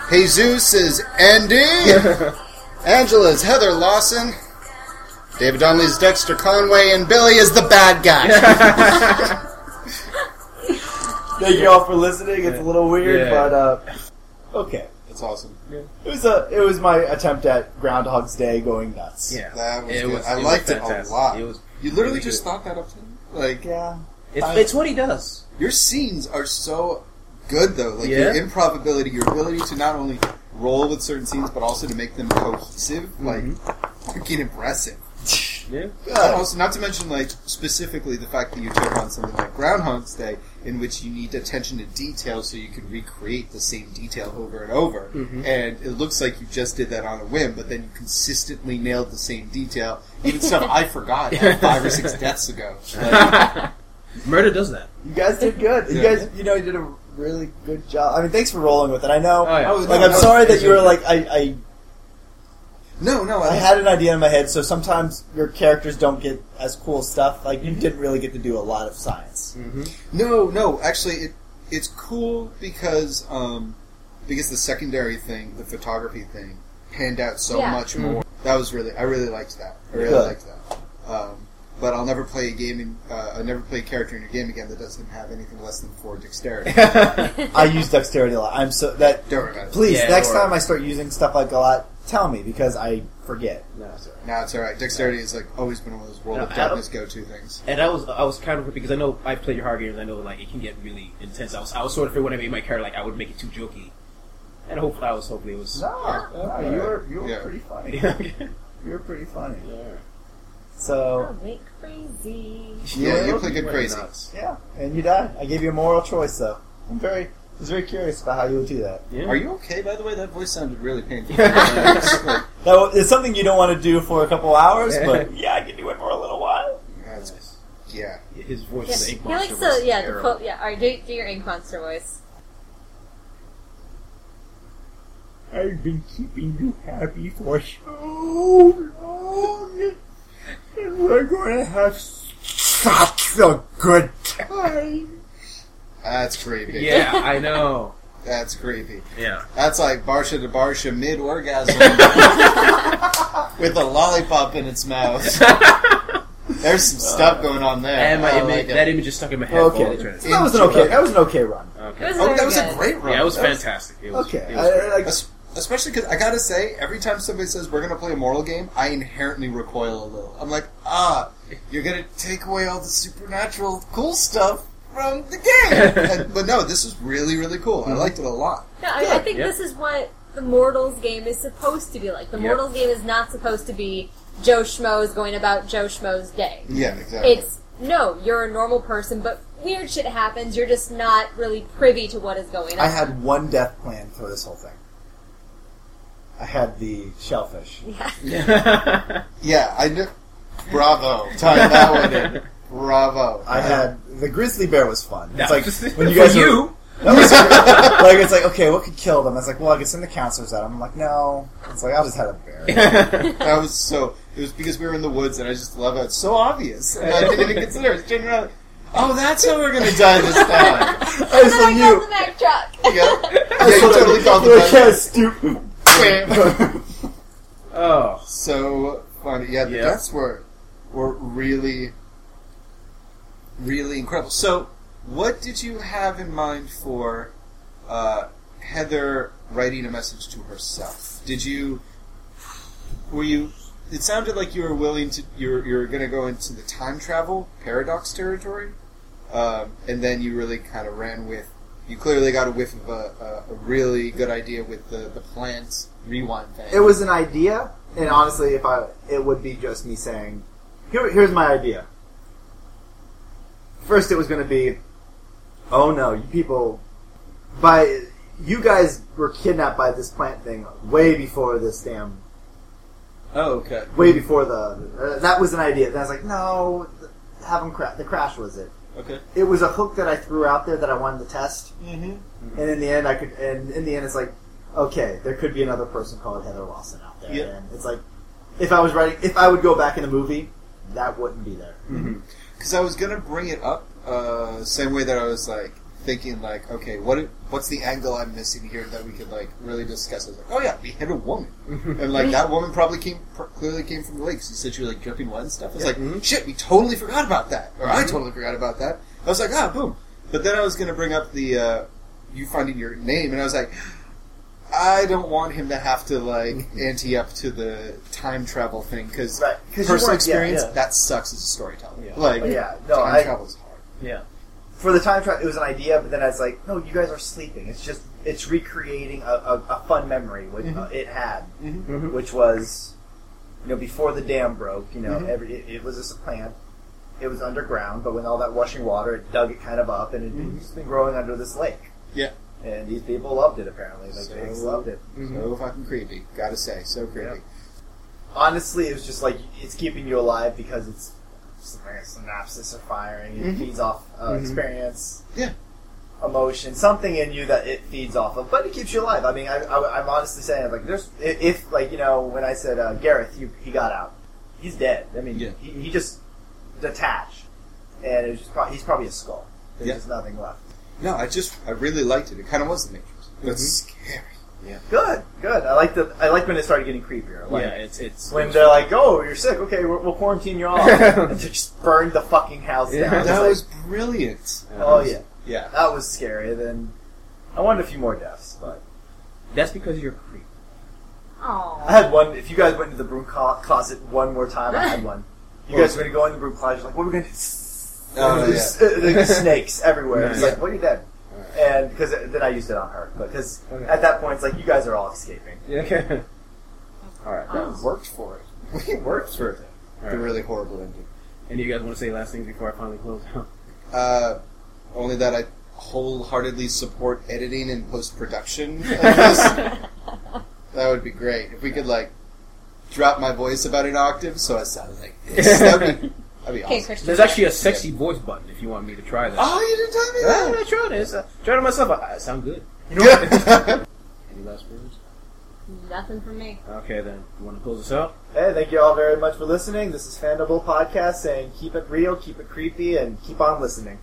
Speaker 2: Jesus as Andy, Angela as Heather Lawson, David Donnelly as Dexter Conway, and Billy is the bad guy.
Speaker 3: Thank you all for listening. It's a little weird,
Speaker 5: Yeah.
Speaker 3: but uh, okay.
Speaker 2: That's awesome.
Speaker 3: It was a it was my attempt at Groundhog's Day going nuts.
Speaker 5: Yeah,
Speaker 2: That was
Speaker 5: It
Speaker 2: good.
Speaker 5: was-
Speaker 2: I
Speaker 5: it was
Speaker 2: liked it a
Speaker 5: fantastic.
Speaker 2: lot.
Speaker 5: It was
Speaker 2: you literally
Speaker 5: really
Speaker 2: just
Speaker 5: good.
Speaker 2: thought that up to Like
Speaker 3: Yeah.
Speaker 5: It's,
Speaker 3: I-
Speaker 5: it's what he does.
Speaker 2: your scenes are so good though. Like
Speaker 5: Yeah.
Speaker 2: your improv ability, your ability to not only roll with certain scenes but also to make them cohesive, like freaking impressive.
Speaker 5: Yeah.
Speaker 2: And also, not to mention, like specifically the fact that you took on something like Groundhog's Day, in which you need attention to detail so you can recreate the same detail over and over.
Speaker 5: Mhm.
Speaker 2: And it looks like you just did that on a whim, but then you consistently nailed the same detail, even stuff I forgot like, five or six deaths ago. Like,
Speaker 5: Murder does that.
Speaker 3: You guys did good. You
Speaker 2: Yeah.
Speaker 3: guys, you know, you did a really good job. I mean, thanks for rolling with it. I know.
Speaker 5: Oh, yeah.
Speaker 2: Oh,
Speaker 3: Like,
Speaker 2: no,
Speaker 3: I'm
Speaker 2: no,
Speaker 3: sorry that you were like, I, I,
Speaker 2: no, no,
Speaker 3: I had an idea in my head. So sometimes your characters don't get as cool stuff. Like, you didn't really get to do a lot of science.
Speaker 5: Mm-hmm.
Speaker 2: No, no. Actually, it it's cool because um, because the secondary thing, the photography thing, panned out so
Speaker 6: Yeah.
Speaker 2: much more. That was really I really liked that. I really
Speaker 3: Good.
Speaker 2: liked that. Um, but I'll never play a game. In, uh, I'll never play a character in a game again that doesn't have anything less than four dexterity.
Speaker 3: I use dexterity a lot. I'm so that.
Speaker 2: Don't worry about it.
Speaker 3: Please,
Speaker 5: Yeah,
Speaker 3: next
Speaker 5: don't worry.
Speaker 3: time I start using stuff like a lot, tell me because I forget.
Speaker 5: No, it's alright.
Speaker 2: Now it's all right. Dexterity has like always been one of those world
Speaker 5: No,
Speaker 2: of
Speaker 5: I
Speaker 2: darkness go-to things.
Speaker 5: And I was I was kind of because I know I've played your hard games. I know like it can get really intense. I was I was sort of afraid when I made my character like I would make it too jokey, and hopefully I was hopefully it was.
Speaker 3: No, no, you were you were
Speaker 2: Yeah.
Speaker 3: pretty funny. You were pretty funny.
Speaker 5: Yeah.
Speaker 3: So
Speaker 6: wait, crazy.
Speaker 2: Yeah, you
Speaker 3: were-
Speaker 2: play good
Speaker 5: Went
Speaker 2: crazy.
Speaker 5: nuts.
Speaker 3: yeah, and you died. I gave you a moral choice, though. I'm very, I was very curious about how you would do that.
Speaker 5: Yeah.
Speaker 2: Are you okay? By the way, that voice sounded really painful.
Speaker 3: That it's something you don't want to do for a couple hours, but yeah, I can do it for a little while.
Speaker 2: That's- yeah.
Speaker 5: Yeah, His voice,
Speaker 6: Yeah,
Speaker 5: the ink
Speaker 6: he likes
Speaker 5: was
Speaker 6: to, yeah, the
Speaker 5: terrible.
Speaker 6: quote, yeah. All right, do, do your ink monster voice.
Speaker 3: I've been keeping you happy for so long, and we're going to have such a good time.
Speaker 2: That's creepy.
Speaker 5: Yeah, I know.
Speaker 2: That's creepy.
Speaker 5: Yeah.
Speaker 2: That's like Barsha to Barsha mid orgasm with a lollipop in its mouth. There's some stuff going on there.
Speaker 5: And my
Speaker 2: I
Speaker 5: image,
Speaker 2: like it.
Speaker 5: that image is stuck in my head.
Speaker 3: Okay,
Speaker 5: all the time.
Speaker 3: that was an okay. That was an okay run.
Speaker 5: Okay.
Speaker 6: It was
Speaker 2: Oh,
Speaker 6: very
Speaker 2: that was a
Speaker 6: good.
Speaker 2: great run.
Speaker 5: Yeah, it was
Speaker 2: That
Speaker 5: fantastic. It was,
Speaker 3: Okay,
Speaker 5: It was
Speaker 3: I,
Speaker 5: great.
Speaker 3: like,
Speaker 2: Es- Especially because I gotta say, every time somebody says we're gonna play a moral game, I inherently recoil a little. I'm like, ah, you're gonna take away all the supernatural cool stuff from the game. And- but no, this was really, really cool. I mm-hmm. liked it a lot.
Speaker 6: Yeah, I, I think
Speaker 5: yeah.
Speaker 6: this is what the Mortals game is supposed to be like. The
Speaker 5: Yep.
Speaker 6: Mortals game is not supposed to be Joe Schmo's going about Joe Schmo's day.
Speaker 2: Yeah, exactly.
Speaker 6: It's
Speaker 8: no, you're a normal person, but weird shit happens. You're just not really privy to what is going on.
Speaker 3: I had one death plan for this whole thing. I had the shellfish.
Speaker 8: Yeah.
Speaker 2: Yeah, I knew. Bravo. Tying that one in. Bravo.
Speaker 3: I had the grizzly bear was fun. It's like when you
Speaker 5: for
Speaker 3: guys were-
Speaker 5: you.
Speaker 3: That was like it's like okay, what could kill them? I was like, well, I could send the counselors out. I'm like, no. It's like I'll just have a bear.
Speaker 2: That was so. It was because we were in the woods, and I just love it. it's so obvious. And I didn't even consider it. Turning around, oh, that's how we're gonna die this time.
Speaker 3: I
Speaker 8: And
Speaker 3: just
Speaker 8: then I
Speaker 3: like
Speaker 8: called
Speaker 3: you.
Speaker 8: the Mack truck.
Speaker 2: Yeah, yeah,
Speaker 3: I
Speaker 2: you
Speaker 3: just
Speaker 2: totally called
Speaker 3: You're
Speaker 2: it.
Speaker 3: kind of stupid.
Speaker 2: that.
Speaker 5: oh.
Speaker 2: so funny. Yeah, the
Speaker 5: Yeah.
Speaker 2: deaths were were really, really incredible. So, what did you have in mind for uh, Heather writing a message to herself? Did you were you? It sounded like you were willing to. You're you're going to go into the time travel paradox territory, um, and then you really kind of ran with. You clearly got a whiff of a, a, a really good idea with the the plant rewind thing.
Speaker 3: It was an idea, and honestly, if I, it would be just me saying, Here, here's my idea. First, it was going to be, oh no, you people, by you guys were kidnapped by this plant thing way before this damn,
Speaker 2: Oh, okay.
Speaker 3: way before the. Uh, that was an idea. Then I was like, no, have them crash. The crash was it.
Speaker 2: Okay.
Speaker 3: It was a hook that I threw out there that I wanted to test,
Speaker 2: Mm-hmm.
Speaker 3: and in the end, I could. And in the end, it's like, okay, there could be another person called Heather Lawson out there,
Speaker 2: Yeah.
Speaker 3: and it's like, if I was writing, if I would go back in the movie, that wouldn't be there.
Speaker 2: Because I was gonna bring it up, uh, same way that I was like thinking, like, okay, what what's the angle I'm missing here that we could like really discuss? I was like, oh yeah, we hit a woman, and like that woman probably came pr- clearly came from the lakes. You said she was like dripping wet and stuff. I was like, shit, we totally forgot about that, or I totally forgot about that. I was like, ah, boom. But then I was gonna bring up the uh, you finding your name, and I was like. I don't want him to have to like ante up to the time travel thing because
Speaker 3: Right, 'cause you
Speaker 2: personal
Speaker 3: weren't- yeah,
Speaker 2: experience
Speaker 3: yeah.
Speaker 2: that sucks as a storyteller.
Speaker 5: Yeah.
Speaker 2: Like
Speaker 3: yeah, no,
Speaker 2: time
Speaker 3: I-
Speaker 2: travel is hard.
Speaker 5: Yeah.
Speaker 3: For the time travel, it was an idea, but then I was like, no, you guys are sleeping. It's just it's recreating a, a, a fun memory which
Speaker 2: Mhm.
Speaker 3: uh, it had,
Speaker 2: Mhm.
Speaker 3: which was, you know, before the dam broke. You know,
Speaker 2: Mhm.
Speaker 3: every it, it was just a plant. It was underground, but when all that rushing water, it dug it kind of up, and it,
Speaker 2: Mhm.
Speaker 3: it's been growing under this lake.
Speaker 2: Yeah.
Speaker 3: And these people loved it apparently. Like they loved it.
Speaker 2: So fucking creepy. Gotta say, so creepy.
Speaker 3: honestly, it was just like it's keeping you alive because it's like a synapses are firing. It
Speaker 2: Mhm.
Speaker 3: feeds off uh,
Speaker 2: Mhm.
Speaker 3: experience,
Speaker 2: Yeah.
Speaker 3: emotion, something in you that it feeds off of. But it keeps you alive. I mean, I, I, I'm honestly saying like there's if, if like you know when I said uh, Gareth, he, he got out, he's dead. I mean,
Speaker 2: Yeah.
Speaker 3: he, he just detached, and it was just pro- he's probably a skull. There's
Speaker 2: Yeah.
Speaker 3: just nothing left.
Speaker 2: No, I just I really liked it. It kind of was the Matrix, but it's
Speaker 3: Mm-hmm.
Speaker 2: scary. Yeah.
Speaker 3: Good, good. I like the I like when it started getting creepier. Like,
Speaker 5: yeah, it's it's
Speaker 3: When they're like, "Oh, you're sick. Okay, we'll, we'll quarantine you off," and they just burned the fucking house down.
Speaker 5: Yeah.
Speaker 3: It's
Speaker 2: That
Speaker 3: like,
Speaker 2: was brilliant.
Speaker 3: oh yeah,
Speaker 2: Yeah.
Speaker 3: that was scary. Then I wanted a few more deaths, but
Speaker 5: that's because you're a creep.
Speaker 3: I had one. If you guys went into the broom co- closet one more time, I had one. You guys
Speaker 2: was
Speaker 3: were gonna go in the broom closet, like, what are we gonna? Do?
Speaker 2: Oh,
Speaker 3: There's, uh, there's snakes everywhere. It's
Speaker 5: Yeah.
Speaker 3: like, well, you're dead. And because then I used it on her, because
Speaker 5: Okay.
Speaker 3: at that point, it's like you guys are all escaping.
Speaker 5: Yeah. All right.
Speaker 2: That worked for it. We worked for it.
Speaker 5: All
Speaker 2: The
Speaker 5: right.
Speaker 2: really horrible ending.
Speaker 5: Any of you guys want to say last things before I finally close out?
Speaker 2: Uh, only that I wholeheartedly support editing and post production. that would be great if we could like drop my voice about an octave so I sound like this. That'd be, that'd be
Speaker 8: Okay,
Speaker 2: awesome.
Speaker 8: Christian.
Speaker 5: There's actually a sexy voice button if you want me to try that.
Speaker 2: Oh, you didn't tell me
Speaker 5: Yeah,
Speaker 2: that.
Speaker 5: I tried it. It's, uh, tried it myself. I, I sound good.
Speaker 3: You know what?
Speaker 5: Any last words?
Speaker 8: Nothing from me.
Speaker 5: Okay, then. You want to close us out?
Speaker 3: Hey, thank you all very much for listening. This is Fandible Podcast saying keep it real, keep it creepy, and keep on listening.